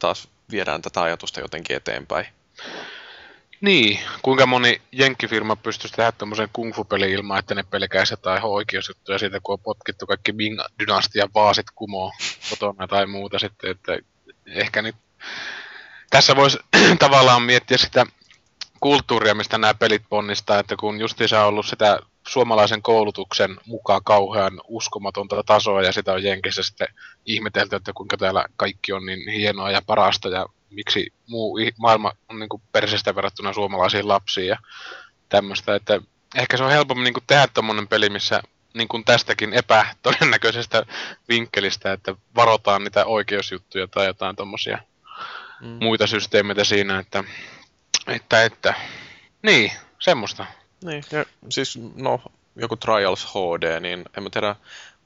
taas viedään tätä ajatusta jotenkin eteenpäin. Niin, kuinka moni jenkkifirma pystyisi tehdä tämmöisen kung fu peli ilman, että ne pelkäisi jotain oikeusjuttuja siitä, kun on potkittu kaikki Ming-dynastian vaasit kumoon kotona tai muuta sitten, että ehkä nyt tässä voisi [clears throat] tavallaan miettiä sitä kulttuuria, mistä nämä pelit ponnistaa, että kun justiinsa on ollut sitä suomalaisen koulutuksen mukaan kauhean uskomatonta tasoa ja sitä on Jenkissä sitten ihmetelty, että kuinka täällä kaikki on niin hienoa ja parasta ja miksi muu maailma on niin persestä verrattuna suomalaisiin lapsiin ja tämmöistä, että ehkä se on helpommin niin tehdä tommonen peli, missä niin kuin tästäkin epätodennäköisestä vinkkelistä, että varotaan niitä oikeusjuttuja tai jotain tommosia Mm. muita systeemeitä siinä, että, että, että niin, semmoista. Niin, ja siis no, joku Trials HD, niin en mä tiedä,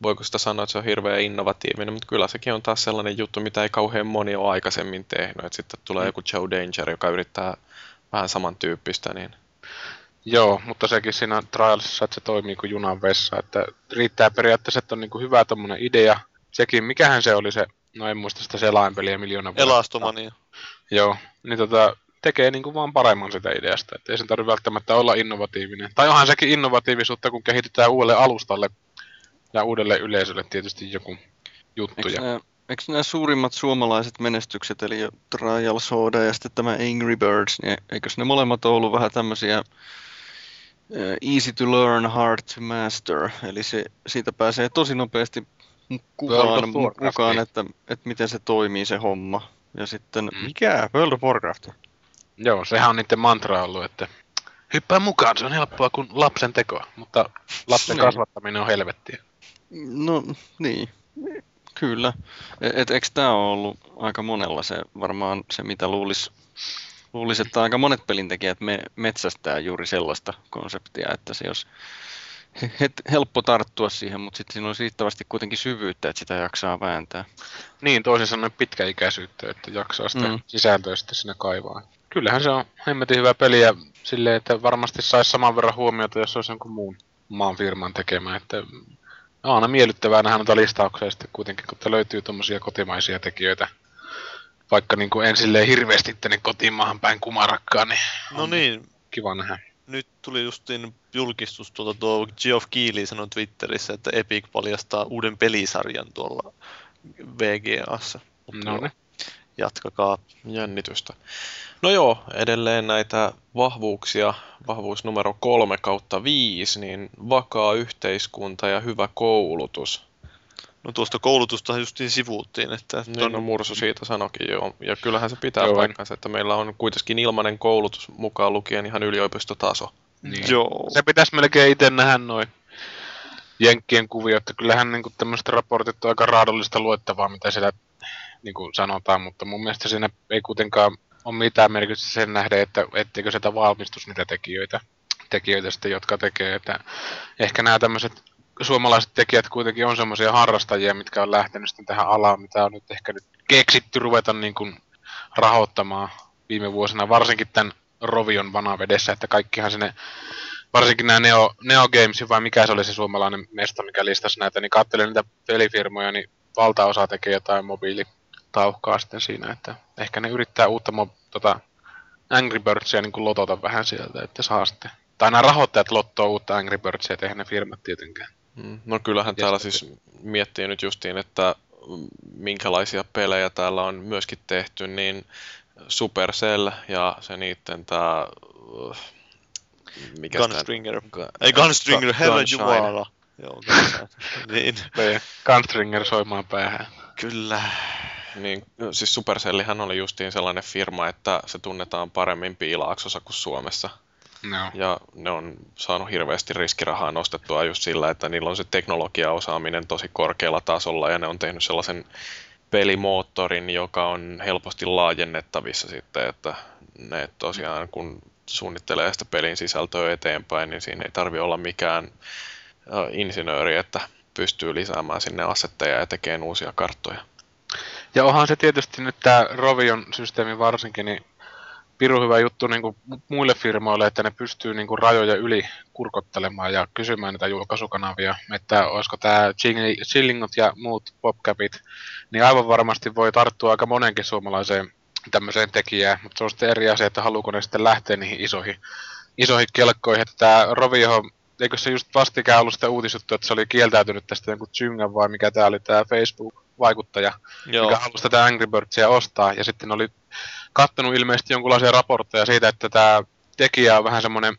voiko sitä sanoa, että se on hirveän innovatiivinen, mutta kyllä sekin on taas sellainen juttu, mitä ei kauhean moni ole aikaisemmin tehnyt. Että sitten tulee joku Joe Danger, joka yrittää vähän samantyyppistä, niin Joo, mutta sekin siinä trialsissa, että se toimii kuin junan vessa, että riittää periaatteessa, että on niin kuin hyvä tommonen idea. Sekin, mikähän se oli se, no en muista sitä selainpeliä miljoona vuotta. Elastomania. Joo, niin tota, tekee niin kuin vaan paremman sitä ideasta, että ei sen tarvitse välttämättä olla innovatiivinen. Tai onhan sekin innovatiivisuutta, kun kehitetään uudelle alustalle ja uudelle yleisölle tietysti joku juttu. Eikö nämä, eikö nämä suurimmat suomalaiset menestykset, eli jo Trial Soda ja sitten tämä Angry Birds, niin eikö ne molemmat ole ollut vähän tämmöisiä easy to learn, hard to master, eli se, siitä pääsee tosi nopeasti kukaan, mukaan että, että miten se toimii se homma. Ja sitten, Mm. mikä? World of Warcraft? Joo, sehän on niiden mantra ollut, että hyppää mukaan, se on helppoa kuin lapsen tekoa, mutta lapsen Niin. kasvattaminen on helvettiä. No, niin. Kyllä. Et, eikö tämä ole ollut aika monella se varmaan se, mitä luulisi, luulis, että aika monet pelintekijät me, metsästää juuri sellaista konseptia, että se jos [laughs] het, helppo tarttua siihen, mutta sitten siinä on riittävästi kuitenkin syvyyttä, että sitä jaksaa vääntää. Niin, toisin sanoen pitkäikäisyyttä, että jaksaa sitä mm. sisältöä sitten sinne kaivaa. Kyllähän se on hemmetin hyvä peli ja silleen, että varmasti saisi saman verran huomiota, jos olisi jonkun muun maan firman tekemä. Että on aina miellyttävää nähdä noita listauksia sitten kuitenkin, kun löytyy tuommoisia kotimaisia tekijöitä. Vaikka niin kuin en silleen hirveästi tänne kotimaahan päin kumarakkaan, niin No niin, kiva nähdä. Nyt tuli justiin julkistus tuota tuo Geoff Keighley sanoi Twitterissä, että Epic paljastaa uuden pelisarjan tuolla VGAssa. Mutta No joo, niin. Jatkakaa. Jännitystä. No joo, edelleen näitä vahvuuksia, vahvuus numero kolme kautta viisi, niin vakaa yhteiskunta ja hyvä koulutus. No tuosta koulutusta justiin sivuuttiin, että Niin no Mursu siitä sanokin joo. Ja kyllähän se pitää Joo. paikkansa, että meillä on kuitenkin ilmainen koulutus mukaan lukien ihan yliopistotaso. Niin. joo. Se pitäisi melkein itse nähdä noin jenkkien kuvio, että kyllähän niin tämmöiset raportit on aika raadollista luettavaa, mitä siellä niin kuin sanotaan, mutta mun mielestä siinä ei kuitenkaan ole mitään merkitystä sen nähden, että etteikö sieltä valmistus niitä tekijöitä, tekijöitä sitten, jotka tekee, että ehkä nämä tämmöiset suomalaiset tekijät kuitenkin on semmoisia harrastajia, mitkä on lähtenyt sitten tähän alaan, mitä on nyt ehkä nyt keksitty ruveta niin kuin rahoittamaan viime vuosina, varsinkin tämän Rovion vanavedessä, että kaikkihan sinne varsinkin nämä Neo, Neo Games, vai mikä se oli se suomalainen mesta, mikä listasi näitä, niin katselin niitä pelifirmoja, niin valtaosa tekee jotain mobiilitauhkaa sitten siinä, että ehkä ne yrittää uutta mob, tota, Angry Birdsia niin kuin lotota vähän sieltä, että saa sitten. Tai nämä rahoittajat lottoo uutta Angry Birdsia, eihän ne firmat tietenkään. No kyllähän täällä siis miettii nyt justiin, että minkälaisia pelejä täällä on myöskin tehty, niin Supercell ja se niitten tää... uh, Mikä Gunstringer. Ei Gunstringer, herra Gunshine. jumala. Joo, [laughs] niin, Gunstringer soimaan päähän. kyllä. Niin, siis Supercellihän oli justiin sellainen firma, että se tunnetaan paremmin Piilaaksossa kuin Suomessa. No. Ja ne on saanut hirveästi riskirahaa nostettua just sillä, että niillä on se teknologiaosaaminen tosi korkealla tasolla ja ne on tehnyt sellaisen pelimoottorin, joka on helposti laajennettavissa sitten, että ne tosiaan kun suunnittelee sitä pelin sisältöä eteenpäin, niin siinä ei tarvi olla mikään ö, insinööri, että pystyy lisäämään sinne assetteja ja tekemään uusia karttoja. Ja onhan se tietysti nyt tämä Rovion systeemi varsinkin, niin piru hyvä juttu niin kuin muille firmoille, että ne pystyy niin kuin rajoja yli kurkottelemaan ja kysymään niitä julkaisukanavia, että olisiko tämä Chillingot ja muut popcapit, niin aivan varmasti voi tarttua aika monenkin suomalaiseen tämmöiseen tekijään, mutta se on sitten eri asia, että haluuko ne sitten lähteä niihin isoihin, isoihin kelkkoihin, että tämä Rovio, eikö se just vastikään ollut sitä uutisjuttu, että se oli kieltäytynyt tästä jonkun Zyngan vai mikä tämä oli tämä Facebook-vaikuttaja, Joo. mikä halusi tätä Angry Birdsia ostaa, ja sitten oli kattonut ilmeisesti jonkinlaisia raportteja siitä, että tämä tekijä on vähän semmoinen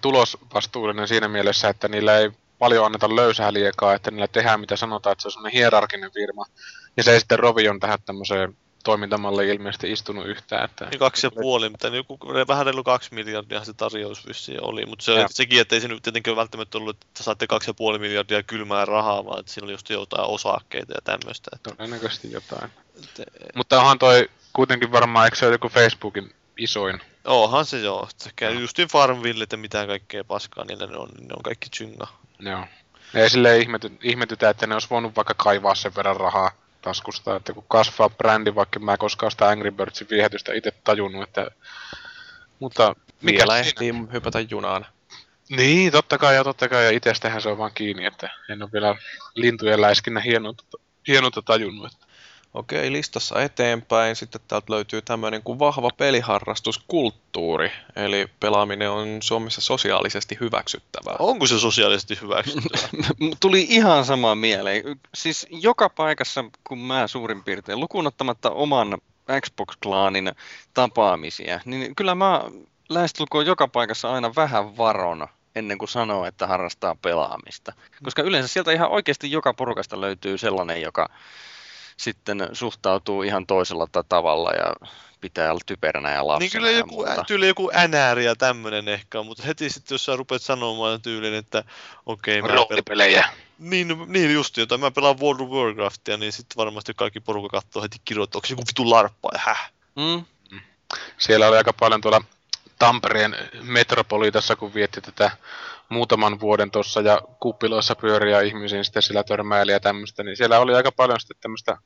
tulosvastuullinen siinä mielessä, että niillä ei paljon anneta löysää liekaa, että niillä tehdään mitä sanotaan, että se on semmoinen hierarkinen firma, ja se ei sitten Rovion tähän tämmöiseen toimintamalliin ilmeisesti istunut yhtään, että Niin kaksi ja puoli, mutta joku, vähän reilu kaksi miljardia se tarjous vissiin oli, mutta se, sekin, että ei se nyt tietenkään välttämättä ollut, että saatte kaksi ja puoli miljardia kylmää rahaa, vaan että siinä oli just jotain osakkeita ja tämmöistä. Että, todennäköisesti jotain. että, Mutta onhan toi kuitenkin varmaan, eikö se ole joku Facebookin isoin? onhan se joo, sekä justiin Farmville ja mitä kaikkea paskaa niillä ne on, niin ne on kaikki chynga. Joo. Ei silleen ihmety, ihmetytä, että ne olisi voinut vaikka kaivaa sen verran rahaa taskusta, että kun kasvaa brändi, vaikka mä en koskaan sitä Angry Birdsin viehätystä itse tajunnut, että... Mutta mikä ehtii hypätä junaan. Niin, totta kai ja totta kai, ja itsestähän se on vaan kiinni, että en ole vielä lintujen läiskinnä hienoutta, hienoutta tajunnut. Että... Okei, listassa eteenpäin. Sitten täältä löytyy tämmöinen kuin vahva peliharrastuskulttuuri. Eli pelaaminen on Suomessa sosiaalisesti hyväksyttävää. Onko se sosiaalisesti hyväksyttävää? [laughs] Tuli ihan sama mieleen. Siis joka paikassa, kun mä suurin piirtein, lukuun ottamatta oman Xbox-klaanin tapaamisia, niin kyllä mä lähestulkoon joka paikassa aina vähän varon ennen kuin sanoo, että harrastaa pelaamista. Koska yleensä sieltä ihan oikeasti joka porukasta löytyy sellainen, joka, sitten suhtautuu ihan toisella tavalla ja pitää olla typeränä ja lapsena Niin kyllä joku, tyyli joku NR ja tämmönen ehkä, mutta heti sitten jos sä rupeat sanomaan tyylin, että okei, okay, Roolipelejä. Niin, niin just jota mä pelaan World of Warcraftia, niin sitten varmasti kaikki porukka katsoo heti kirjoittaa, onko se joku vitu larppa ja häh? Mm, Siellä oli aika paljon tuolla Tampereen metropolitassa, kun vietti tätä muutaman vuoden tuossa ja kuppiloissa pyöriä ihmisiin sitten sillä törmäili ja tämmöistä, niin siellä oli aika paljon sitten tämmöistä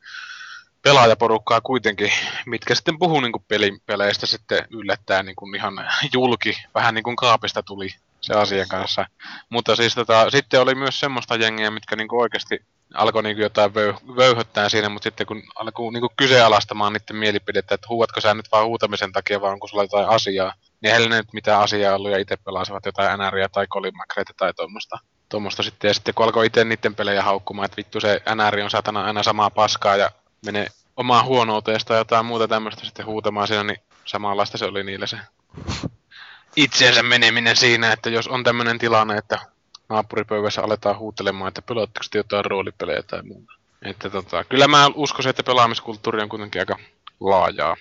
pelaajaporukkaa kuitenkin, mitkä sitten puhuu niin kuin pelipeleistä sitten yllättäen niin kuin ihan julki, vähän niin kuin kaapista tuli se asian kanssa. Mutta siis tota, sitten oli myös semmoista jengiä, mitkä niin oikeasti alkoi niin jotain vöy- vöyhöttää siinä, mutta sitten kun alkoi niin kyseenalaistamaan niiden mielipidettä, että huuatko sä nyt vaan huutamisen takia, vai onko sulla jotain asiaa, niin heillä ei nyt mitään asiaa ollut ja itse pelasivat jotain NRiä tai kolimakreita tai tuommoista. Tuommoista sitten. Ja sitten kun alkoi itse niiden pelejä haukkumaan, että vittu se NR on satana aina samaa paskaa ja menee omaa huonouteesta tai jotain muuta tämmöistä sitten huutamaan siinä, niin samanlaista se oli niillä se itseensä meneminen siinä, että jos on tämmöinen tilanne, että naapuripöydässä aletaan huutelemaan, että pelaatteko te jotain roolipelejä tai muuta. Että tota, kyllä mä uskoisin, että pelaamiskulttuuri on kuitenkin aika laajaa.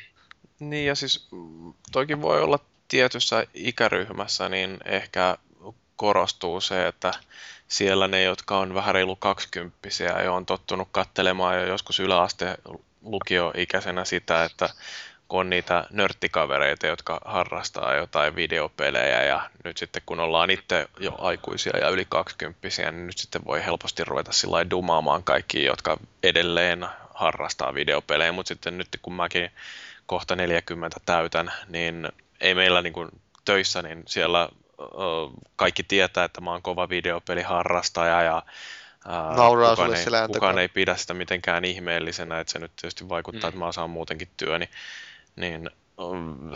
Niin ja siis toikin voi olla tietyssä ikäryhmässä, niin ehkä korostuu se, että siellä ne, jotka on vähän reilu kaksikymppisiä ja on tottunut kattelemaan jo joskus yläaste lukioikäisenä sitä, että kun on niitä nörttikavereita, jotka harrastaa jotain videopelejä ja nyt sitten kun ollaan itse jo aikuisia ja yli kaksikymppisiä, niin nyt sitten voi helposti ruveta sillä lailla dumaamaan kaikki, jotka edelleen harrastaa videopelejä, mutta sitten nyt kun mäkin kohta 40 täytän, niin ei meillä niin kuin töissä, niin siellä ö, kaikki tietää, että mä oon kova videopeliharrastaja ja ää, Nauraa kukaan, sulle ei, kukaan ei pidä sitä mitenkään ihmeellisenä, että se nyt tietysti vaikuttaa, Mm. että mä saan muutenkin työni, niin mm,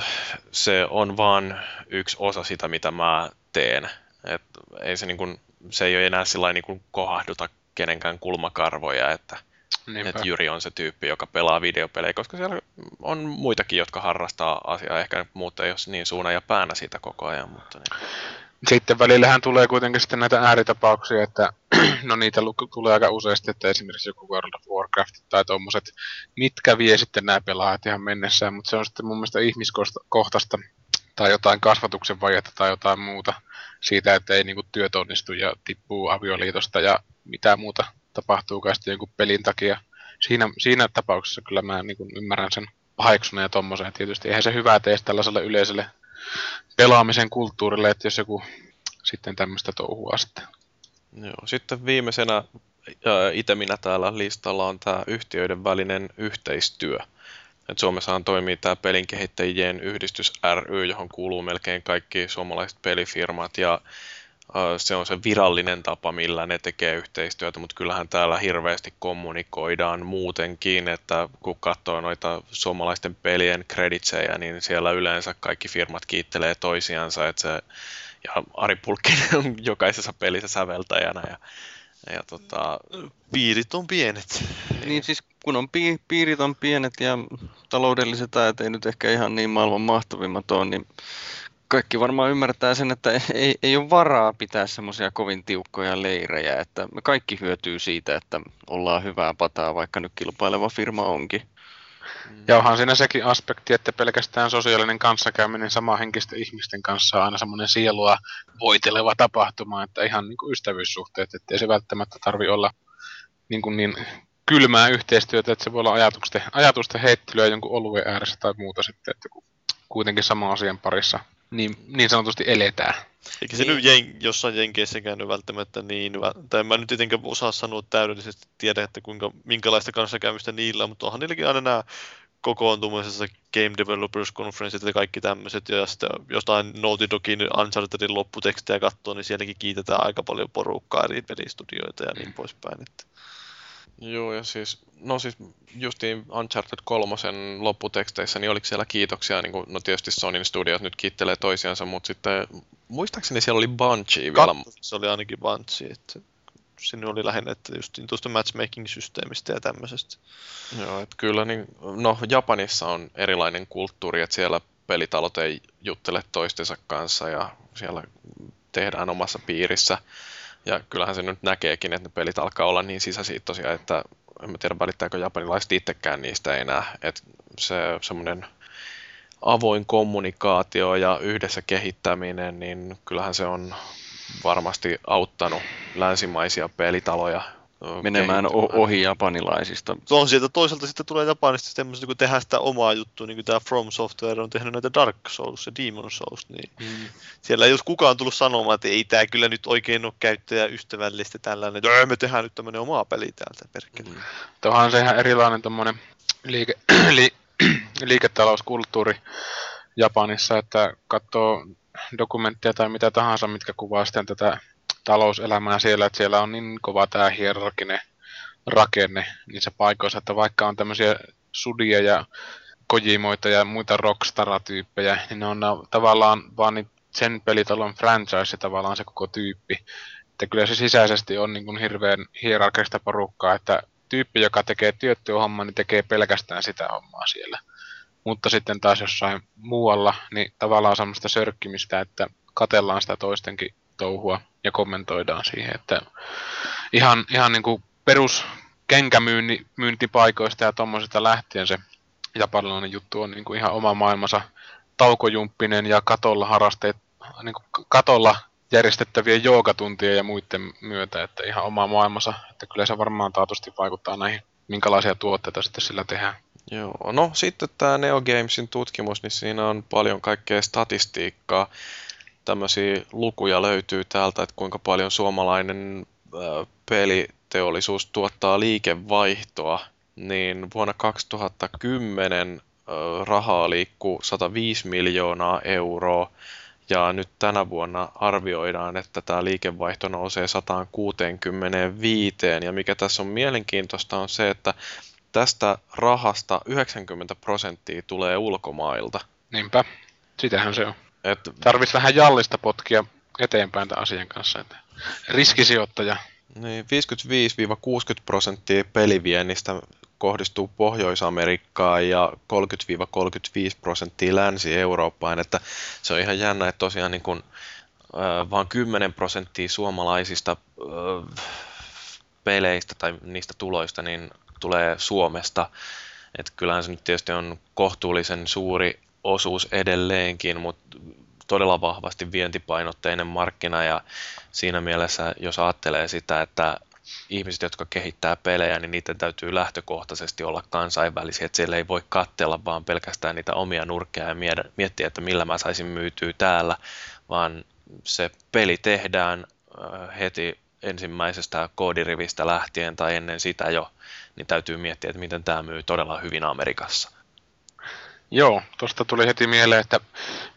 se on vaan yksi osa sitä, mitä mä teen. Et ei se, niin kuin, se ei ole enää sillä niin kohahduta kenenkään kulmakarvoja, että Niinpä. että Jyri on se tyyppi, joka pelaa videopelejä, koska siellä on muitakin, jotka harrastaa asiaa. Ehkä muut ei ole niin suuna ja päänä siitä koko ajan, mutta niin. Sitten välillähän tulee kuitenkin sitten näitä ääritapauksia, että [clears throat] no niitä tulee aika useasti, että esimerkiksi joku World of Warcraft tai tommoset, mitkä vie sitten nämä pelaajat ihan mennessään, mutta se on sitten mun mielestä ihmiskohtaista tai jotain kasvatuksen vajetta tai jotain muuta siitä, että ei niinku työt onnistu ja tippuu avioliitosta ja mitä muuta tapahtuukaan sitten jonkun pelin takia. Siinä, siinä tapauksessa kyllä mä niinku ymmärrän sen paheksuneen ja tommoseen. Tietysti eihän se hyvää tee tällaiselle yleiselle pelaamisen kulttuurille, että jos joku sitten tämmöistä touhua sitten. Joo. Sitten viimeisenä iteminä täällä listalla on tämä yhtiöiden välinen yhteistyö. Et Suomessahan toimii tämä pelin kehittäjien yhdistys ry, johon kuuluu melkein kaikki suomalaiset pelifirmat ja se on se virallinen tapa, millä ne tekee yhteistyötä, mutta kyllähän täällä hirveästi kommunikoidaan muutenkin, että kun katsoo noita suomalaisten pelien kreditsejä, niin siellä yleensä kaikki firmat kiittelee toisiansa, että se, ja Ari Pulkkinen [laughs] on jokaisessa pelissä säveltäjänä ja, ja tota, Piirit on pienet. Niin siis kun on pi- piirit on pienet ja taloudelliset ajat ei nyt ehkä ihan niin maailman mahtavimmat ole, niin kaikki varmaan ymmärtää sen, että ei, ei ole varaa pitää semmoisia kovin tiukkoja leirejä, että me kaikki hyötyy siitä, että ollaan hyvää pataa, vaikka nyt kilpaileva firma onkin. Ja onhan siinä sekin aspekti, että pelkästään sosiaalinen kanssakäyminen samanhenkisten ihmisten kanssa on aina semmoinen sielua voiteleva tapahtuma, että ihan niin kuin ystävyyssuhteet, ettei se välttämättä tarvi olla niin, kuin niin kylmää yhteistyötä, että se voi olla ajatusten, ajatusten heittelyä jonkun oluen ääressä tai muuta sitten, että kuitenkin saman asian parissa niin, niin sanotusti eletään. Eikä se Niin. nyt jen, jossain jenkeissä käynyt välttämättä niin, tai mä nyt tietenkään osaa sanoa täydellisesti tiedä, että kuinka, minkälaista kanssakäymistä niillä on, mutta onhan niilläkin aina nämä kokoontumisessa Game Developers Conference ja kaikki tämmöiset, ja sitten jostain Naughty Dogin Unchartedin lopputekstejä katsoo, niin sielläkin kiitetään aika paljon porukkaa eri pelistudioita ja niin poispäin. Että. Joo, ja siis, no siis justiin Uncharted 3 lopputeksteissä, niin oliko siellä kiitoksia, niin kuin, no tietysti Sonyn studiot nyt kiittelee toisiansa, mutta sitten muistaakseni siellä oli Bungie vielä. Kakkosessa oli ainakin Bungie, että sinne oli lähinnä, että just tuosta matchmaking-systeemistä ja tämmöisestä. Joo, että kyllä, niin, no Japanissa on erilainen kulttuuri, että siellä pelitalot ei juttele toistensa kanssa ja siellä tehdään omassa piirissä. Ja kyllähän se nyt näkeekin, että ne pelit alkaa olla niin sisäsiittoisia, että en mä tiedä välittääkö japanilaiset itsekään niistä enää. Että se semmoinen avoin kommunikaatio ja yhdessä kehittäminen, niin kyllähän se on varmasti auttanut länsimaisia pelitaloja menemään ohi japanilaisista. On sieltä toisaalta sitten tulee Japanista semmoista, kun tehdään sitä omaa juttua, niin kuin tämä From Software on tehnyt näitä Dark Souls ja Demon Souls, niin mm. siellä ei jos kukaan tullut sanomaan, että ei tämä kyllä nyt oikein ole käyttäjäystävällistä tällainen, että me tehdään nyt tämmöinen omaa peli täältä perkele. Mm. Tuohan se ihan erilainen tommonen liike, [clears throat] li, [clears throat] liiketalouskulttuuri Japanissa, että katsoo dokumentteja tai mitä tahansa, mitkä kuvaa sitten tätä talouselämää siellä, että siellä on niin kova tämä hierarkinen rakenne niissä paikoissa, että vaikka on tämmöisiä sudia ja kojimoita ja muita rockstar-tyyppejä, niin ne on tavallaan vaan sen pelitalon franchise tavallaan se koko tyyppi. Että kyllä se sisäisesti on niin kuin hirveän hierarkista porukkaa, että tyyppi, joka tekee työttyä hommaa, niin tekee pelkästään sitä hommaa siellä. Mutta sitten taas jossain muualla, niin tavallaan semmoista sörkkimistä, että katellaan sitä toistenkin touhua kommentoidaan siihen, että ihan, ihan niin kuin perus kenkämyyntipaikoista ja tuommoisesta lähtien se japanilainen juttu on niin kuin ihan oma maailmansa taukojumppinen ja katolla harasteet, niin kuin katolla järjestettävien joogatuntien ja muiden myötä, että ihan oma maailmansa, että kyllä se varmaan taatusti vaikuttaa näihin, minkälaisia tuotteita sitten sillä tehdään. Joo, no sitten tämä Neo Gamesin tutkimus, niin siinä on paljon kaikkea statistiikkaa tämmöisiä lukuja löytyy täältä, että kuinka paljon suomalainen peliteollisuus tuottaa liikevaihtoa, niin vuonna 2010 rahaa liikkuu 105 miljoonaa euroa, ja nyt tänä vuonna arvioidaan, että tämä liikevaihto nousee 165, ja mikä tässä on mielenkiintoista on se, että tästä rahasta 90 prosenttia tulee ulkomailta. Niinpä, sitähän se on. Et... Tarvitsisi vähän jallista potkia eteenpäin tämän asian kanssa. Että riskisijoittaja. Niin, 55-60 prosenttia peliviennistä kohdistuu Pohjois-Amerikkaan ja 30-35 prosenttia Länsi-Eurooppaan. Että se on ihan jännä, että tosiaan niin kun, äh, vain 10 prosenttia suomalaisista äh, peleistä tai niistä tuloista niin tulee Suomesta. Että kyllähän se nyt tietysti on kohtuullisen suuri osuus edelleenkin, mutta todella vahvasti vientipainotteinen markkina ja siinä mielessä, jos ajattelee sitä, että ihmiset, jotka kehittää pelejä, niin niiden täytyy lähtökohtaisesti olla kansainvälisiä, että siellä ei voi katsella vaan pelkästään niitä omia nurkkeja ja miettiä, että millä mä saisin myytyä täällä, vaan se peli tehdään äh, heti ensimmäisestä koodirivistä lähtien tai ennen sitä jo, niin täytyy miettiä, että miten tämä myy todella hyvin Amerikassa. Joo, tuosta tuli heti mieleen, että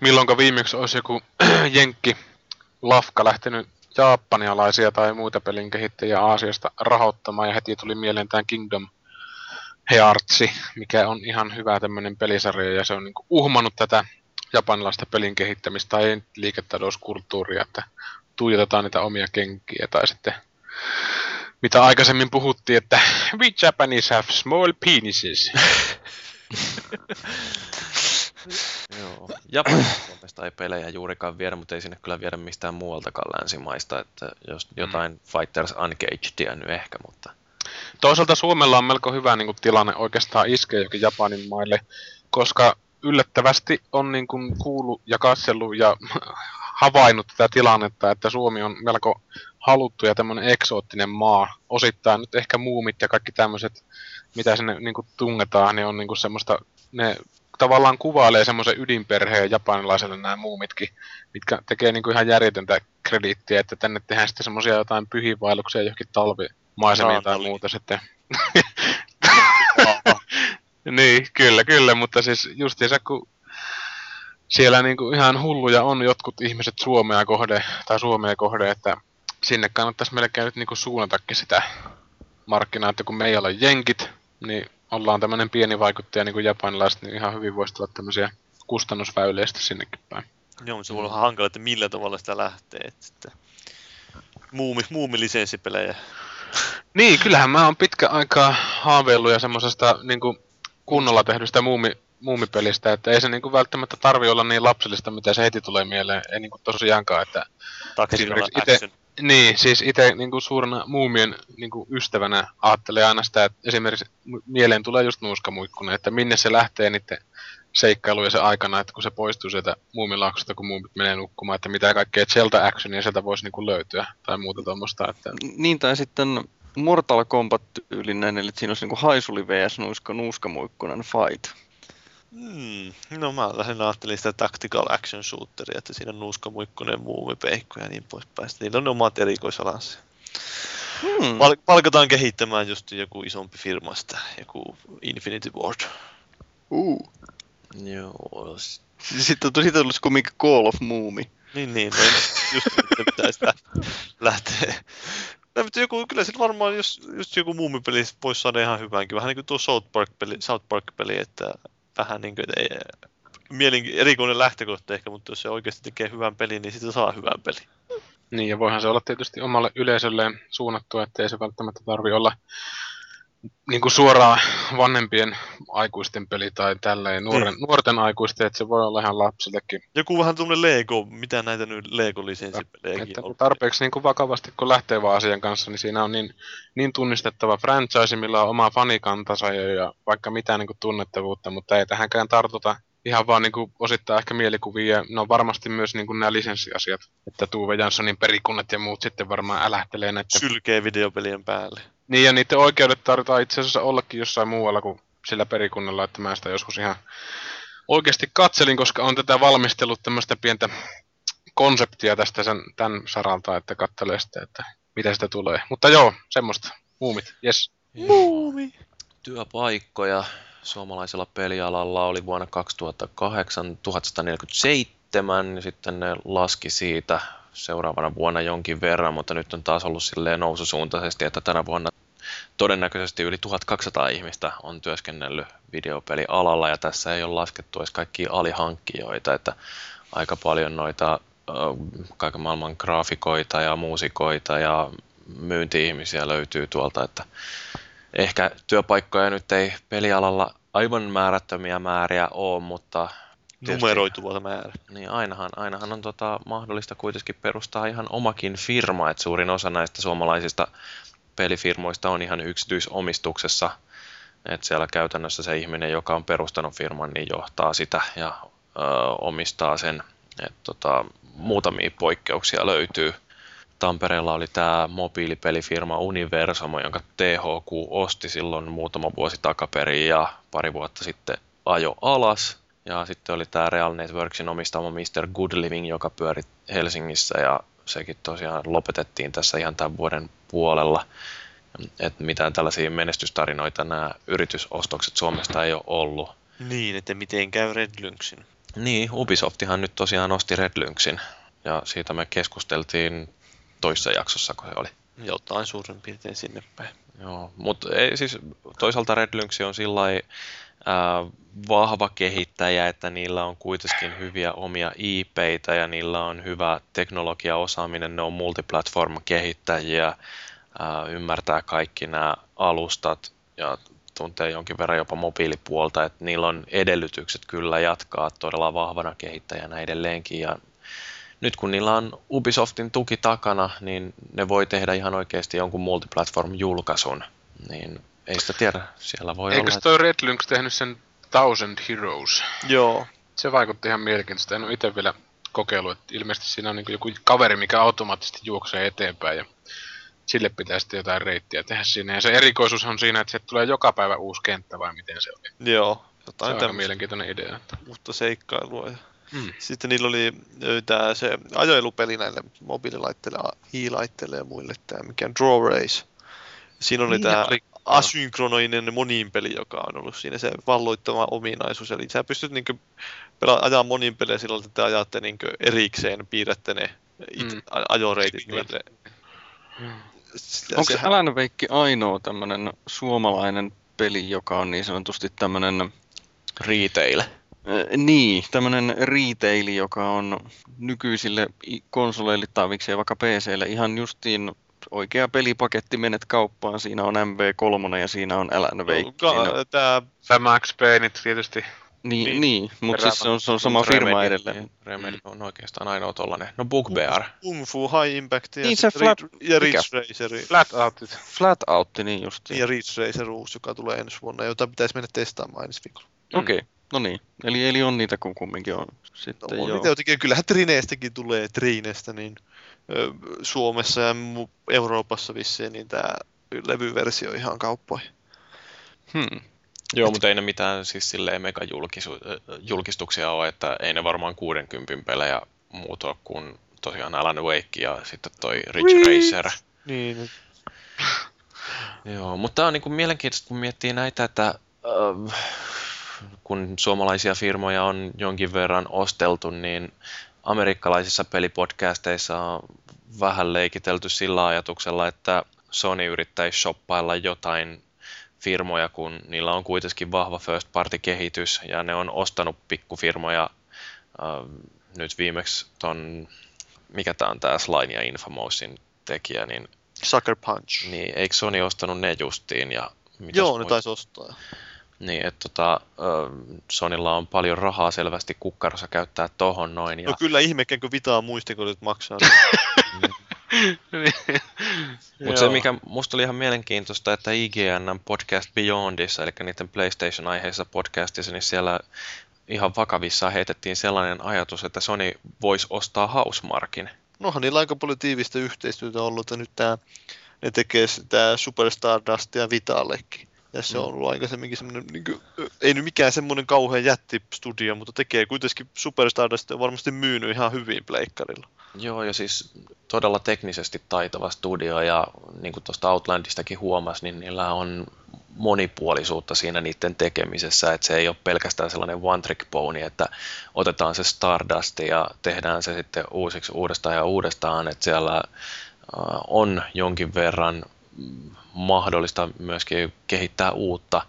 milloinka viimeksi olisi joku [clears throat] jenkki lafka lähtenyt japanialaisia tai muita pelin kehittäjiä Aasiasta rahoittamaan ja heti tuli mieleen tämä Kingdom Heartsi, mikä on ihan hyvä tämmöinen pelisarja ja se on niinku uhmannut tätä japanilaista pelin kehittämistä tai liiketalouskulttuuria, että tuijotetaan niitä omia kenkiä tai sitten mitä aikaisemmin puhuttiin, että [laughs] we Japanese have small penises. [laughs] [laughs] Joo. Japanista ei pelejä juurikaan viedä, mutta ei sinne kyllä viedä mistään muualtakaan länsimaista, että jos mm. jotain mm. Fighters Uncagedia nyt ehkä, mutta... Toisaalta Suomella on melko hyvä niin kuin, tilanne oikeastaan iskeä jokin Japanin maille, koska yllättävästi on niin kuin, kuullut ja katsellut ja [laughs] havainnut tätä tilannetta, että Suomi on melko haluttu ja tämmöinen eksoottinen maa. Osittain nyt ehkä muumit ja kaikki tämmöiset, mitä sinne niin kuin, tungetaan, niin on niin kuin, semmoista, ne tavallaan kuvailee semmoisen ydinperheen japanilaiselle nämä muumitkin, mitkä tekee niin kuin ihan järjetöntä krediittiä, että tänne tehdään sitten semmoisia jotain pyhiinvaelluksia johonkin talvimaisemiin tai muuta sitten. [laughs] niin, kyllä, kyllä, mutta siis justiinsa kun siellä niin kuin ihan hulluja on jotkut ihmiset Suomea kohde, tai Suomea kohde, että sinne kannattaisi melkein nyt niin kuin suunnatakin sitä markkinaa, että kun me ei ole jenkit, niin ollaan tämmöinen pieni vaikuttaja niin kuin japanilaiset, niin ihan hyvin voisi tulla tämmöisiä kustannusväyliä sinnekin päin. Joo, mutta se voi olla hankala, että millä tavalla sitä lähtee. Että sitten muumi, muumilisenssipelejä. niin, kyllähän mä oon pitkä aikaa haaveillut ja semmoisesta niin kunnolla tehdystä muumi, muumipelistä, että ei se niin kuin välttämättä tarvi olla niin lapsellista, mitä se heti tulee mieleen. Ei niin kuin tosiaankaan, että esimerkiksi ite, Niin, siis itse niin kuin suurena muumien niin kuin ystävänä ajattelee aina sitä, että esimerkiksi mieleen tulee just nuuskamuikkunen, että minne se lähtee niiden seikkailujen se aikana, että kun se poistuu sieltä muumilaaksosta, kun muumit menee nukkumaan, että mitä kaikkea Zelda actionia sieltä voisi niin kuin löytyä tai muuta tuommoista. Että... Niin, tai sitten Mortal Kombat-tyylinen, eli siinä olisi niin kuin haisuli vs. nuuska, nuuskamuikkunen fight. Hmm. No mä lähinnä ajattelin sitä tactical action shooteria, että siinä on nuuskamuikkunen, muumipeikko ja niin poispäin. Sitten niillä on ne omat erikoisalansa. Hmm. Pal- palkataan kehittämään just joku isompi firmasta, joku Infinity Ward. Uh. Joo. Sitten on siitä tullut kumminkin Call of Moomi. Niin, niin, no, just että pitää sitä lähteä. No, mutta joku, kyllä sitten varmaan, jos just joku muumipeli voisi saada ihan hyvänkin. Vähän niin kuin tuo South Park-peli, South Park-peli että vähän niin kuin, ei, mielenki- erikoinen lähtökohta ehkä, mutta jos se oikeasti tekee hyvän pelin, niin sitten saa hyvän pelin. Niin, ja voihan se olla tietysti omalle yleisölleen suunnattu, että ei se välttämättä tarvi olla niin kuin suoraan vanhempien aikuisten peli tai tälleen nuoren, nuorten aikuisten, että se voi olla ihan lapsillekin. Joku vähän tuommoinen Lego, mitä näitä nyt Lego-lisenssipelejäkin on. tarpeeksi niin kuin vakavasti kun lähtee vaan asian kanssa, niin siinä on niin, niin tunnistettava franchise, millä on oma fanikantansa ja, ja vaikka mitään niin kuin tunnettavuutta, mutta ei tähänkään tartuta ihan vaan niin kuin osittain ehkä mielikuvia. No varmasti myös niin kuin nämä lisenssiasiat, että Tuve Janssonin perikunnat ja muut sitten varmaan älähtelee näitä. Sylkee videopelien päälle. Niin ja niiden oikeudet tarvitaan itse asiassa ollakin jossain muualla kuin sillä perikunnalla, että mä sitä joskus ihan oikeasti katselin, koska on tätä valmistellut tämmöistä pientä konseptia tästä sen, tämän saralta, että katselee sitä, että mitä sitä tulee. Mutta joo, semmoista. Muumit, yes. Muumi! Työpaikkoja suomalaisella pelialalla oli vuonna 2008 1147 ja sitten ne laski siitä seuraavana vuonna jonkin verran, mutta nyt on taas ollut silleen noususuuntaisesti, että tänä vuonna todennäköisesti yli 1200 ihmistä on työskennellyt videopelialalla ja tässä ei ole laskettu edes kaikkia alihankkijoita, että aika paljon noita kaiken maailman graafikoita ja muusikoita ja myynti-ihmisiä löytyy tuolta, että ehkä työpaikkoja nyt ei pelialalla aivan määrättömiä määriä ole, mutta tietysti- Numeroituva määrä. niin ainahan, ainahan on tota, mahdollista kuitenkin perustaa ihan omakin firma, että suurin osa näistä suomalaisista pelifirmoista on ihan yksityisomistuksessa, että siellä käytännössä se ihminen, joka on perustanut firman, niin johtaa sitä ja ö, omistaa sen, että tota, muutamia poikkeuksia löytyy. Tampereella oli tämä mobiilipelifirma Universamo, jonka THQ osti silloin muutama vuosi takaperin ja pari vuotta sitten ajo alas. Ja sitten oli tämä Real Networksin omistama Mr. Good Living, joka pyöri Helsingissä ja sekin tosiaan lopetettiin tässä ihan tämän vuoden puolella. Et mitään tällaisia menestystarinoita nämä yritysostokset Suomesta ei ole ollut. Niin, että miten käy Red Lynxin. Niin, Ubisoftihan nyt tosiaan osti Red Lynxin ja siitä me keskusteltiin toissa jaksossa, kun se oli. Jotain suurin piirtein sinne päin. Joo, mutta ei siis toisaalta Red Lynx on sillä lailla, vahva kehittäjä, että niillä on kuitenkin hyviä omia IPitä ja niillä on hyvä teknologiaosaaminen, ne on multiplatform-kehittäjiä, ää, ymmärtää kaikki nämä alustat ja tuntee jonkin verran jopa mobiilipuolta, että niillä on edellytykset kyllä jatkaa todella vahvana kehittäjänä edelleenkin. Ja nyt kun niillä on Ubisoftin tuki takana, niin ne voi tehdä ihan oikeasti jonkun multiplatform-julkaisun, niin ei sitä tiedä. Siellä voi Eikös olla... toi Red Lynx tehnyt sen Thousand Heroes? Joo. Se vaikutti ihan mielenkiintoista. En ole itse vielä kokeillut. Että ilmeisesti siinä on niin joku kaveri, mikä automaattisesti juoksee eteenpäin ja sille pitää sitten jotain reittiä tehdä siinä. Ja se erikoisuus on siinä, että se tulee joka päivä uusi kenttä vai miten se oli. Joo. Se on Jotain aika tämmöistä mielenkiintoinen idea. Että... uutta seikkailua. Ja Mm. Sitten niillä oli ö, tää se ajoilupeli näille mobiililaitteille, i-laitteille ja muille, tämä mikä on Draw Race. Siinä oli Niin, tämä oli- asynkronoinen monin peli, joka on ollut siinä se valloittava ominaisuus. Eli sä pystyt niinku pela- ajaa monin pelejä sillä, että te ajatte niinku erikseen, piirrätte ne it, Mm. ajoreitit niille. Ja Onko sehän- Alan Wake ainoa tämmöinen suomalainen peli, joka on niin sanotusti tämmöinen Retail. niin, tämmöinen retail, joka on nykyisille konsoleille tai miksei vaikka PClle ihan justiin oikea pelipaketti, menet kauppaan, siinä on MV3 ja siinä on Alan Wake. On- Tämä Max Payne tietysti Niin, Niin. niin, mutta siis se on, se on sama Mut firma Remedy- edelleen. Remedy on oikeastaan ainoa tollanen. No Bugbear. Kung Fu High Impact ja, Niin se Flat- Ridge- ja? Ridge Racer. Flat outit. Flat Out, niin just. Ja Ridge Racer uusi, joka tulee ensi vuonna, jota pitäisi mennä testaamaan ensi viikolla. Okei, okay. no niin. Eli, eli on niitä, kun kumminkin on. Sitten No, on joo. niitä jotenkin, kyllähän Trineestäkin tulee Trineestä, niin Suomessa ja Euroopassa vissiin, niin tämä levyversio ihan kauppoihin. Hmm. Joo, mutta ei ne mitään siis silleen mega julkistuksia ole, että ei ne varmaan 60 pelejä muut ole kuin tosiaan Alan Wake ja sitten toi Ridge Racer. Niin, Joo, mutta tämä on niin kuin mielenkiintoista, kun miettii näitä, että äh, kun suomalaisia firmoja on jonkin verran osteltu, niin amerikkalaisissa pelipodcasteissa on vähän leikitelty sillä ajatuksella, että Sony yrittäisi shoppailla jotain firmoja, kun niillä on kuitenkin vahva first party kehitys ja ne on ostanut pikkufirmoja äh, nyt viimeksi ton, mikä tämä on tämä Slime ja Infamousin tekijä, niin Sucker Punch. niin, eikö Sony ostanut ne justiin? Ja mitäs Joo, ne muita? taisi ostaa. Niin, että tota, ö, Sonylla on paljon rahaa selvästi kukkarossa käyttää tohon noin. Ja, No kyllä ihmekään, kun vitaa muistikodit maksaa. [laughs] Mutta se, mikä musta oli ihan mielenkiintoista, että IGN Podcast Beyondissa, eli niiden PlayStation-aiheisessa podcastissa, niin siellä ihan vakavissa heitettiin sellainen ajatus, että Sony voisi ostaa Housemarkin. Nohan niillä aika paljon tiivistä yhteistyötä ollut, että nyt tää, ne tekee sitä Superstar Dustia Vitallekin. Ja se on ollut aikaisemminkin semmoinen, niin kuin, ei nyt mikään semmoinen kauhean jättistudio, mutta tekee kuitenkin Superstar Dustia on varmasti myynyt ihan hyvin pleikkarilla. Joo, ja siis todella teknisesti taitava studio, ja niin kuin tuosta Outlandistakin huomasi, niin niillä on monipuolisuutta siinä niiden tekemisessä, että se ei ole pelkästään sellainen one trick pony, että otetaan se Stardust ja tehdään se sitten uusiksi uudestaan ja uudestaan, että siellä äh, on jonkin verran mm, mahdollista myöskin kehittää uutta,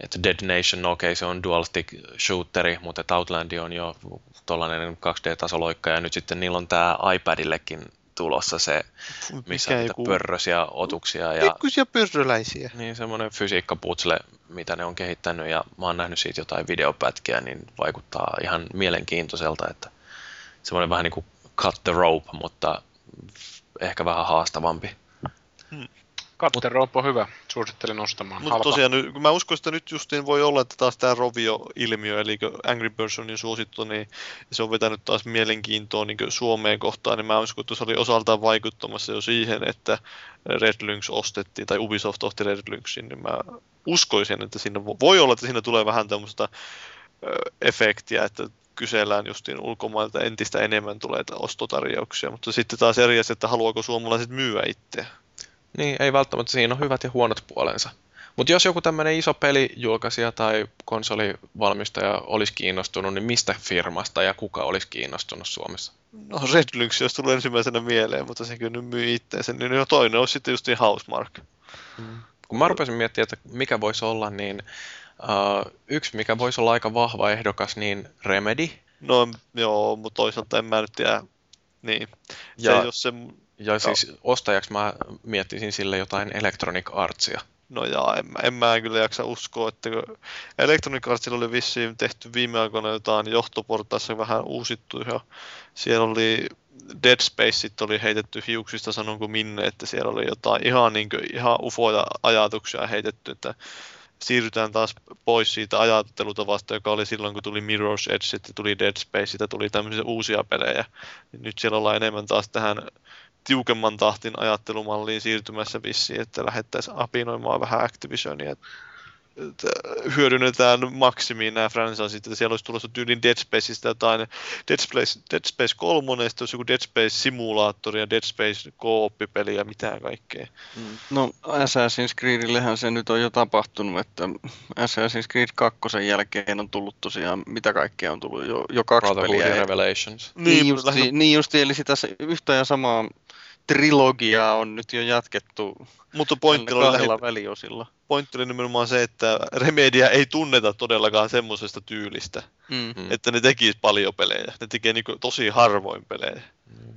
että Dead Nation, no okei, se on dual stick shooteri, mutta Outland on jo tuollainen 2D-tasoloikka, ja nyt sitten niillä on tämä iPadillekin tulossa se, missä on niitä joku- pörrösiä otuksia ja Pikkuisia pörröläisiä. niin semmoinen fysiikkaputsle, mitä ne on kehittänyt, ja mä oon nähnyt siitä jotain videopätkiä, niin vaikuttaa ihan mielenkiintoiselta, että semmoinen vähän niin kuin cut the rope, mutta ehkä vähän haastavampi. Katten rope on hyvä. Suosittelen ostamaan. Mutta tosiaan, mä uskon, että nyt justiin voi olla, että taas tämä Rovio-ilmiö, eli Angry Birds on niin suosittu, niin se on vetänyt taas mielenkiintoa niin Suomeen kohtaan, niin mä uskon, että se oli osaltaan vaikuttamassa jo siihen, että Red Lynx ostettiin, tai Ubisoft osti Red Lynxin, niin mä uskoisin, että siinä vo- voi olla, että siinä tulee vähän tämmöistä efektiä, että kysellään justiin ulkomailta entistä enemmän tulee ostotarjouksia, mutta sitten taas eri asia, että haluaako suomalaiset myyä itseä. Niin, ei välttämättä siinä on hyvät ja huonot puolensa. Mutta jos joku tämmöinen iso pelijulkaisija tai konsolivalmistaja olisi kiinnostunut, niin mistä firmasta ja kuka olisi kiinnostunut Suomessa? No Red Lynx, jos tulee ensimmäisenä mieleen, mutta se kyllä nyt myy itteensä, niin jo toinen on sitten just Housemark. Kun mä rupesin miettimään, että mikä voisi olla, niin uh, yksi, mikä voisi olla aika vahva ehdokas, niin Remedy. No joo, mutta toisaalta en mä nyt tiedä. Niin. Se Ja- ei ole se, Ja siis ostajaksi mä miettisin sille jotain Electronic Artsia. no jaa, en, mä- en mä kyllä jaksa uskoa, että Electronic Artsilla oli vissiin tehty viime aikoina jotain johtoportaissa vähän uusittu ja siellä oli Dead Spaceit oli heitetty hiuksista sanon kuin minne, että siellä oli jotain ihan, niin kuin, ihan ufoja ajatuksia heitetty, että siirrytään taas pois siitä ajattelutavasta, joka oli silloin, kun tuli Mirror's Edge, sitten tuli Dead Space, sitten tuli tämmöisiä uusia pelejä. Nyt siellä ollaan enemmän taas tähän tiukemman tahtin ajattelumalliin siirtymässä vissiin, että lähdettäisiin apinoimaan vähän Activisionia. Hyödynnetään maksimiin nämä franchiseit, että siellä olisi tulossa tyylin Dead Spaceista jotain Dead Space, Dead Space 3, ja sitten olisi joku Dead Space simulaattori ja Dead Space co-op-peli ja mitään kaikkea. No Assassin's Creedillehän se nyt on jo tapahtunut, että Assassin's Creed 2 jälkeen on tullut tosiaan, mitä kaikkea on tullut, jo, jo kaksi Brotherhood peliä. ja Revelations. Niin, mutta justi, niin justi, eli sitä se yhtä ja samaa trilogiaa on nyt jo jatkettu Mutta pointti oli, kahdella lähi, väliosilla. pointti oli nimenomaan se, että Remedia ei tunneta todellakaan semmoisesta tyylistä, Mm. Mm. että ne tekisi paljon pelejä. Ne tekee niinku tosi harvoin pelejä.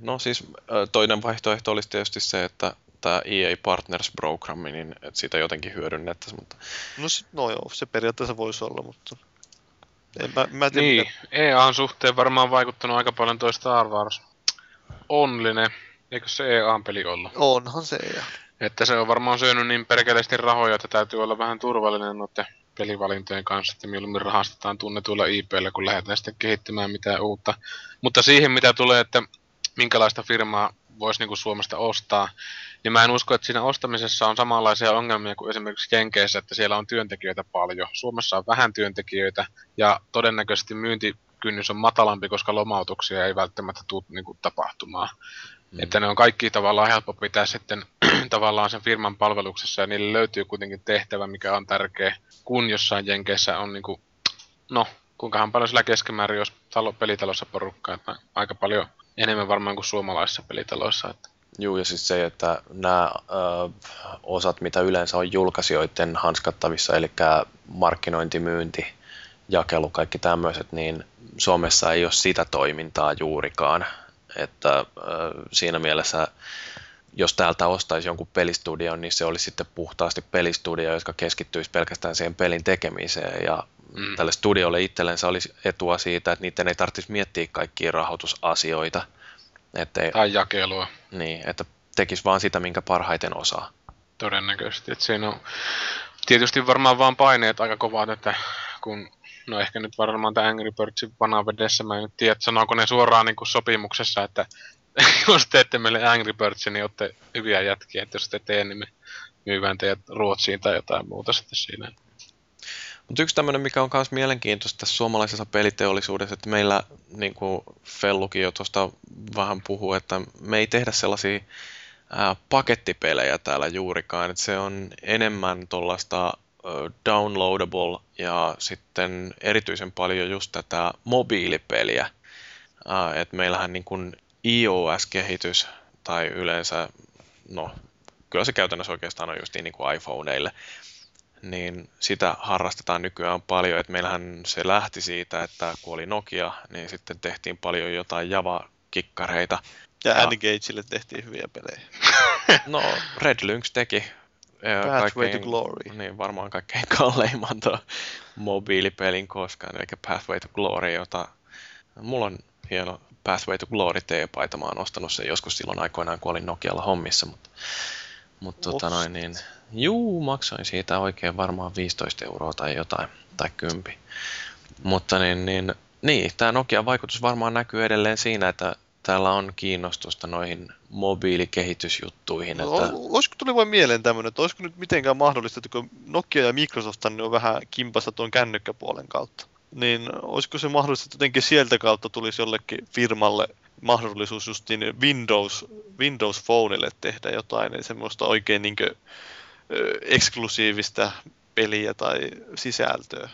No siis toinen vaihtoehto olisi tietysti se, että tämä EA Partners-programmi, niin että sitä jotenkin hyödynnettäisiin, mutta No, sit, no joo, se periaatteessa voisi olla, mutta En mä, mä tiedä, Niin, mikä- EA:n suhteen varmaan vaikuttanut aika paljon toi Star Wars. Onlinen, eikö se EA:n peli ollut? onhan se ja Että se on varmaan syönyt niin perkeleesti rahoja, että täytyy olla vähän turvallinen noiden pelivalintojen kanssa, että mieluummin rahastetaan tunnetuilla IPillä, kun lähdetään sitten kehittämään mitään uutta. Mutta siihen, mitä tulee, että minkälaista firmaa voisi niin kuin Suomesta ostaa, niin mä en usko, että siinä ostamisessa on samanlaisia ongelmia kuin esimerkiksi Jenkeissä, että siellä on työntekijöitä paljon. Suomessa on vähän työntekijöitä ja todennäköisesti myyntikynnys on matalampi, koska lomautuksia ei välttämättä tule niin kuin, tapahtumaan. Mm. Että ne on kaikki tavallaan helppo pitää sitten [clears throat] tavallaan sen firman palveluksessa ja niille löytyy kuitenkin tehtävä, mikä on tärkeä, kun jossain Jenkeissä on niin kuin, no, kuinkahan paljon sillä keskimäärin, jos talo, pelitalossa porukkaa, että aika paljon enemmän varmaan kuin suomalaisissa pelitaloissa. Että. Juu, ja siis se, että nämä ö, osat, mitä yleensä on julkaisijoiden hanskattavissa, eli markkinointi, myynti, jakelu, kaikki tämmöiset, niin Suomessa ei ole sitä toimintaa juurikaan. Että ö, siinä mielessä, jos täältä ostaisi jonkun pelistudion, niin se olisi sitten puhtaasti pelistudio, joka keskittyisi pelkästään siihen pelin tekemiseen. Ja mm. tälle studiolle itsellensä olisi etua siitä, että niiden ei tarvitsisi miettiä kaikkia rahoitusasioita. Ettei, Tai jakelua niin, että tekisi vaan sitä, minkä parhaiten osaa. todennäköisesti. Että siinä on tietysti varmaan vaan paineet aika kovat, että kun No ehkä nyt varmaan tämä Angry Birdsin vanavedessä, mä en nyt tiedä, sanooko ne suoraan niin kuin sopimuksessa, että [laughs] jos teette meille Angry Birdsin, niin olette hyviä jätkiä, että jos te tee, niin me myydään teidät Ruotsiin tai jotain muuta sitten siinä. Mutta yksi tämmöinen, mikä on myös mielenkiintoista tässä suomalaisessa peliteollisuudessa, että meillä, niin kuin Fellukin jo tuosta vähän puhuu, että me ei tehdä sellaisia ää, pakettipelejä täällä juurikaan, että se on enemmän tuollaista downloadable ja sitten erityisen paljon just tätä mobiilipeliä. Että meillähän niin kuin iOS-kehitys tai yleensä, no kyllä se käytännössä oikeastaan on just niin kuin iPhoneille, niin sitä harrastetaan nykyään paljon, että meillähän se lähti siitä, että kun oli Nokia, niin sitten tehtiin paljon jotain Java-kikkareita. Ja Ja- N-Gageille tehtiin hyviä pelejä. No, Red Lynx teki Pathway to Glory. Niin, varmaan kaikkein [laughs] kalleimman tuon mobiilipelin koskaan, eli Pathway to Glory, jota mulla on hieno Pathway to Glory T-paita, mä oon ostanut sen joskus silloin aikoinaan, kun olin Nokialla hommissa, mutta, mutta tota noin, niin, juu, maksoin siitä oikein varmaan 15 euroa tai jotain, tai kympi. Mutta niin, niin, niin tämä Nokian vaikutus varmaan näkyy edelleen siinä, että täällä on kiinnostusta noihin mobiilikehitysjuttuihin. No, Että, ol- olisiko tuli vain mieleen tämmöinen, että olisiko nyt mitenkään mahdollista, että kun Nokia ja Microsoft ne on vähän kimpassa tuon kännykkäpuolen kautta, niin olisiko se mahdollista, että jotenkin sieltä kautta tulisi jollekin firmalle mahdollisuus just niin Windows, Windows Phoneille tehdä jotain niin semmoista oikein niin kuin, eksklusiivista peliä tai sisältöä.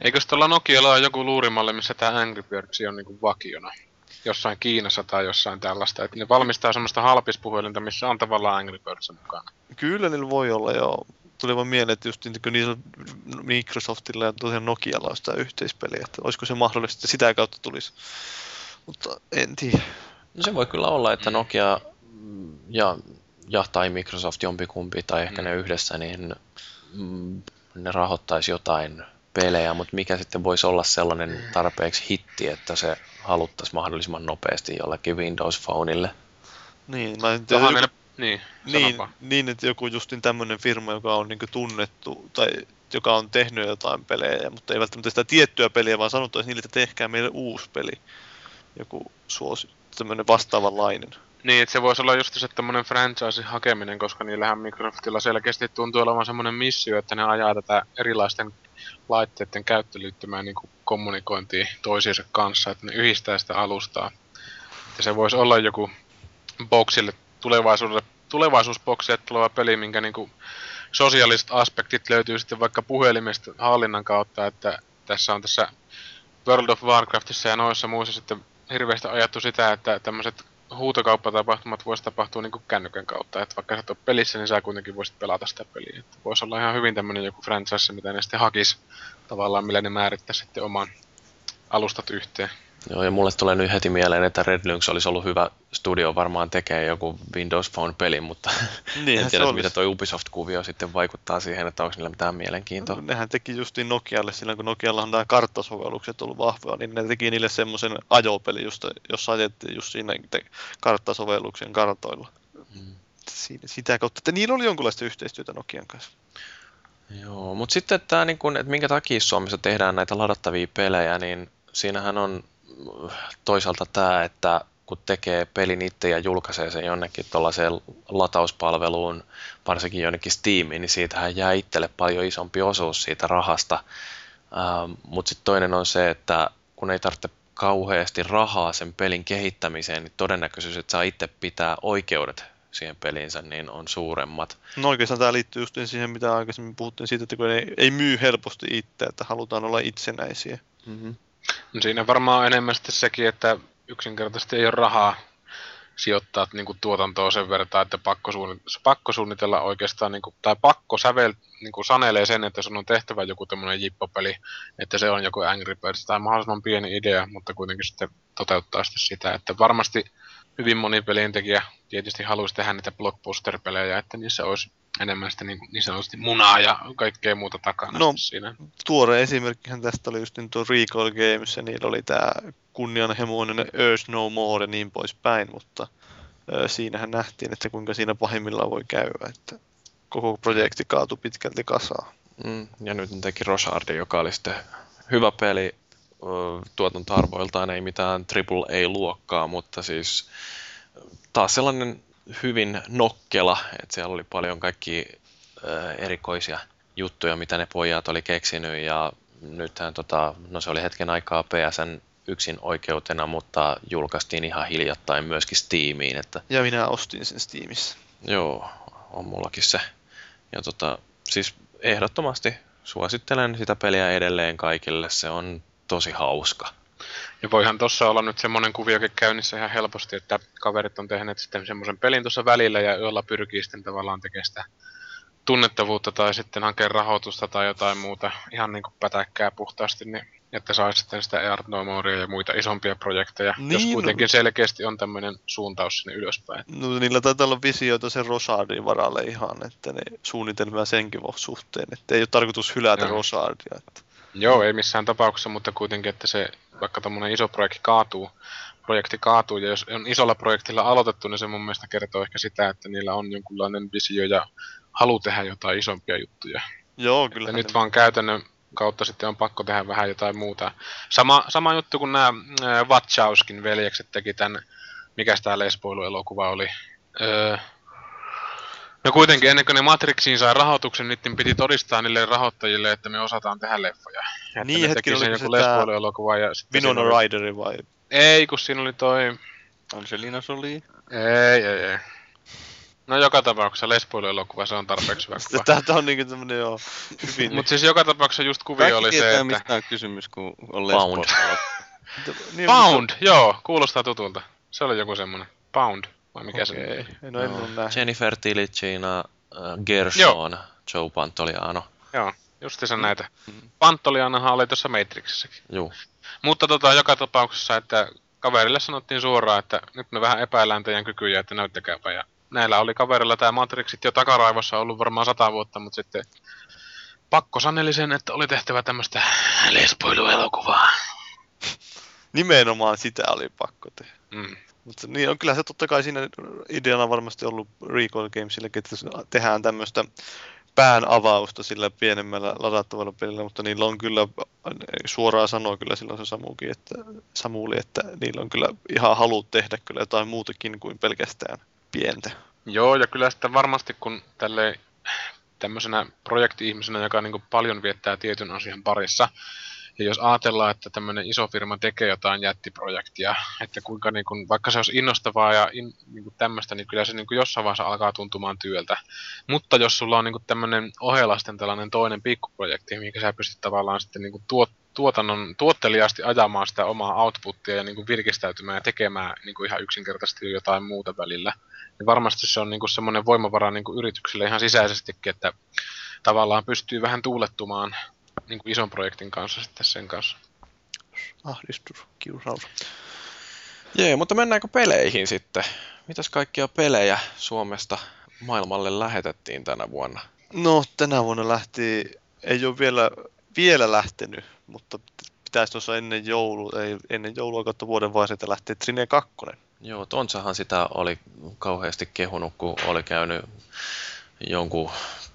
Eikö tuolla Nokialla ole joku luurimalle, missä tämä Angry Birds on niinku vakiona? Jossain Kiinassa tai jossain tällaista. Että ne valmistaa semmoista halpispuhelinta, missä on tavallaan Angry Birds mukana. Kyllä niillä voi olla joo. Tuli vaan mieleen, että just niin niillä Microsoftilla ja tosiaan Nokialla on sitä yhteispeliä, että olisiko se mahdollista, että sitä kautta tulisi. Mutta en tiedä. No se voi kyllä olla, että Nokia mm, ja, ja tai Microsoft jompikumpi tai ehkä ne yhdessä, niin mm, ne rahoittaisi jotain pelejä, mutta mikä sitten voisi olla sellainen tarpeeksi hitti, että se haluttaisiin mahdollisimman nopeasti jollekin Windows Phoneille. Niin, mä en tiedä, joku, meillä... Niin, niin, niin, että joku justin tämmöinen firma, joka on niin tunnettu tai joka on tehnyt jotain pelejä, mutta ei välttämättä sitä tiettyä peliä, vaan sanottaisiin niille, että tehkää meille uusi peli. Joku suosi, tämmöinen vastaavanlainen. Niin, että se voisi olla just se tämmöinen franchise hakeminen, koska niillähän Microsoftilla selkeästi tuntuu olevan semmoinen missio, että ne ajaa tätä erilaisten laitteiden käyttöliittymää niin kuin kommunikointia toisiinsa kanssa, että ne yhdistää sitä alustaa. Ja se voisi olla joku boksille tulevaisuudelle, tulevaisuusboksille tuleva peli, minkä niin kuin sosiaaliset aspektit löytyy sitten vaikka puhelimesta hallinnan kautta, että tässä on tässä World of Warcraftissa ja noissa muissa sitten hirveästi ajattu sitä, että tämmöiset huutokauppatapahtumat voisi tapahtua niin kännykän kautta, että vaikka sä et ole pelissä, niin sä kuitenkin voisit pelata sitä peliä. Että voisi olla ihan hyvin tämmöinen joku franchise, mitä ne sitten hakis tavallaan, millä ne määrittäisi sitten oman alustat yhteen. Joo, ja mulle tulee nyt heti mieleen, että Red Lynx olisi ollut hyvä studio varmaan tekee joku Windows Phone-peli, mutta [laughs] Niinhän en tiedä, se mitä tuo Ubisoft-kuvio sitten vaikuttaa siihen, että onko niillä mitään mielenkiintoa. No, nehän teki justiin Nokialle silloin, kun Nokialla on nämä karttasovellukset ollut vahvoja, niin ne teki niille semmoisen ajopeli, josta, jossa ajettiin just siinä karttasovelluksen kartoilla. Mm. Siinä, sitä kautta, että niillä oli jonkunlaista yhteistyötä Nokian kanssa. Joo, mutta sitten tämä, niin kun, että minkä takia Suomessa tehdään näitä ladattavia pelejä, niin siinähän on toisaalta tämä, että kun tekee pelin itse ja julkaisee sen jonnekin tuollaiseen latauspalveluun, varsinkin jonnekin Steamiin, niin siitähän jää itselle paljon isompi osuus siitä rahasta. Ähm, mutta sitten toinen on se, että kun ei tarvitse kauheasti rahaa sen pelin kehittämiseen, niin todennäköisyys, että saa itse pitää oikeudet siihen pelinsä, niin on suuremmat. No oikeastaan tämä liittyy just siihen, mitä aikaisemmin puhuttiin siitä, että kun ei, ei myy helposti itse, että halutaan olla itsenäisiä. Mm-hmm. Siinä varmaan on enemmän sitten sekin, että yksinkertaisesti ei ole rahaa sijoittaa niin kuin tuotantoa sen verran, että pakko, suunnitella, pakko suunnitella oikeastaan, niin kuin, tai pakko sävel, niin kuin sanelee sen, että sun on tehtävä joku tämmöinen jippopeli, että se on joku Angry Birds tai mahdollisimman pieni idea, mutta kuitenkin sitten toteuttaa sitten sitä, että varmasti hyvin moni pelintekijä tietysti haluaisi tehdä niitä blockbuster-pelejä, että niissä olisi enemmän sitten niin, niin sanotusti munaa ja kaikkea muuta takana No, siinä. Tuore esimerkkihän tästä oli just niin tuo Recall Games, ja niillä oli tämä kunnianhimoinen Earth No More ja niin poispäin, mutta ö, siinähän nähtiin, että kuinka siinä pahimmillaan voi käydä, että koko projekti kaatui pitkälti kasaan. Mm, ja nyt ne teki Rosardin, joka oli sitten hyvä peli, tuotantoarvoiltaan ei mitään AAA-luokkaa, mutta siis taas sellainen hyvin nokkela, että siellä oli paljon kaikki erikoisia juttuja, mitä ne pojat oli keksinyt ja nythän tota, no se oli hetken aikaa PSN yksin oikeutena, mutta julkaistiin ihan hiljattain myöskin Steamiin, että Ja minä ostin sen Steamissa. Joo, on mullakin se. Ja tota, siis ehdottomasti suosittelen sitä peliä edelleen kaikille. Se on tosi hauska. Ja voihan tuossa olla nyt semmoinen kuviokin käynnissä ihan helposti, että kaverit on tehneet sitten semmoisen pelin tuossa välillä ja jolla pyrkii sitten tavallaan tekemään sitä tunnettavuutta tai sitten hakea rahoitusta tai jotain muuta ihan niin kuin pätäkkää puhtaasti, niin että saisi sitten sitä Art No ja muita isompia projekteja, niin, jos Niin, kuitenkin selkeästi on tämmöinen suuntaus sinne ylöspäin. No, niillä taitaa olla visioita sen Rosardin varalle ihan, että ne suunnitelmia senkin suhteen, että ei ole tarkoitus hylätä Joo. Rosardia. Että. Joo, ei missään tapauksessa, mutta kuitenkin, että se vaikka tämmöinen iso projekti kaatuu, projekti kaatuu, ja jos on isolla projektilla aloitettu, niin se mun mielestä kertoo ehkä sitä, että niillä on jonkunlainen visio ja halu tehdä jotain isompia juttuja. Joo, Kyllä nyt vaan käytännön kautta sitten on pakko tehdä vähän jotain muuta. Sama, sama juttu kuin nämä äh, Wachowskin veljekset teki tämän, mikä tämä lesboiluelokuva oli. Öö, no kuitenkin ennen kuin ne Matrixiin sai rahoituksen, niiden piti todistaa niille rahoittajille, että me osataan tehdä leffoja. Ja Niin, sen oliko joku se tää lesboiluelokuva ja Winona oli- Rideri vai? Ei, kun siinä oli toi... Angelina Jolie. Ei, ei, ei. No joka tapauksessa lesboiluelokuva, se on tarpeeksi hyvä kuva. [laughs] Tätä on niinku tämmönen joo, hyvin. Mutta siis joka tapauksessa just kuvio Kaikki oli se, että... mistä on kysymys, kun on Pound. niin, [laughs] Pound, joo, kuulostaa tutulta. Se oli joku semmonen. Pound, vai mikä se Okei, okay. no en nähnyt. Jennifer Tillicina, äh, Gershon, Joe Pantoliano. Joo, justiinsa näitä. Pantolianahan oli tuossa Matrixissakin. Juu. Mutta tota, joka tapauksessa, että kaverille sanottiin suoraan, että nyt me vähän epäillään teidän kykyjä, että näyttäkääpä. Ja näillä oli kaverilla tämä Matrixit jo takaraivossa ollut varmaan sata vuotta, mutta sitten pakko saneli sen, että oli tehtävä tämmöistä lesboiluelokuvaa. Nimenomaan sitä oli pakko tehdä. Mm. Mutta niin on kyllä se totta kai siinä ideana varmasti ollut Recall Gamesillekin, että tehdään tämmöistä pään avausta sillä pienemmällä ladattavalla pelillä, mutta niillä on kyllä, suoraan sanoa kyllä silloin se Samukin, että, Samuli, että niillä on kyllä ihan halu tehdä kyllä jotain muutakin kuin pelkästään pientä. Joo, ja kyllä sitten varmasti kun tälle tämmöisenä projekti-ihmisenä, joka niin paljon viettää tietyn asian parissa, ja jos ajatellaan, että tämmöinen iso firma tekee jotain jättiprojektia, että kuinka niin kuin, vaikka se olisi innostavaa ja in, niin tämmöistä, niin kyllä se niin jossain vaiheessa alkaa tuntumaan työltä. Mutta jos sulla on niin tämmöinen ohella sitten tällainen toinen pikkuprojekti, mikä sä pystyt tavallaan sitten niin tuot, tuotannon, tuotteliaasti ajamaan sitä omaa outputtia ja niin virkistäytymään ja tekemään niin ihan yksinkertaisesti jotain muuta välillä, niin varmasti se on niin kuin semmoinen voimavara niin kuin yrityksille ihan sisäisestikin, että tavallaan pystyy vähän tuulettumaan niin kuin ison projektin kanssa sitten sen kanssa. ahdistus, kiusaus. Jee, mutta mennäänkö peleihin sitten? Mitäs kaikkia pelejä Suomesta maailmalle lähetettiin tänä vuonna? No, tänä vuonna lähti, ei ole vielä, vielä lähtenyt, mutta pitäisi tuossa ennen, joulu, ei, ennen joulua kautta vuoden vaiheita lähteä Trine 2. Joo, Tontsahan sitä oli kauheasti kehunut, kun oli käynyt jonkun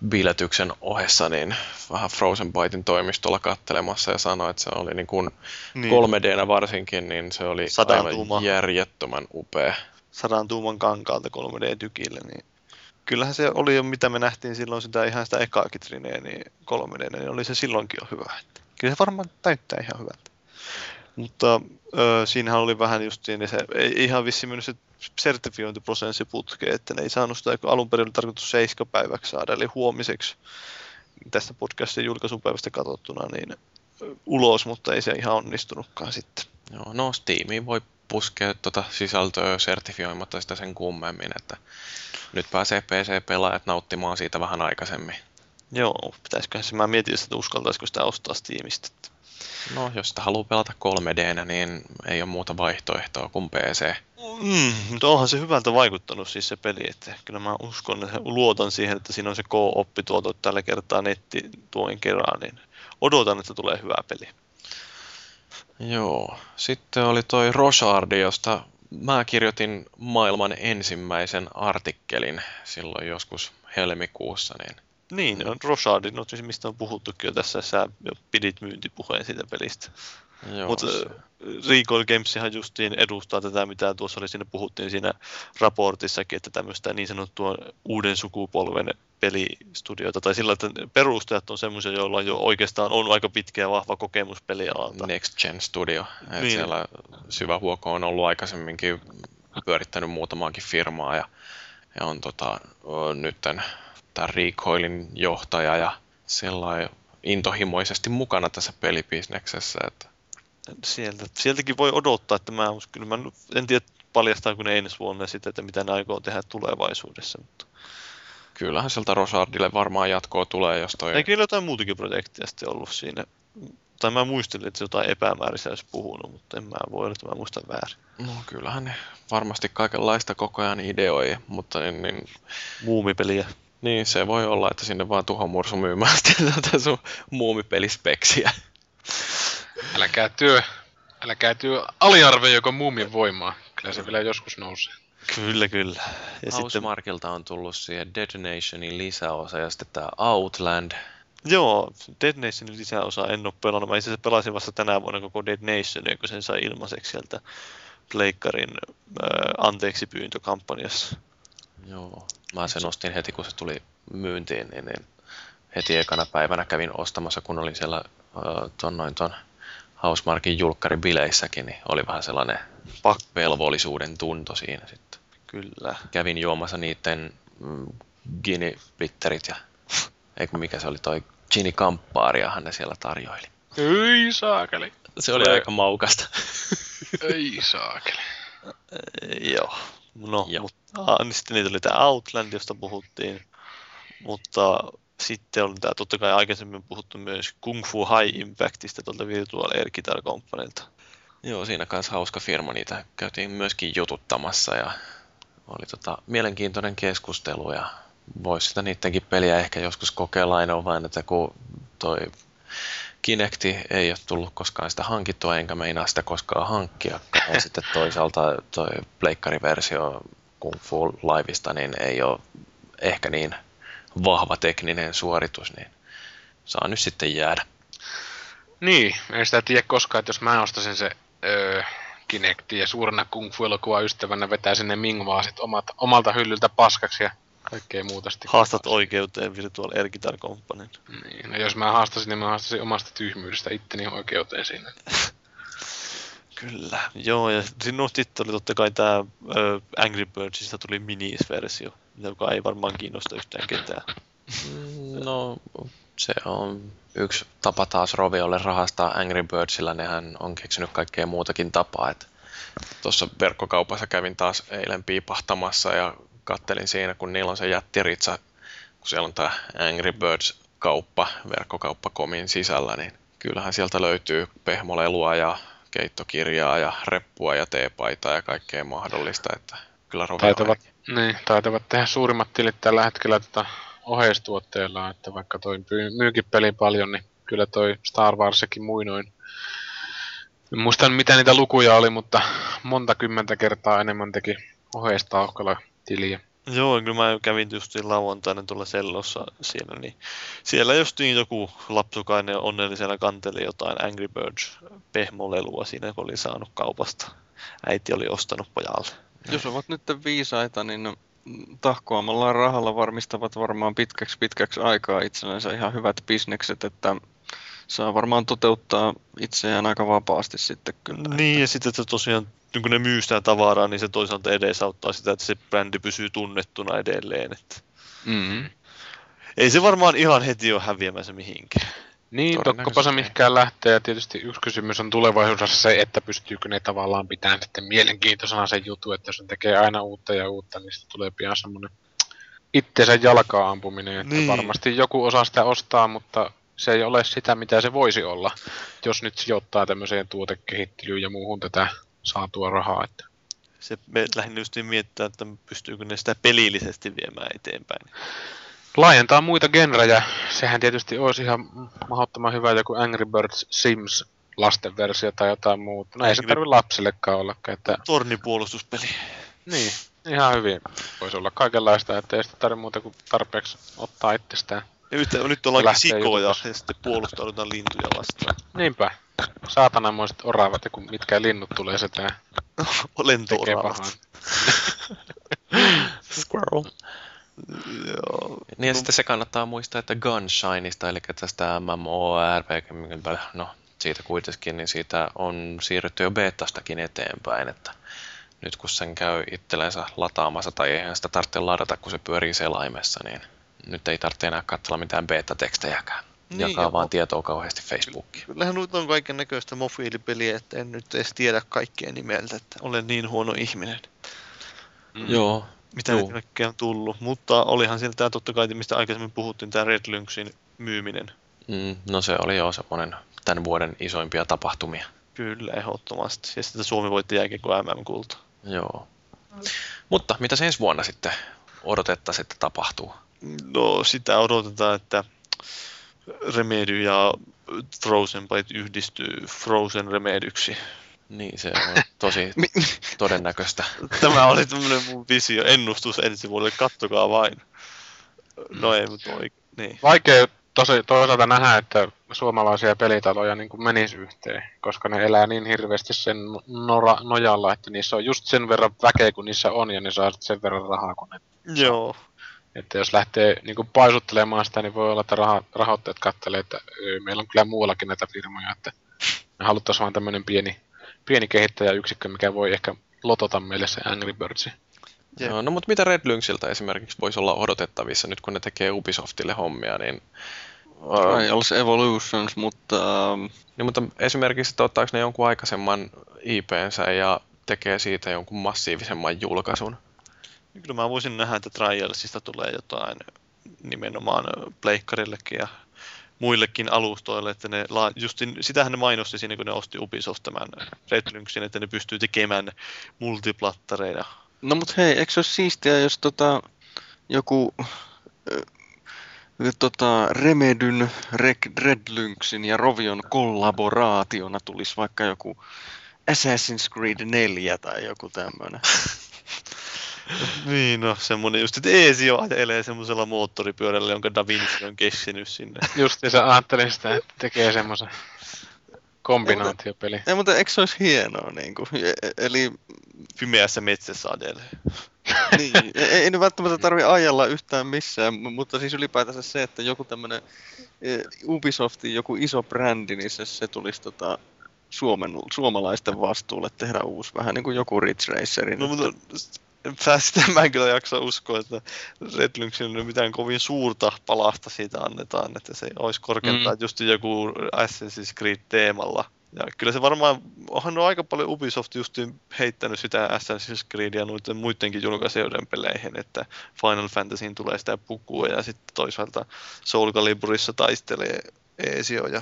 biletyksen ohessa niin vähän Frozen Bitein toimistolla kattelemassa ja sanoi, että se oli niin kuin niin. 3D varsinkin, niin se oli Sadan aivan tuuma. järjettömän upea. Sadan tuuman kankaalta 3D-tykille, niin kyllähän se oli jo, mitä me nähtiin silloin sitä ihan sitä ekaakin niin 3D, niin oli se silloinkin jo hyvä. Kyllä se varmaan täyttää ihan hyvältä. Mutta ö, siinähän oli vähän just niin, se ei ihan vissi mennyt se sertifiointiprosessi putkeen, että ne ei saanut sitä, kun alun perin oli tarkoitus seiskapäiväksi saada, eli huomiseksi tästä podcastin julkaisupäivästä katsottuna, niin ulos, mutta ei se ihan onnistunutkaan sitten. Joo, no Steamiin voi puskea tuota sisältöä sertifioimatta sitä sen kummemmin, että nyt pääsee PC-pelaajat nauttimaan siitä vähän aikaisemmin. Joo, pitäisiköhän se, mä mietin, että uskaltaisiko sitä ostaa Steamista. No, jos sitä haluaa pelata 3 d niin ei ole muuta vaihtoehtoa kuin PC. Mm, mutta onhan se hyvältä vaikuttanut siis se peli, että kyllä mä uskon, että luotan siihen, että siinä on se co-oppi tuotu tällä kertaa netti tuoin kerran, niin odotan, että tulee hyvä peli. Joo, sitten oli toi Rosardi, josta mä kirjoitin maailman ensimmäisen artikkelin silloin joskus helmikuussa, niin niin, on Rosardin, no, mistä on puhuttukin jo tässä, sä jo pidit myyntipuheen siitä pelistä. Mutta Recoil Gamesihan justiin edustaa tätä, mitä tuossa oli siinä puhuttiin siinä raportissakin, että tämmöistä niin sanottua uuden sukupolven pelistudioita, tai sillä, että perustajat on semmoisia, joilla jo oikeastaan on aika pitkä ja vahva kokemus pelialalta. Next Gen Studio. Niin. Siellä Syvä Huoko on ollut aikaisemminkin pyörittänyt muutamaankin firmaa ja, ja on tota, nytten tämä Recoilin johtaja ja sellainen intohimoisesti mukana tässä pelibisneksessä. Että... Sieltä, sieltäkin voi odottaa, että mä, kyllä mä en tiedä paljastaako ne ensi vuonna sitä, että mitä ne aikoo tehdä tulevaisuudessa. Mutta... Kyllähän sieltä Rosardille varmaan jatkoa tulee, jos toi... Eikö jotain muutakin projektia sitten ollut siinä? Tai mä muistelin, että jotain epämääräistä olisi puhunut, mutta en mä voi olla, että mä muistan väärin. No kyllähän ne varmasti kaikenlaista koko ajan ideoi, mutta niin... niin... Muumipeliä. Niin, se voi olla, että sinne vaan tuhomursu myymään sitten [laughs] tätä sun muumipelispeksiä. Älkää työ, älkää työ aliarve joko muumin voimaa. Kyllä se vielä joskus nousee. Kyllä, kyllä. Ja Housemarkilta sitten... on tullut siihen Dead Nationin lisäosa ja sitten tämä Outland. Joo, Dead Nationin lisäosa en ole pelannut. Mä itse pelasin vasta tänä vuonna koko Dead Nation, kun sen sai ilmaiseksi sieltä Pleikkarin äh, anteeksi pyyntökampanjassa. Joo, mä sen ostin heti kun se tuli myyntiin, niin, niin heti ekana päivänä kävin ostamassa, kun olin siellä äh, ton noin ton Housemarkin julkkaribileissäkin, niin oli vähän sellainen velvollisuuden tunto siinä sitten. Kyllä. Kävin juomassa niiden mm, Gini-bitterit ja eikö mikä se oli toi Gini Campariahan ne siellä tarjoili. Ei saakeli. Se oli aika maukasta. Ei saakeli. Joo. No, Joo. mutta niin sitten niitä oli tämä Outland, josta puhuttiin, mutta sitten on tämä totta kai aikaisemmin puhuttu myös Kung Fu High Impactista tuolta Virtual Air Guitar Companylta. Joo, siinä kanssa hauska firma, niitä käytiin myöskin jututtamassa ja oli tota, mielenkiintoinen keskustelu ja voisi sitä niidenkin peliä ehkä joskus kokeilla ainoa vain, että kun toi Kinecti ei ole tullut koskaan sitä hankittua, enkä meinaa sitä koskaan hankkia. Ja sitten toisaalta toi pleikkariversio Kung Fu Liveista niin ei ole ehkä niin vahva tekninen suoritus, niin saa nyt sitten jäädä. Niin, en sitä tiedä koskaan, että jos mä ostaisin se öö, Kinecti ja suurena Kung Fu ystävänä vetää sinne Mingvaa sit omat, omalta hyllyltä paskaksi ja kaikkea muuta sitten. Haastat oikeuteen Virtual Air Guitar Company. Niin, no jos mä haastasin, niin mä haastasin omasta tyhmyydestä itteni oikeuteen siinä. [laughs] Kyllä, joo, ja sinun sitten oli totta kai tämä Angry Birdsista tuli minis-versio, joka ei varmaan kiinnosta yhtään ketään. Mm, no, se on yksi tapa taas Roviolle rahastaa Angry Birdsillä, nehän on keksinyt kaikkea muutakin tapaa, että tuossa verkkokaupassa kävin taas eilen piipahtamassa ja kattelin siinä, kun niillä on se jättiritsa, kun siellä on tämä Angry Birds-kauppa, verkkokauppa komin sisällä, niin kyllähän sieltä löytyy pehmolelua ja keittokirjaa ja reppua ja teepaitaa ja kaikkea mahdollista, että kyllä taitavat, niin, taitavat tehdä suurimmat tilit tällä hetkellä tota oheistuotteella, että vaikka toi myykin pelin paljon, niin kyllä toi Star Warsikin muinoin. En muista mitä niitä lukuja oli, mutta monta kymmentä kertaa enemmän teki oheistauhkalla tiliä. Joo, kyllä mä kävin just lauantaina tuolla sellossa siellä, niin siellä justiin joku lapsukainen onnellisena kanteli jotain Angry Birds pehmolelua siinä, kun oli saanut kaupasta. Äiti oli ostanut pojalle. Jos ovat nyt viisaita, niin tahkoamalla rahalla varmistavat varmaan pitkäksi pitkäksi aikaa itsellensä ihan hyvät bisnekset, että saa varmaan toteuttaa itseään aika vapaasti sitten kyllä. Niin, ja sitten että tosiaan niin kun ne myy sitä tavaraa, niin se toisaalta edesauttaa sitä, että se brändi pysyy tunnettuna edelleen. Että... Mm-hmm. Ei se varmaan ihan heti ole häviämässä mihinkään. Niin, tokkopa se mihinkään lähtee. Ja tietysti yksi kysymys on tulevaisuudessa se, että pystyykö ne tavallaan pitämään sitten mielenkiintoisena sen jutu, että jos ne tekee aina uutta ja uutta, niin sitten tulee pian semmoinen itseensä jalkaa ampuminen. Että niin. varmasti joku osaa sitä ostaa, mutta se ei ole sitä, mitä se voisi olla, jos nyt sijoittaa tämmöiseen tuotekehittelyyn ja muuhun tätä saatua rahaa. Että. Se me lähinnä just miettiä, että pystyykö ne sitä pelillisesti viemään eteenpäin. Laajentaa muita genrejä. Sehän tietysti olisi ihan mahdottoman hyvä joku Angry Birds Sims lastenversio tai jotain muuta. No ei se tarvitse lapsillekaan olla. Että... Tornipuolustuspeli. Niin, ihan hyvin. Voisi olla kaikenlaista, että ei sitä tarvitse muuta kuin tarpeeksi ottaa itsestään. Ja nyt, nyt ollaankin sikoja jutussa. ja sitten puolustaudutaan lintuja vastaan. Niinpä. Saatanammoiset oravat ja kun mitkä linnut tulee sitä [laughs] Lento-oravat. [laughs] Squirrel. Joo. Niin ja no. sitten se kannattaa muistaa, että Gunshineista, eli tästä MMORPG, no siitä kuitenkin, niin siitä on siirrytty jo betastakin eteenpäin, että nyt kun sen käy itsellensä lataamassa, tai eihän sitä tarvitse ladata, kun se pyörii selaimessa, niin nyt ei tarvitse enää katsella mitään beta-tekstejäkään. Niin, Jakaa vaan tietoa kauheasti Facebookiin. Kyllähän nyt on kaiken näköistä mofiilipeliä, että en nyt edes tiedä kaikkea nimeltä, että olen niin huono ihminen. Mm. Joo. Mitä Joo. kaikkea on tullut, mutta olihan siellä tämä totta kai, mistä aikaisemmin puhuttiin, tämä Red Lynxin myyminen. Mm, no se oli jo semmoinen tämän vuoden isoimpia tapahtumia. Kyllä, ehdottomasti. Ja sitten Suomi voitti jääkiekko MM-kulta. Joo. Mutta mitä ensi vuonna sitten odotettaisiin, että tapahtuu? No sitä odotetaan, että Remedy ja Frozen Byte yhdistyy Frozen Remedyksi. Niin, se on tosi [laughs] todennäköistä. Tämä oli tämmöinen mun visio, ennustus ensi vuodelle, kattokaa vain. No ei, mutta oi, niin. Vaikea tosi, toisaalta nähdä, että suomalaisia pelitaloja niin menisi yhteen, koska ne elää niin hirveästi sen nora, nojalla, että niissä on just sen verran väkeä kuin niissä on, ja ne saa sen verran rahaa kuin ne Joo. Että jos lähtee niin kuin paisuttelemaan sitä, niin voi olla, että raha, rahoittajat kattelee, että öö, meillä on kyllä muuallakin näitä firmoja, että me haluttaisiin vain tämmöinen pieni, pieni kehittäjäyksikkö, mikä voi ehkä lotota meille se Angry Birdsi. No, no mutta mitä Red Lynxiltä esimerkiksi voisi olla odotettavissa nyt, kun ne tekee Ubisoftille hommia, niin... Trials Evolutions, mutta... Um... Niin, mutta esimerkiksi, että ottaako ne jonkun aikaisemman IPnsä ja tekee siitä jonkun massiivisemman julkaisun? Kyllä mä voisin nähdä, että Trialsista tulee jotain nimenomaan pleikkarillekin ja muillekin alustoille, että ne, justin, sitähän ne mainosti siinä, kun ne osti Ubisoft tämän Red Lynxin, että ne pystyy tekemään multiplattareja. No mut hei, eikö se ole siistiä, jos tota, joku tota, Remedyn, Red Lynxin ja Rovion kollaboraationa tulisi vaikka joku Assassin's Creed 4 tai joku tämmöinen. [laughs] [laughs] niin, no semmonen just, että Eesio ajelee semmoisella moottoripyörällä, jonka Da Vinci on kessinyt sinne. [laughs] Just niin sä ajattelin sitä, että tekee semmoisen kombinaatiopeli. Ei, mutta eikö se olisi hienoa, niin kuin, e- eli... Pimeässä metsässä ajelee. [laughs] niin, ei, ei nyt välttämättä tarvi ajalla yhtään missään, mutta siis ylipäätänsä se, että joku tämmöinen e, Ubisoftin joku iso brändi, niin se, se tulisi tota, Suomen, suomalaisten vastuulle tehdä uusi, vähän niin kuin joku Ridge Racerin. No, mutta sitä mä en kyllä jaksa uskoa, että Red Lynxille mitään kovin suurta palasta siitä annetaan, että se olisi korkeintaan mm. just joku Assassin's Creed teemalla. Ja kyllä se varmaan, onhan on aika paljon Ubisoft just heittänyt sitä Assassin's Creedia noiden muidenkin julkaisijoiden peleihin, että Final Fantasyin tulee sitä pukua ja sitten toisaalta Soul Caliburissa taistelee Eesio ja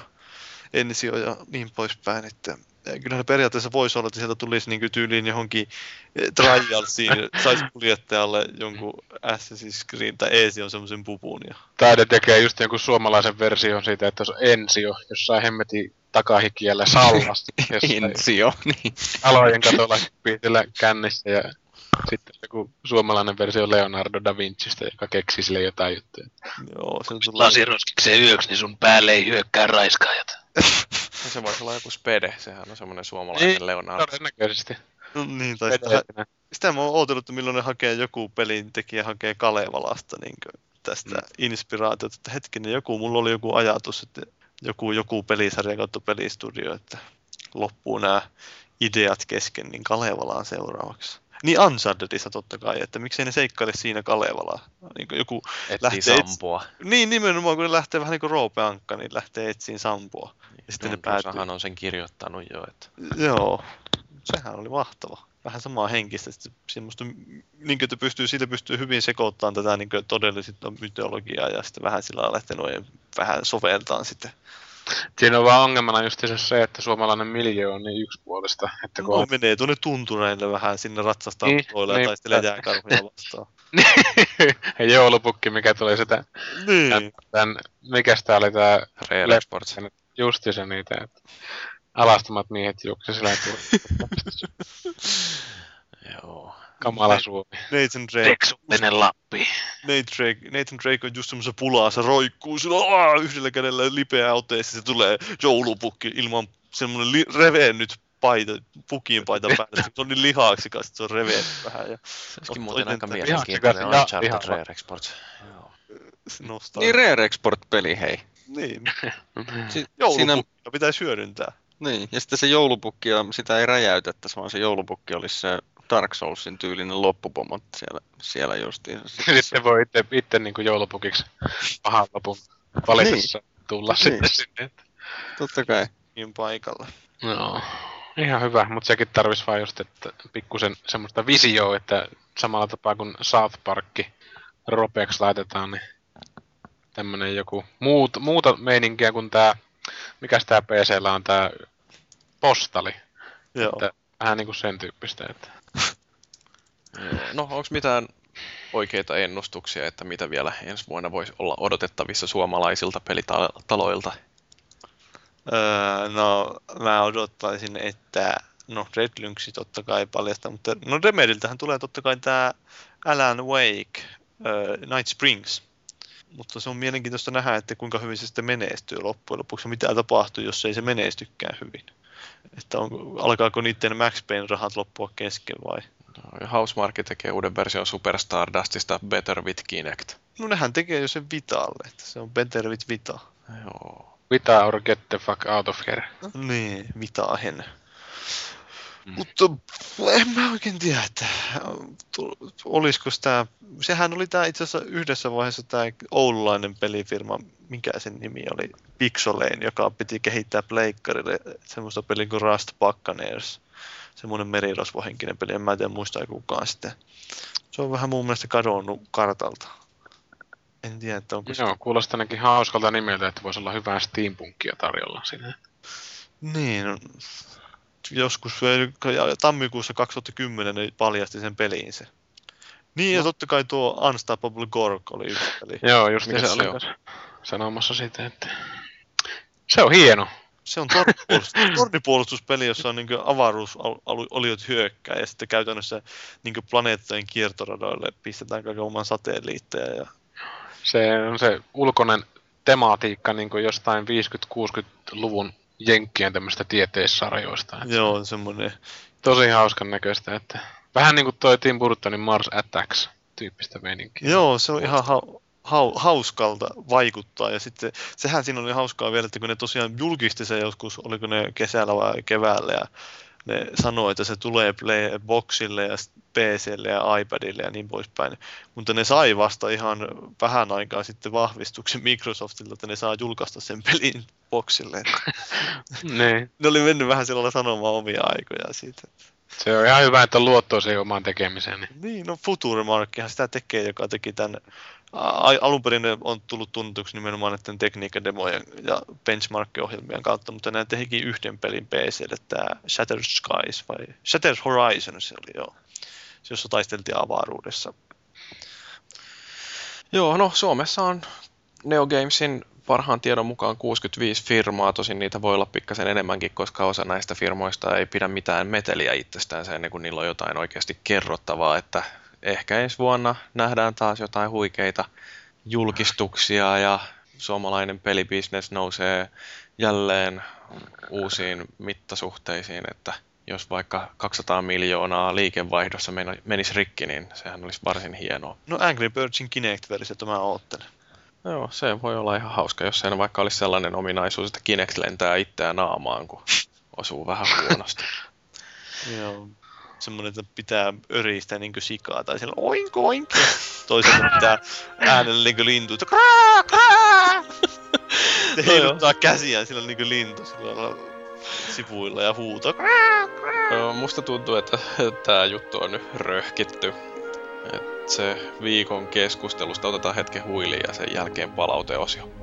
ensio ja niin poispäin, että kyllähän periaatteessa voisi olla, että sieltä tulisi niin tyyliin johonkin eh, trialsiin, [laughs] saisi kuljettajalle jonkun Assassin's Creed tai Eesi on semmoisen pupun. Ja... Taide tekee just jonkun suomalaisen version siitä, että se on Ensio, jossain hemmeti takahikiellä sallasta. [laughs] Ensio, niin. Alojen katolla piitellä kännissä ja sitten joku suomalainen versio Leonardo da Vincistä, joka keksi sille jotain juttuja. Joo, se tulee... Lasiroskikseen yöksi, niin sun päälle ei hyökkää raiskaajat. no se voisi olla joku Spede, sehän on semmoinen suomalainen niin, Leonardo. Todennäköisesti. No niin, tai sitä, sitä mä oon ootellut, että milloin ne hakee joku pelin tekijä hakee Kalevalasta niin tästä mm. inspiraatiota, että hetkinen, joku, mulla oli joku ajatus, että joku, joku pelisarja kautta pelistudio, että loppuu nämä ideat kesken, niin Kalevalaan seuraavaksi. Niin Unchartedissa totta kai, että miksei ne seikkaile siinä Kalevala. Niin joku Etsii lähtee Sampua. Etsi... Niin, nimenomaan kun ne lähtee vähän niin kuin Roope Ankka, niin lähtee etsiin Sampua. Ja sitten ne päätyy. on sen kirjoittanut jo. Että... Joo, sehän oli mahtava. Vähän samaa henkistä, että semmoista, niin kuin, että pystyy, siitä pystyy hyvin sekoittamaan tätä niin todellista mytologiaa ja sitten vähän sillä lähtenyt vähän soveltaan sitten Siinä on vaan ongelmana just se, että suomalainen miljö on niin yksipuolista. Että kun no, on... menee tuonne tuntureille vähän sinne ratsastaa niin, puolella niin, ja taistelee jääkarhuja vastaan. [laughs] ja joulupukki, mikä tuli sitä. Niin. Tämän, tämän mikä sitä oli tää... Rare Exports. Justi se niitä, että alastamat miehet juoksi sillä [laughs] [laughs] Joo. Kamala Suomi. Nathan Drake. Teksullinen Lappi. Nathan Drake, Nathan Drake on just semmoisessa pulassa, roikkuu sillä yhdellä kädellä lipeä oteessa, se tulee joulupukki ilman semmoinen li- revennyt paita, pukin paita [laughs] päällä. Se on niin lihaksikas, että se on revennyt vähän. Ja se olisikin muuten aika mielenkiintoinen Uncharted Rare Export. Niin Rare Export-peli, hei. Niin. [laughs] si- joulupukkia siinä... pitäisi hyödyntää. Niin, ja sitten se joulupukki, sitä ei räjäytettäisi, vaan se joulupukki olisi se Dark Soulsin tyylinen loppupomot siellä, siellä justiin. [laughs] Sitten voi itse, itse niin kuin joulupukiksi pahan lopun valitessa niin. tulla niin. sitten sinne. Totta kai. Niin paikalla. No, ihan hyvä, mutta sekin tarvisi vaan just, että pikkusen semmoista visioa, että samalla tapaa kuin South Parkki ropeaksi laitetaan, niin tämmönen joku muut, muuta meininkiä kuin tää, mikä tää PCllä on tää postali. Joo. Että vähän niinku sen tyyppistä, että No, onko mitään oikeita ennustuksia, että mitä vielä ensi vuonna voisi olla odotettavissa suomalaisilta pelitaloilta? Öö, no, mä odottaisin, että no Red Lynxi totta kai paljasta, mutta no Remediltähän tulee totta kai tämä Alan Wake, uh, Night Springs. Mutta se on mielenkiintoista nähdä, että kuinka hyvin se sitten menestyy loppujen lopuksi, mitä tapahtuu, jos ei se menestykään hyvin. Että on, alkaako niiden Max Payne rahat loppua kesken vai Housemarque tekee uuden version Super Stardustista Better with Kinect. No nehän tekee jo sen Vitalle, että se on Better with Vita. Joo. Vita or get the fuck out of here. Niin, Vitahen. Mm. Mutta en mä oikein tiedä, että olisiko tämä, sehän oli tämä itse asiassa yhdessä vaiheessa tämä oululainen pelifirma, mikä sen nimi oli, Pixolein, joka piti kehittää pleikkarille semmoista peliä kuin Rust Buccaneers semmoinen merirosvohenkinen peli, en mä tiedä muista kukaan sitten. Se on vähän mun mielestä kadonnut kartalta. En tiedä, että onko Joo, kuulostaa ainakin hauskalta nimeltä, että voisi olla hyvää steampunkia tarjolla sinne. Niin, no, joskus tammikuussa 2010 ne paljasti sen peliin se. Niin, no. ja totta kai tuo Unstoppable Gork oli yksi peli. Joo, just se, se oli sanomassa sitä, että se on hieno. Se on [laughs] tornipuolustuspeli, jossa on niin avaruusoliot hyökkää ja sitten käytännössä niin planeettojen kiertoradoille pistetään kaiken oman satelliitteja. Ja... Se on se ulkoinen tematiikka niin jostain 50-60-luvun jenkkien tämmöistä tieteissarjoista. Joo, semmoinen. Tosi hauskan näköistä, että vähän niin kuin toi Tim Burtonin Mars Attacks tyyppistä meininkiä. Joo, se on ihan ha- hauskalta vaikuttaa. Ja sitten sehän siinä oli hauskaa vielä, että kun ne tosiaan julkisti se joskus, oliko ne kesällä vai keväällä, ja ne sanoi, että se tulee Playboxille ja PClle ja iPadille ja niin poispäin. Mutta ne sai vasta ihan vähän aikaa sitten vahvistuksen Microsoftilta, että ne saa julkaista sen pelin boxille. [laughs] ne. ne oli mennyt vähän sellailla sanomaan omia aikoja siitä. Se on ihan hyvä, että luottoa siihen omaan tekemiseen. Niin, niin no Futuremarkkihan sitä tekee, joka teki tämän alun perin on tullut tunnetuksi nimenomaan näiden tekniikkademojen ja benchmark-ohjelmien kautta, mutta ne tehikin yhden pelin PClle, tämä Shattered Skies vai Shattered Horizon se oli joo, jossa taisteltiin avaruudessa. Joo, no Suomessa on Neo Gamesin parhaan tiedon mukaan 65 firmaa, tosin niitä voi olla pikkasen enemmänkin, koska osa näistä firmoista ei pidä mitään meteliä itsestään. Sen, kuin niillä on jotain oikeasti kerrottavaa, että ehkä ensi vuonna nähdään taas jotain huikeita julkistuksia ja suomalainen pelibisnes nousee jälleen uusiin mittasuhteisiin, että jos vaikka 200 miljoonaa liikevaihdossa menisi rikki, niin sehän olisi varsin hienoa. No Angry Birdsin Kinect-versiota mä oottelen. Joo, se voi olla ihan hauska, jos se vaikka olisi sellainen ominaisuus, että Kinect lentää itseään naamaan, kun osuu vähän huonosti. [laughs] Joo, semmoinen, että pitää öristä niin kuin sikaa tai siellä oink oink. Toisaalta pitää äänellä niin kuin lintu, että kraa, kraa. [laughs] Ja heiluttaa käsiään sillä niin kuin lintu sillä sivuilla ja huuto. Kraa, kraa. Joo, musta tuntuu, että [laughs] tämä juttu on nyt röhkitty. Et se viikon keskustelusta otetaan hetken huiliin ja sen jälkeen palauteosio.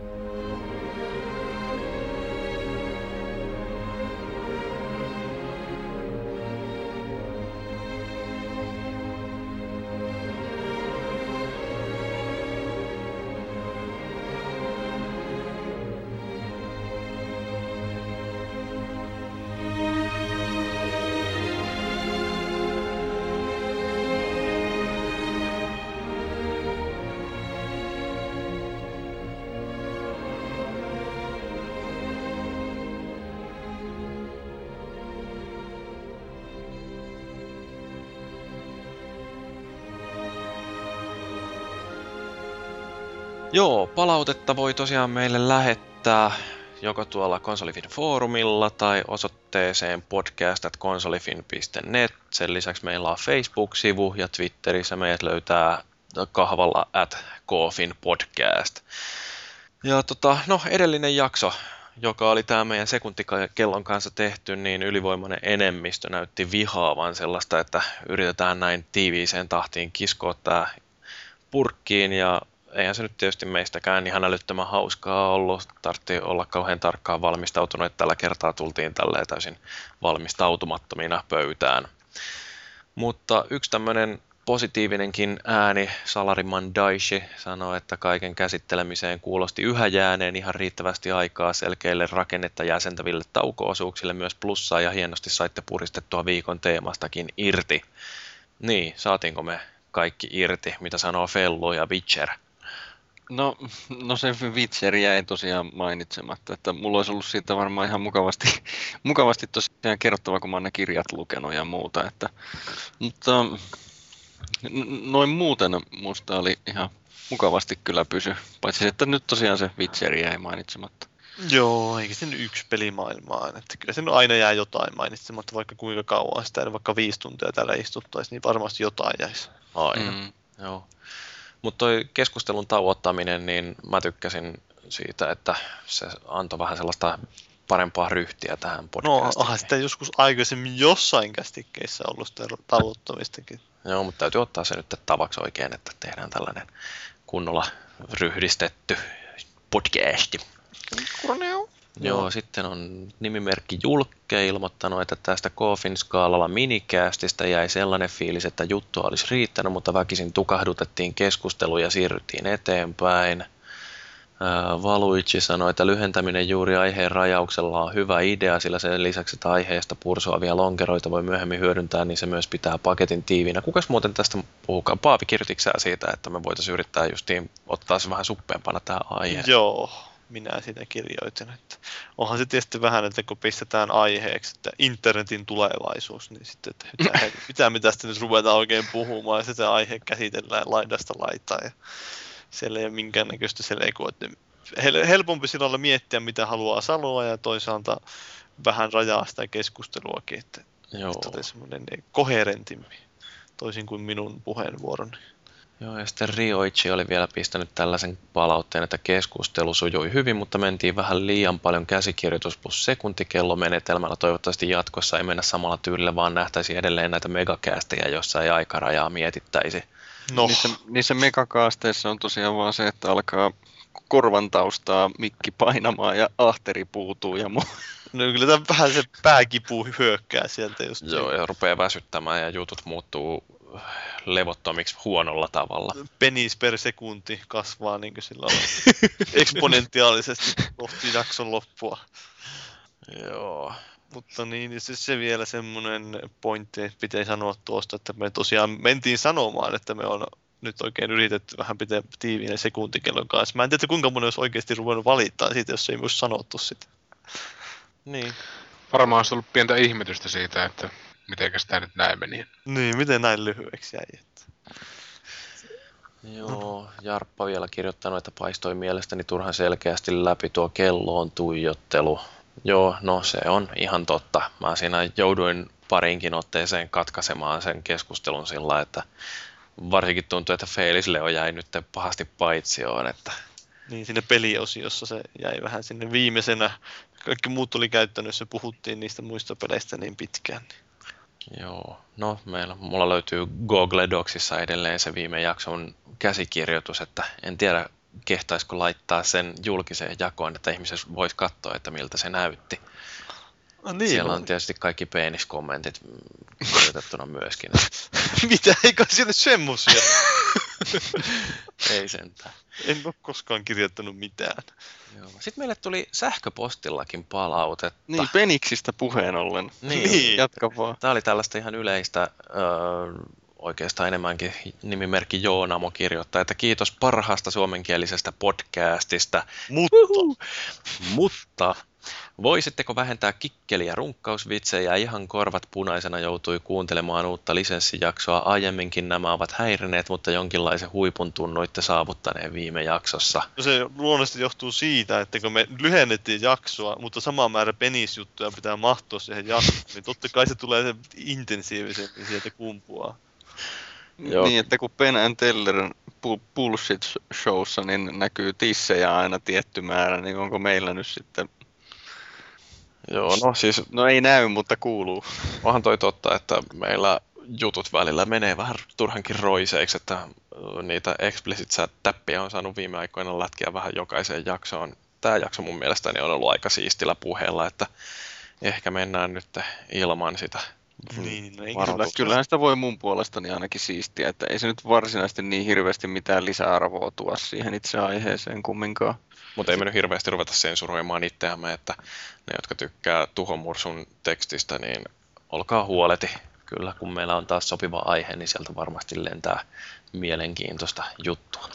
Joo, palautetta voi tosiaan meille lähettää joko tuolla Konsolifin foorumilla tai osoitteeseen podcast.konsolifin.net. Sen lisäksi meillä on Facebook-sivu ja Twitterissä meidät löytää kahvalla at Kofin podcast. Ja tota, no edellinen jakso, joka oli tämä meidän sekuntikellon kanssa tehty, niin ylivoimainen enemmistö näytti vihaavan sellaista, että yritetään näin tiiviiseen tahtiin kiskoa tämä purkkiin ja eihän se nyt tietysti meistäkään ihan älyttömän hauskaa ollut. Tartti olla kauhean tarkkaan valmistautunut, että tällä kertaa tultiin tälleen täysin valmistautumattomina pöytään. Mutta yksi tämmöinen positiivinenkin ääni, Salariman Daishi, sanoi, että kaiken käsittelemiseen kuulosti yhä jääneen ihan riittävästi aikaa selkeille rakennetta jäsentäville taukoosuuksille myös plussaa ja hienosti saitte puristettua viikon teemastakin irti. Niin, saatiinko me kaikki irti, mitä sanoo Fellu ja Witcher? No, [laughs] no se Witcher jäi tosiaan mainitsematta, että mulla olisi ollut siitä varmaan ihan mukavasti, [laughs] mukavasti tosiaan kerrottava, kun mä oon ne kirjat lukenut ja muuta, että, mutta noin muuten musta oli ihan mukavasti kyllä pysy, paitsi että nyt tosiaan se Witcher jäi mainitsematta. Joo, eikä se nyt yksi pelimaailmaan, että kyllä se aina jää jotain mainitsematta, vaikka kuinka kauan sitä, vaikka viisi tuntia täällä istuttaisiin, niin varmasti jotain jäisi. Aina, mm. joo. Mutta toi keskustelun tauottaminen, niin mä tykkäsin siitä, että se antoi vähän sellaista parempaa ryhtiä tähän podcastiin. No, onhan sitä joskus aikaisemmin jossain kästikkeissä ollut sitä tauottamistakin. Joo, mutta täytyy ottaa se nyt tavaksi oikein, että tehdään tällainen kunnolla ryhdistetty podcasti. Joo, sitten on nimimerkki Julkke ilmoittanut, että tästä Kofin skaalalla minikäästistä jäi sellainen fiilis, että juttu olisi riittänyt, mutta väkisin tukahdutettiin keskustelu ja siirryttiin eteenpäin. Valuichi sanoi, että lyhentäminen juuri aiheen rajauksella on hyvä idea, sillä sen lisäksi, että aiheesta pursoavia lonkeroita voi myöhemmin hyödyntää, niin se myös pitää paketin tiiviinä. Kukas muuten tästä puhukaan? Paavi, kirjoititko siitä, että me voitaisiin yrittää justiin ottaa se vähän suppeampana tähän aiheeseen? Joo, minä sitä kirjoitin. Että onhan se tietysti vähän, että kun pistetään aiheeksi, että internetin tulevaisuus, niin sitten, että mitä, [laughs] mitä me tästä nyt ruvetaan oikein puhumaan, ja sitten aihe käsitellään laidasta laitaan, ja siellä ei ole minkäännäköistä selekua, helpompi silloin miettiä, mitä haluaa sanoa, ja toisaalta vähän rajaa sitä keskusteluakin, että, Joo. että semmoinen koherentimpi, toisin kuin minun puheenvuoroni. Joo, ja sitten Rioichi oli vielä pistänyt tällaisen palautteen, että keskustelu sujui hyvin, mutta mentiin vähän liian paljon käsikirjoitus plus sekuntikello menetelmällä. Toivottavasti jatkossa ei mennä samalla tyylillä, vaan nähtäisi edelleen näitä megakäästejä, jossa ei aikarajaa mietittäisi. No, Niissä, niissä megakaasteissa on tosiaan vaan se, että alkaa korvan taustaa mikki painamaan ja ahteri puutuu ja muu. no kyllä tämä vähän se pääkipu hyökkää sieltä just. Joo, ja rupeaa väsyttämään ja jutut muuttuu levottomiksi huonolla tavalla. Penis per sekunti kasvaa niin sillä [laughs] eksponentiaalisesti kohti jakson loppua. Joo. Mutta niin, niin se, se vielä semmoinen pointti, että pitää sanoa tuosta, että me tosiaan mentiin sanomaan, että me on nyt oikein yritetty vähän pitää tiiviin sekuntikellon kanssa. Mä en tiedä, kuinka moni olisi oikeasti ruvennut valittaa siitä, jos ei myös sanottu sitä. Niin. Varmaan olisi ollut pientä ihmetystä siitä, että miten tämä nyt näin meni. Niin, miten näin lyhyeksi jäi? Että... Joo, Jarppa vielä kirjoittanut, että paistoi mielestäni turhan selkeästi läpi tuo kelloon tuijottelu. Joo, no se on ihan totta. Mä siinä jouduin parinkin otteeseen katkaisemaan sen keskustelun sillä, että varsinkin tuntuu, että Felis Leo jäi nyt pahasti paitsioon, että Niin, sinne peliosiossa se jäi vähän sinne viimeisenä. Kaikki muut tuli käyttänyt, jos puhuttiin niistä muista peleistä niin pitkään. Niin. Joo, no meillä, mulla löytyy Google Docsissa edelleen se viime jakson käsikirjoitus, että en tiedä kehtaisiko laittaa sen julkiseen jakoon, että ihmiset vois katsoa, että miltä se näytti. No niin, Siellä on tietysti kaikki peeniskommentit kirjoitettuna myöskin. [laughs] Mitä, eikö siellä semmosia? [laughs] Ei sentään. en ole koskaan kirjoittanut mitään. Joo. Sitten meille tuli sähköpostillakin palautetta. Niin, Peniksistä puheen ollen. Niin. Niin. Jatka vaan. Tämä oli tällaista ihan yleistä, öö, oikeastaan enemmänkin nimimerkki Joonamo kirjoittaa, että kiitos parhaasta suomenkielisestä podcastista, Mutta, mutta voisitteko vähentää kikkeliä runkkausvitsejä ihan korvat punaisena joutui kuuntelemaan uutta lisenssijaksoa. Aiemminkin nämä ovat häirineet, mutta jonkinlaisen huipun tunnuitte saavuttaneen viime jaksossa. no se luonnollisesti johtuu siitä, että kun me lyhennettiin jaksoa, mutta sama määrä penisjuttuja pitää mahtua siihen jaksoon, niin totta kai se tulee se intensiivisemmin sieltä kumpuaa. Joo. Niin, että kun Penn and Teller bu- bullshit showssa niin näkyy tissejä aina tietty määrä, niin onko meillä nyt sitten... Joo, no siis No ei näy, mutta kuuluu. onhan toi totta, että meillä jutut välillä menee vähän turhankin roiseiksi, että ö, niitä explicit täppiä on saanut viime aikoina lätkiä vähän jokaiseen jaksoon. Tämä jakso mun mielestäni on ollut aika siistillä puheella, että ehkä mennään nyt ilman sitä. Niin, no ei Varo- Kyllä, kyllähän sitä voi mun puolestani ainakin siistiä, että ei se nyt varsinaisesti niin hirveästi mitään lisäarvoa tuo siihen itse aiheeseen kumminkaan. Mutta ei me nyt hirveästi ruveta sensuroimaan itseämme, että ne, jotka tykkää Tuhomursun tekstistä, niin olkaa huoleti. Kyllä, kun meillä on taas sopiva aihe, niin sieltä varmasti lentää mielenkiintoista juttua.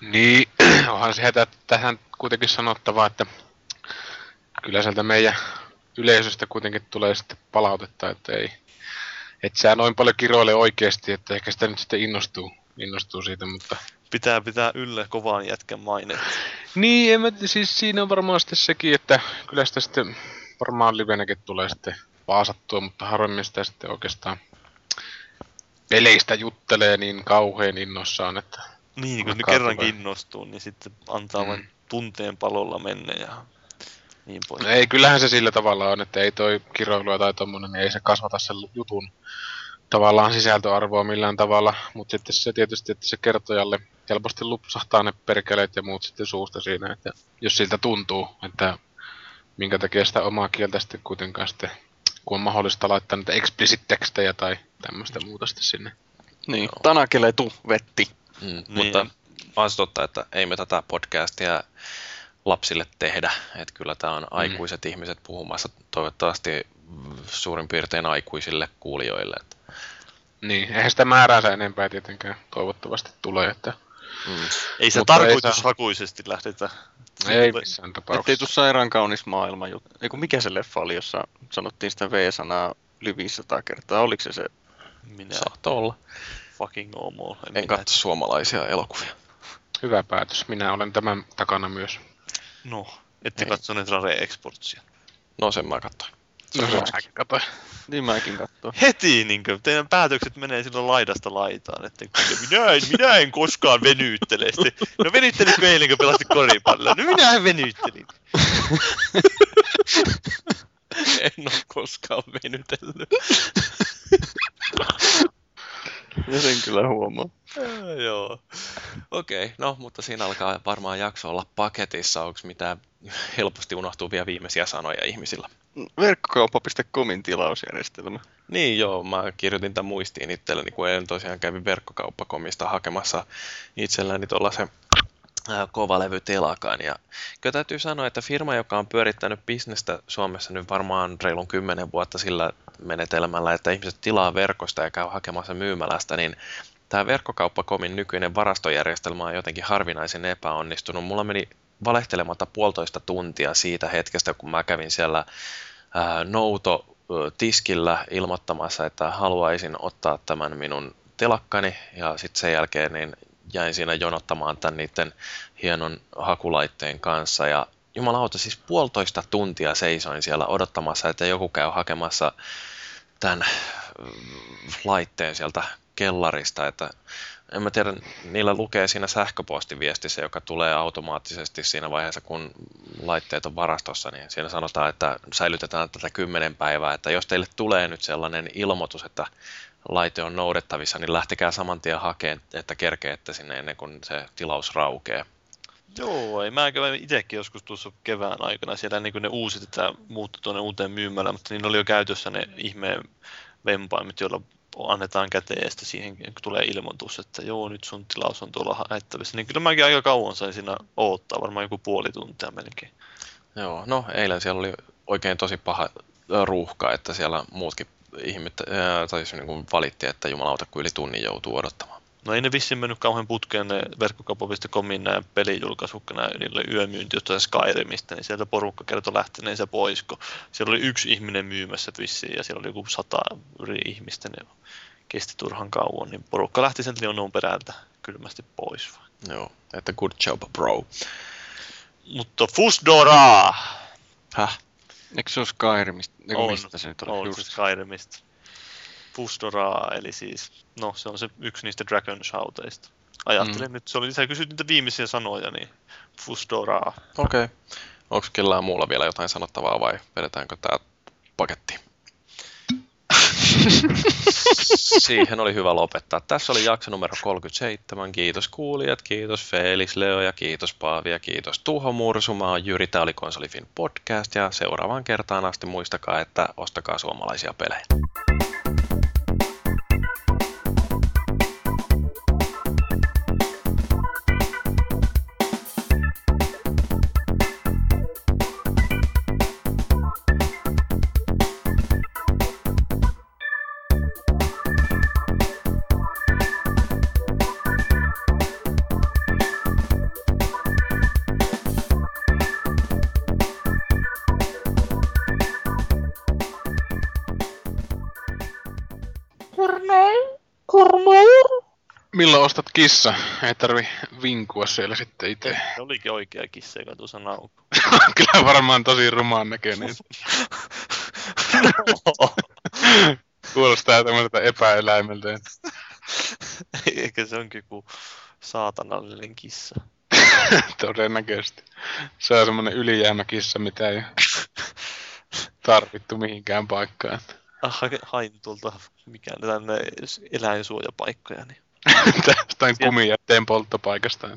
Niin, [clears throat] onhan se tähän kuitenkin sanottava, että kyllä sieltä meidän yleisöstä kuitenkin tulee sitten palautetta, että ei, et sä noin paljon kiroile oikeasti, että ehkä sitä nyt sitten innostuu, innostuu siitä, mutta... pitää pitää yllä kovaan jätkän mainetta. Niin, en mä, siis siinä on varmaan sitten sekin, että kyllä sitä sitten varmaan livenäkin tulee sitten paasattua, mutta harvemmin sitä sitten oikeastaan peleistä juttelee niin kauhean innossaan, että Niin, kun Alkaa kerrankin innostuu, niin sitten antaa Mm. vain tunteen palolla mennä ja niin pois. No ei, kyllähän se sillä tavalla on, että ei toi kiroilua tai tommonen, niin ei se kasvata sen jutun tavallaan sisältöarvoa millään tavalla, mutta sitten se tietysti, että se kertojalle helposti lupsahtaa ne perkeleet ja muut sitten suusta siinä, että jos siltä tuntuu, että minkä takia sitä omaa kieltä sitten kuitenkaan sitten, kun on mahdollista laittaa niitä explicit tekstejä tai tämmöistä muuta sitten sinne. Niin, Tanakelle tu vetti. Mm, Niin. Mutta on se totta, että ei me tätä podcastia lapsille tehdä. Että kyllä tämä on aikuiset ihmiset puhumassa toivottavasti mm, suurin piirtein aikuisille kuulijoille. Että, Niin, eihän sitä määräänsä enempää tietenkään toivottavasti tulee, että mm, Ei se Mutta ei tarkoitushakuisesti lähdetä. ei missään Ettei tapauksessa. tuu sairaan kaunis maailma juttu. Eiku mikä se leffa oli, jossa sanottiin sitä V-sanaa yli 500 kertaa? Oliko se se? Minä saattoi olla. fucking normal. En minä- katso suomalaisia elokuvia. Hyvä päätös. Minä olen tämän takana myös. No, ette Ei. katsoneet Rare Exportsia. No sen mä katsoin. No se kato. Niin mäkin katsoin. Heti niin kuin, teidän päätökset menee silloin laidasta laitaan, että minä en, minä en koskaan venyttele. Sitten, no venyttelitkö eilen, kun pelasit koripalloa? No minä [laughs] en venyttelin. en ole koskaan venytellyt. Ja sen kyllä huomaa. Joo. Okei, okay, no mutta siinä alkaa varmaan jakso olla paketissa. Onko mitään helposti unohtuvia viimeisiä sanoja ihmisillä? Verkkokauppa.comin tilausjärjestelmä. Niin joo, mä kirjoitin tämän muistiin itselleni, kun eilen tosiaan kävin verkkokauppakomista hakemassa itselläni tuollaisen kovalevytelakan. Ja kyllä täytyy sanoa, että firma, joka on pyörittänyt bisnestä Suomessa nyt varmaan reilun kymmenen vuotta sillä menetelmällä, että ihmiset tilaa verkosta ja käy hakemassa myymälästä, niin tämä verkkokauppakomin nykyinen varastojärjestelmä on jotenkin harvinaisen epäonnistunut. Mulla meni valehtelematta puolitoista tuntia siitä hetkestä, kun mä kävin siellä ää, nouto ilmoittamassa, että haluaisin ottaa tämän minun telakkani. Ja sitten sen jälkeen niin jäin siinä jonottamaan tämän niiden hienon hakulaitteen kanssa. Ja jumalauta, siis puolitoista tuntia seisoin siellä odottamassa, että joku käy hakemassa tämän laitteen sieltä kellarista, että en mä tiedä, niillä lukee siinä sähköpostiviestissä, joka tulee automaattisesti siinä vaiheessa, kun laitteet on varastossa, niin siinä sanotaan, että säilytetään tätä kymmenen päivää, että jos teille tulee nyt sellainen ilmoitus, että laite on noudettavissa, niin lähtekää saman tien hakemaan, että kerkeette sinne ennen kuin se tilaus raukee. Joo, ei mä kävin itsekin joskus tuossa kevään aikana siellä niin kuin ne uusit, että muuttu tuonne uuteen myymälään, mutta niin oli jo käytössä ne ihmeen vempaimet, joilla annetaan sitten siihen kun tulee ilmoitus, että joo, nyt sun tilaus on tuolla haettavissa, niin kyllä mäkin aika kauan sain siinä odottaa, varmaan joku puoli tuntia melkein. Joo, no eilen siellä oli oikein tosi paha ruuhka, että siellä muutkin ihmiset tai niin kuin valitti, että jumalauta, kun yli tunnin joutuu odottamaan. No ei ne vissiin mennyt kauhean putkeen ne verkkokauppa.comin nämä pelijulkaisut, niillä oli yömyynti jostain Skyrimistä, niin sieltä porukka kertoi lähteneensä pois, kun siellä oli yksi ihminen myymässä vissiin ja siellä oli joku sata yli ihmistä, ne kesti turhan kauan, niin porukka lähti sen Leonon perältä kylmästi pois. Joo, että good job bro. Mutta Fusdora! Häh? Eikö se ole Skyrimista? On, mistä se nyt oli? on Just. se Skyrimista. Fusdoraa, eli siis, no se on se yksi niistä Dragon Shouteista. Ajattelin mm. nyt, se oli, sä kysyt niitä viimeisiä sanoja, niin Fusdoraa. Okei. Okay. Onko kellään muulla vielä jotain sanottavaa vai vedetäänkö tämä paketti? [laughs] Siihen oli hyvä lopettaa. Tässä oli jakso numero 37. Kiitos kuulijat, kiitos Felix Leo ja kiitos Paavi ja kiitos Tuho Mursu. Mä oon Jyri, tää oli Konsolifin podcast ja seuraavaan kertaan asti muistakaa, että ostakaa suomalaisia pelejä. Milloin ostat kissa? Ei tarvi vinkua siellä sitten itse. Se olikin oikea kissa, joka tuossa naukuu. [laughs] Kyllä varmaan tosi rumaan näköinen. [laughs] Kuulostaa tämmöiseltä epäeläimeltä. [laughs] Eikä se onkin kuin saatanallinen kissa. Todennäköisesti. Se on semmonen ylijäämäkissa, mitä ei tarvittu mihinkään paikkaan. Ah, hain tuolta mikään tänne eläinsuojapaikkoja, niin Tästä kumia teen polttopaikasta.